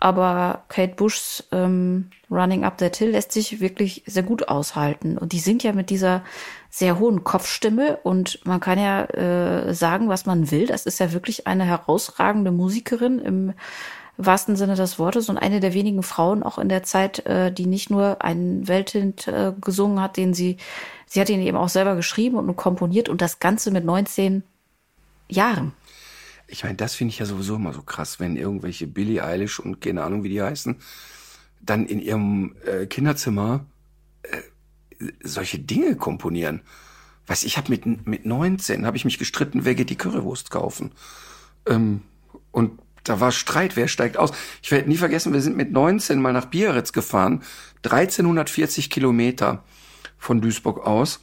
Aber Kate Bushs ähm, Running Up That Hill lässt sich wirklich sehr gut aushalten. Und die singt ja mit dieser sehr hohen Kopfstimme und man kann ja äh, sagen, was man will. Das ist ja wirklich eine herausragende Musikerin im wahrsten Sinne des Wortes und eine der wenigen Frauen auch in der Zeit, äh, die nicht nur einen Welthit äh, gesungen hat, den sie, sie hat ihn eben auch selber geschrieben und komponiert und das Ganze mit 19 Jahren. Ich meine, das finde ich ja sowieso immer so krass, wenn irgendwelche Billie Eilish und keine Ahnung, wie die heißen, dann in ihrem äh, Kinderzimmer äh, solche Dinge komponieren. Weiß ich, habe mit mit 19 habe ich mich gestritten, wer geht die Currywurst kaufen? Ähm, und da war Streit, wer steigt aus? Ich werde nie vergessen, wir sind mit 19 mal nach Biarritz gefahren, 1340 Kilometer von Duisburg aus.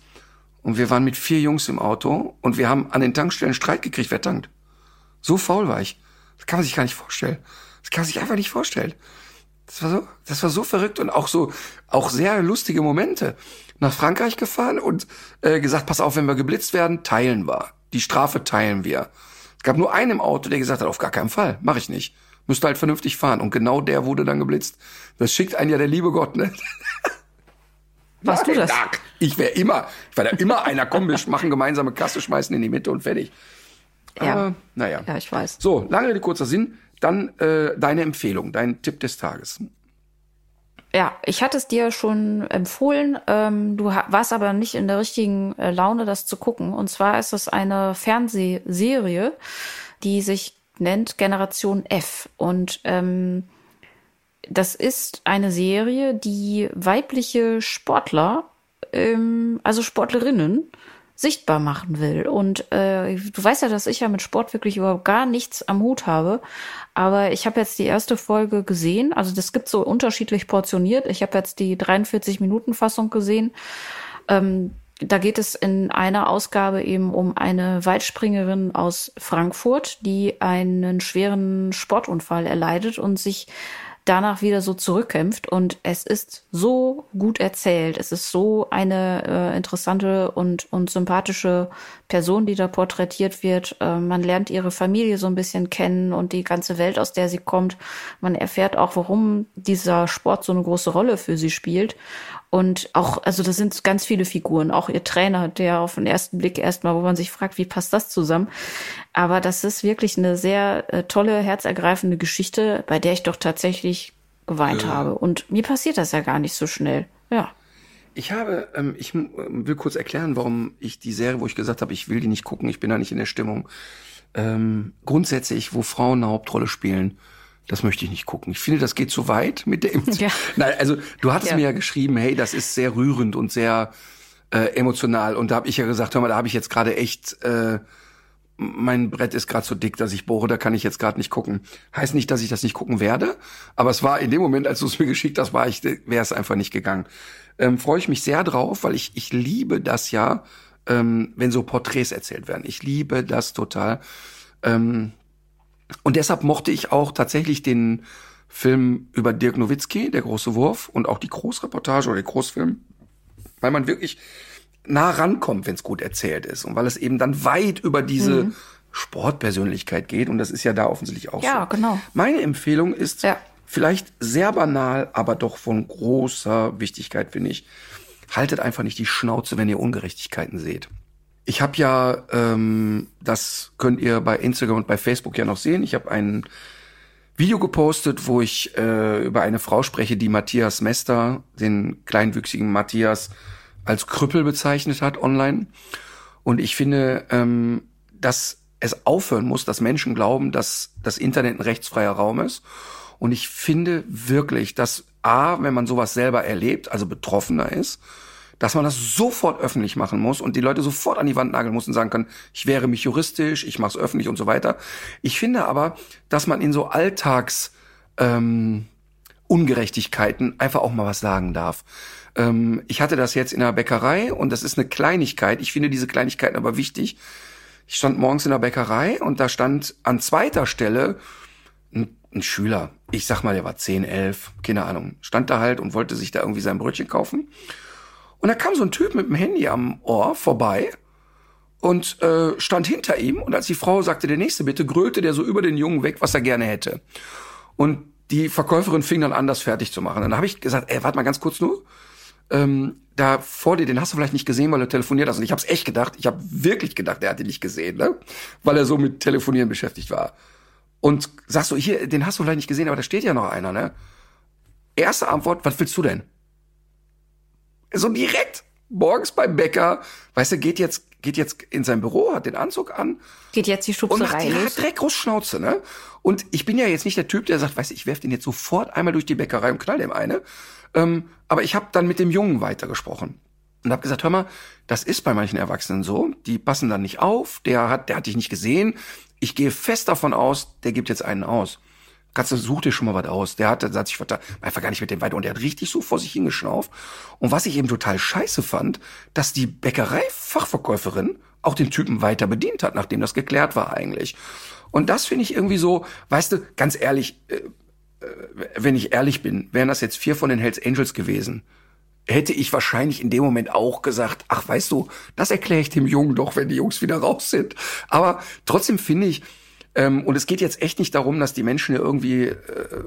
Und wir waren mit vier Jungs im Auto und wir haben an den Tankstellen Streit gekriegt, wer tankt. So faul war ich. Das kann man sich gar nicht vorstellen. Das kann man sich einfach nicht vorstellen. Das war so, das war so verrückt und auch so, auch sehr lustige Momente. Nach Frankreich gefahren und äh, gesagt, pass auf, wenn wir geblitzt werden, teilen wir. Die Strafe teilen wir. Es gab nur einen im Auto, der gesagt hat, auf gar keinen Fall, mache ich nicht. Müsste halt vernünftig fahren. Und genau der wurde dann geblitzt. Das schickt einen ja der liebe Gott, ne? [LAUGHS] Warst du das? Ja, ich wäre immer, ich war da immer einer, komm, wir machen gemeinsame Kasse, schmeißen in die Mitte und fertig. Ja. Aber, naja. Ja, ich weiß. So, lange Rede, kurzer Sinn. Dann äh, deine Empfehlung, dein Tipp des Tages. Ja, ich hatte es dir schon empfohlen. Ähm, du warst aber nicht in der richtigen äh, Laune, das zu gucken. Und zwar ist es eine Fernsehserie, die sich nennt Generation F. Und ähm, das ist eine Serie, die weibliche Sportler, ähm, also Sportlerinnen, sichtbar machen will. Und äh, du weißt ja, dass ich ja mit Sport wirklich überhaupt gar nichts am Hut habe. Aber ich habe jetzt die erste Folge gesehen. Also das gibt so unterschiedlich portioniert. Ich habe jetzt die 43 Minuten Fassung gesehen. Ähm, da geht es in einer Ausgabe eben um eine Weitspringerin aus Frankfurt, die einen schweren Sportunfall erleidet und sich danach wieder so zurückkämpft. Und es ist so gut erzählt. Es ist so eine äh, interessante und, und sympathische Person, die da porträtiert wird. Äh, man lernt ihre Familie so ein bisschen kennen und die ganze Welt, aus der sie kommt. Man erfährt auch, warum dieser Sport so eine große Rolle für sie spielt. Und auch, also das sind ganz viele Figuren, auch ihr Trainer, der auf den ersten Blick erstmal, wo man sich fragt, wie passt das zusammen? Aber das ist wirklich eine sehr äh, tolle, herzergreifende Geschichte, bei der ich doch tatsächlich geweint ja. habe. Und mir passiert das ja gar nicht so schnell. Ja. Ich habe, ähm, ich will kurz erklären, warum ich die Serie, wo ich gesagt habe, ich will die nicht gucken, ich bin da nicht in der Stimmung. Ähm, grundsätzlich, wo Frauen eine Hauptrolle spielen, das möchte ich nicht gucken. Ich finde, das geht zu weit mit der [LAUGHS] Emotion. Ja. Nein, also du hattest ja. mir ja geschrieben, hey, das ist sehr rührend und sehr äh, emotional. Und da habe ich ja gesagt, hör mal, da habe ich jetzt gerade echt, äh, mein Brett ist gerade so dick, dass ich bohre, da kann ich jetzt gerade nicht gucken. Heißt nicht, dass ich das nicht gucken werde, aber es war in dem Moment, als du es mir geschickt hast, war ich, wäre es einfach nicht gegangen. Ähm, Freue ich mich sehr drauf, weil ich ich liebe das ja, ähm, wenn so Porträts erzählt werden. Ich liebe das total. Ähm, und deshalb mochte ich auch tatsächlich den Film über Dirk Nowitzki, der große Wurf, und auch die Großreportage oder der Großfilm, weil man wirklich nah rankommt, wenn es gut erzählt ist und weil es eben dann weit über diese mhm. Sportpersönlichkeit geht und das ist ja da offensichtlich auch ja, so. Ja, genau. Meine Empfehlung ist ja. vielleicht sehr banal, aber doch von großer Wichtigkeit, finde ich. Haltet einfach nicht die Schnauze, wenn ihr Ungerechtigkeiten seht. Ich habe ja, ähm, das könnt ihr bei Instagram und bei Facebook ja noch sehen. Ich habe ein Video gepostet, wo ich äh, über eine Frau spreche, die Matthias Mester, den kleinwüchsigen Matthias, als Krüppel bezeichnet hat online. Und ich finde, ähm, dass es aufhören muss, dass Menschen glauben, dass das Internet ein rechtsfreier Raum ist. Und ich finde wirklich, dass A, wenn man sowas selber erlebt, also betroffener ist, dass man das sofort öffentlich machen muss und die Leute sofort an die Wand nageln muss und sagen können, ich wehre mich juristisch, ich mache es öffentlich und so weiter. Ich finde aber, dass man in so Alltags ähm, Ungerechtigkeiten einfach auch mal was sagen darf. Ähm, ich hatte das jetzt in der Bäckerei und das ist eine Kleinigkeit. Ich finde diese Kleinigkeiten aber wichtig. Ich stand morgens in der Bäckerei und da stand an zweiter Stelle ein, ein Schüler. Ich sag mal, der war 10, 11, keine Ahnung. Stand da halt und wollte sich da irgendwie sein Brötchen kaufen. Und da kam so ein Typ mit dem Handy am Ohr vorbei und äh, stand hinter ihm. Und als die Frau sagte, der nächste bitte, grölte der so über den Jungen weg, was er gerne hätte. Und die Verkäuferin fing dann an, das fertig zu machen. Und dann habe ich gesagt, ey, warte mal ganz kurz nur. Ähm, da vor dir, den hast du vielleicht nicht gesehen, weil du telefoniert hast. Und ich habe es echt gedacht, ich habe wirklich gedacht, er hat ihn nicht gesehen, ne? weil er so mit Telefonieren beschäftigt war. Und sagst du, hier, den hast du vielleicht nicht gesehen, aber da steht ja noch einer, ne? Erste Antwort, was willst du denn? So direkt morgens beim Bäcker, weißt du, geht jetzt geht jetzt in sein Büro, hat den Anzug an. Geht jetzt die Schubserei und macht die direkt groß Schnauze, ne? Und ich bin ja jetzt nicht der Typ, der sagt, weißt du, ich werf den jetzt sofort einmal durch die Bäckerei und knall dem eine. Ähm, aber ich habe dann mit dem Jungen weitergesprochen und habe gesagt, hör mal, das ist bei manchen Erwachsenen so, die passen dann nicht auf, der hat, der hat dich nicht gesehen. Ich gehe fest davon aus, der gibt jetzt einen aus. Kannst such dir schon mal was aus. Der hat, hat sich einfach gar nicht mit dem weiter und der hat richtig so vor sich hingeschnauft. Und was ich eben total scheiße fand, dass die Bäckerei-Fachverkäuferin auch den Typen weiter bedient hat, nachdem das geklärt war eigentlich. Und das finde ich irgendwie so, weißt du, ganz ehrlich, äh, äh, wenn ich ehrlich bin, wären das jetzt vier von den Hells Angels gewesen, hätte ich wahrscheinlich in dem Moment auch gesagt, ach weißt du, das erkläre ich dem Jungen doch, wenn die Jungs wieder raus sind. Aber trotzdem finde ich, ähm, und es geht jetzt echt nicht darum, dass die Menschen irgendwie äh,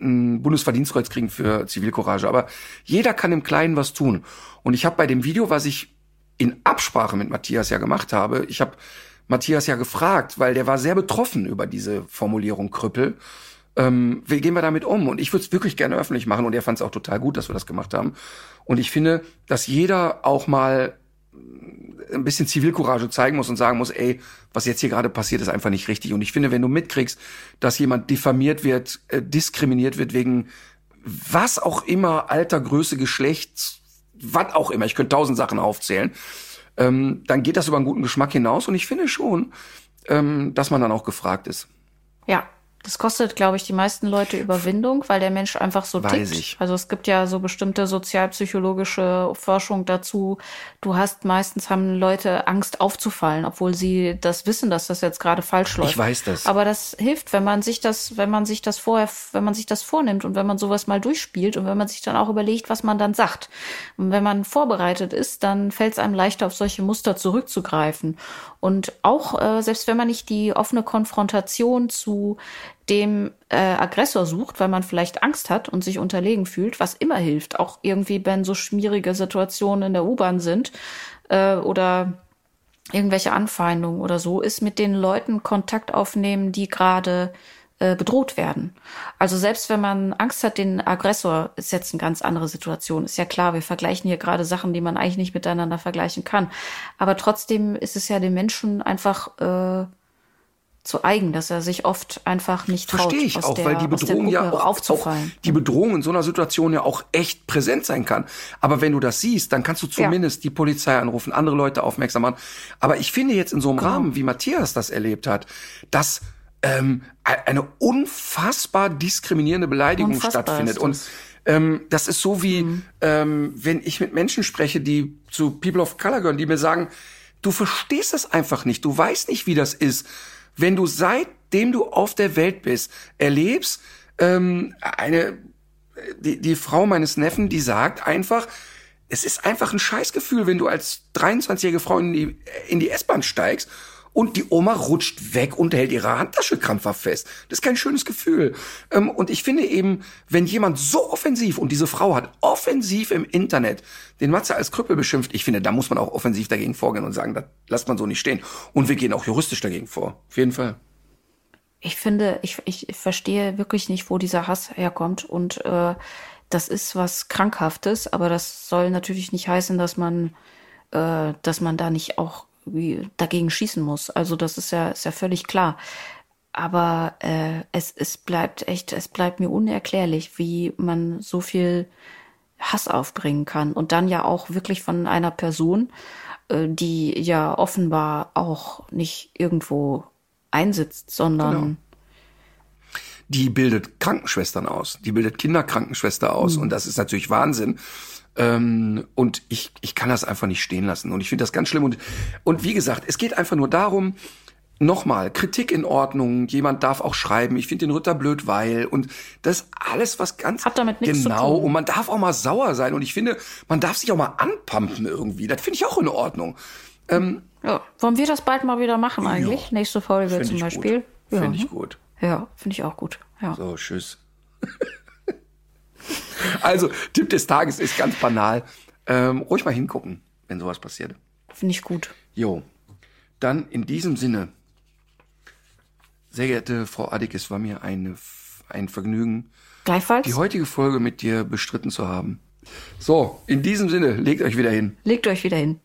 ein Bundesverdienstkreuz kriegen für Zivilcourage. Aber jeder kann im Kleinen was tun. Und ich habe bei dem Video, was ich in Absprache mit Matthias ja gemacht habe, ich habe Matthias ja gefragt, weil der war sehr betroffen über diese Formulierung Krüppel. Ähm, wie gehen wir damit um? Und ich würde es wirklich gerne öffentlich machen und er fand es auch total gut, dass wir das gemacht haben. Und ich finde, dass jeder auch mal ein bisschen Zivilcourage zeigen muss und sagen muss, ey, was jetzt hier gerade passiert, ist einfach nicht richtig. Und ich finde, wenn du mitkriegst, dass jemand diffamiert wird, äh, diskriminiert wird wegen was auch immer, Alter, Größe, Geschlecht, was auch immer, ich könnte tausend Sachen aufzählen, ähm, dann geht das über einen guten Geschmack hinaus und ich finde schon, ähm, dass man dann auch gefragt ist. Ja, das kostet, glaube ich, die meisten Leute Überwindung, weil der Mensch einfach so Weiß tickt. ich. Also es gibt ja so bestimmte sozialpsychologische Forschung dazu. Du hast meistens haben Leute Angst aufzufallen, obwohl sie das wissen, dass das jetzt gerade falsch läuft. Ich weiß das. Aber das hilft, wenn man sich das, wenn man sich das vorher, wenn man sich das vornimmt und wenn man sowas mal durchspielt und wenn man sich dann auch überlegt, was man dann sagt. Und wenn man vorbereitet ist, dann fällt es einem leichter, auf solche Muster zurückzugreifen. Und auch, äh, selbst wenn man nicht die offene Konfrontation zu dem äh, Aggressor sucht, weil man vielleicht Angst hat und sich unterlegen fühlt, was immer hilft, auch irgendwie, wenn so schmierige Situationen in der U-Bahn sind äh, oder irgendwelche Anfeindungen oder so, ist mit den Leuten Kontakt aufnehmen, die gerade äh, bedroht werden. Also selbst wenn man Angst hat, den Aggressor ist jetzt eine ganz andere Situation. Ist ja klar, wir vergleichen hier gerade Sachen, die man eigentlich nicht miteinander vergleichen kann. Aber trotzdem ist es ja den Menschen einfach äh, zu eigen, dass er sich oft einfach nicht traut, Verstehe ich aus auch, der, weil die Bedrohung ja auch, auch aufzufallen. die Bedrohung in so einer Situation ja auch echt präsent sein kann. Aber wenn du das siehst, dann kannst du zumindest die Polizei anrufen, andere Leute aufmerksam machen. Aber ich finde jetzt in so einem Genau. Rahmen, wie Matthias das erlebt hat, dass ähm, eine unfassbar diskriminierende Beleidigung Unfassbar stattfindet. Und das. ähm, das ist so wie, ähm, wenn ich mit Menschen spreche, die zu People of Color gehören, die mir sagen, du verstehst das einfach nicht, du weißt nicht, wie das ist, wenn du seitdem du auf der Welt bist, erlebst, ähm, eine, die, die Frau meines Neffen, die sagt einfach, es ist einfach ein Scheißgefühl, wenn du als 23-jährige Frau in die, in die S-Bahn steigst und die Oma rutscht weg und hält ihre Handtasche krampfhaft fest. Das ist kein schönes Gefühl. Ähm, und ich finde eben, wenn jemand so offensiv, und diese Frau hat offensiv im Internet den Matze als Krüppel beschimpft, ich finde, da muss man auch offensiv dagegen vorgehen und sagen, das lässt man so nicht stehen. Und wir gehen auch juristisch dagegen vor. Auf jeden Fall. ich finde, ich, ich verstehe wirklich nicht, wo dieser Hass herkommt. Und äh, das ist was Krankhaftes, aber das soll natürlich nicht heißen, dass man, äh, dass man da nicht auch dagegen schießen muss. Also das ist ja, ist ja völlig klar. Aber äh, es, es bleibt echt, es bleibt mir unerklärlich, wie man so viel Hass aufbringen kann. Und dann ja auch wirklich von einer Person, äh, die ja offenbar auch nicht irgendwo einsitzt, sondern Genau. die bildet Krankenschwestern aus, die bildet Kinderkrankenschwester aus und das ist natürlich Wahnsinn. Ähm, und ich, ich kann das einfach nicht stehen lassen und ich finde das ganz schlimm und, und wie gesagt, es geht einfach nur darum, Nochmal, Kritik in Ordnung, jemand darf auch schreiben, ich finde den Ritter blöd, weil und das alles was ganz Hat damit nichts zu genau tun. und man darf auch mal sauer sein und ich finde, man darf sich auch mal anpumpen irgendwie, das finde ich auch in Ordnung. ja, wollen wir das bald mal wieder machen eigentlich? Nächste Folge zum Beispiel. gut. Ja, Finde ich gut. Ja, finde ich auch gut. Ja. So, tschüss. [LAUGHS] [LAUGHS] also, Tipp des Tages ist ganz banal. Ähm, ruhig mal hingucken, wenn sowas passiert. Finde ich gut. Jo. Dann in diesem Sinne, sehr geehrte Frau Adick, es war mir eine, ein Vergnügen, Gleichfalls. die heutige Folge mit dir bestritten zu haben. So, in diesem Sinne, legt euch wieder hin. Legt euch wieder hin.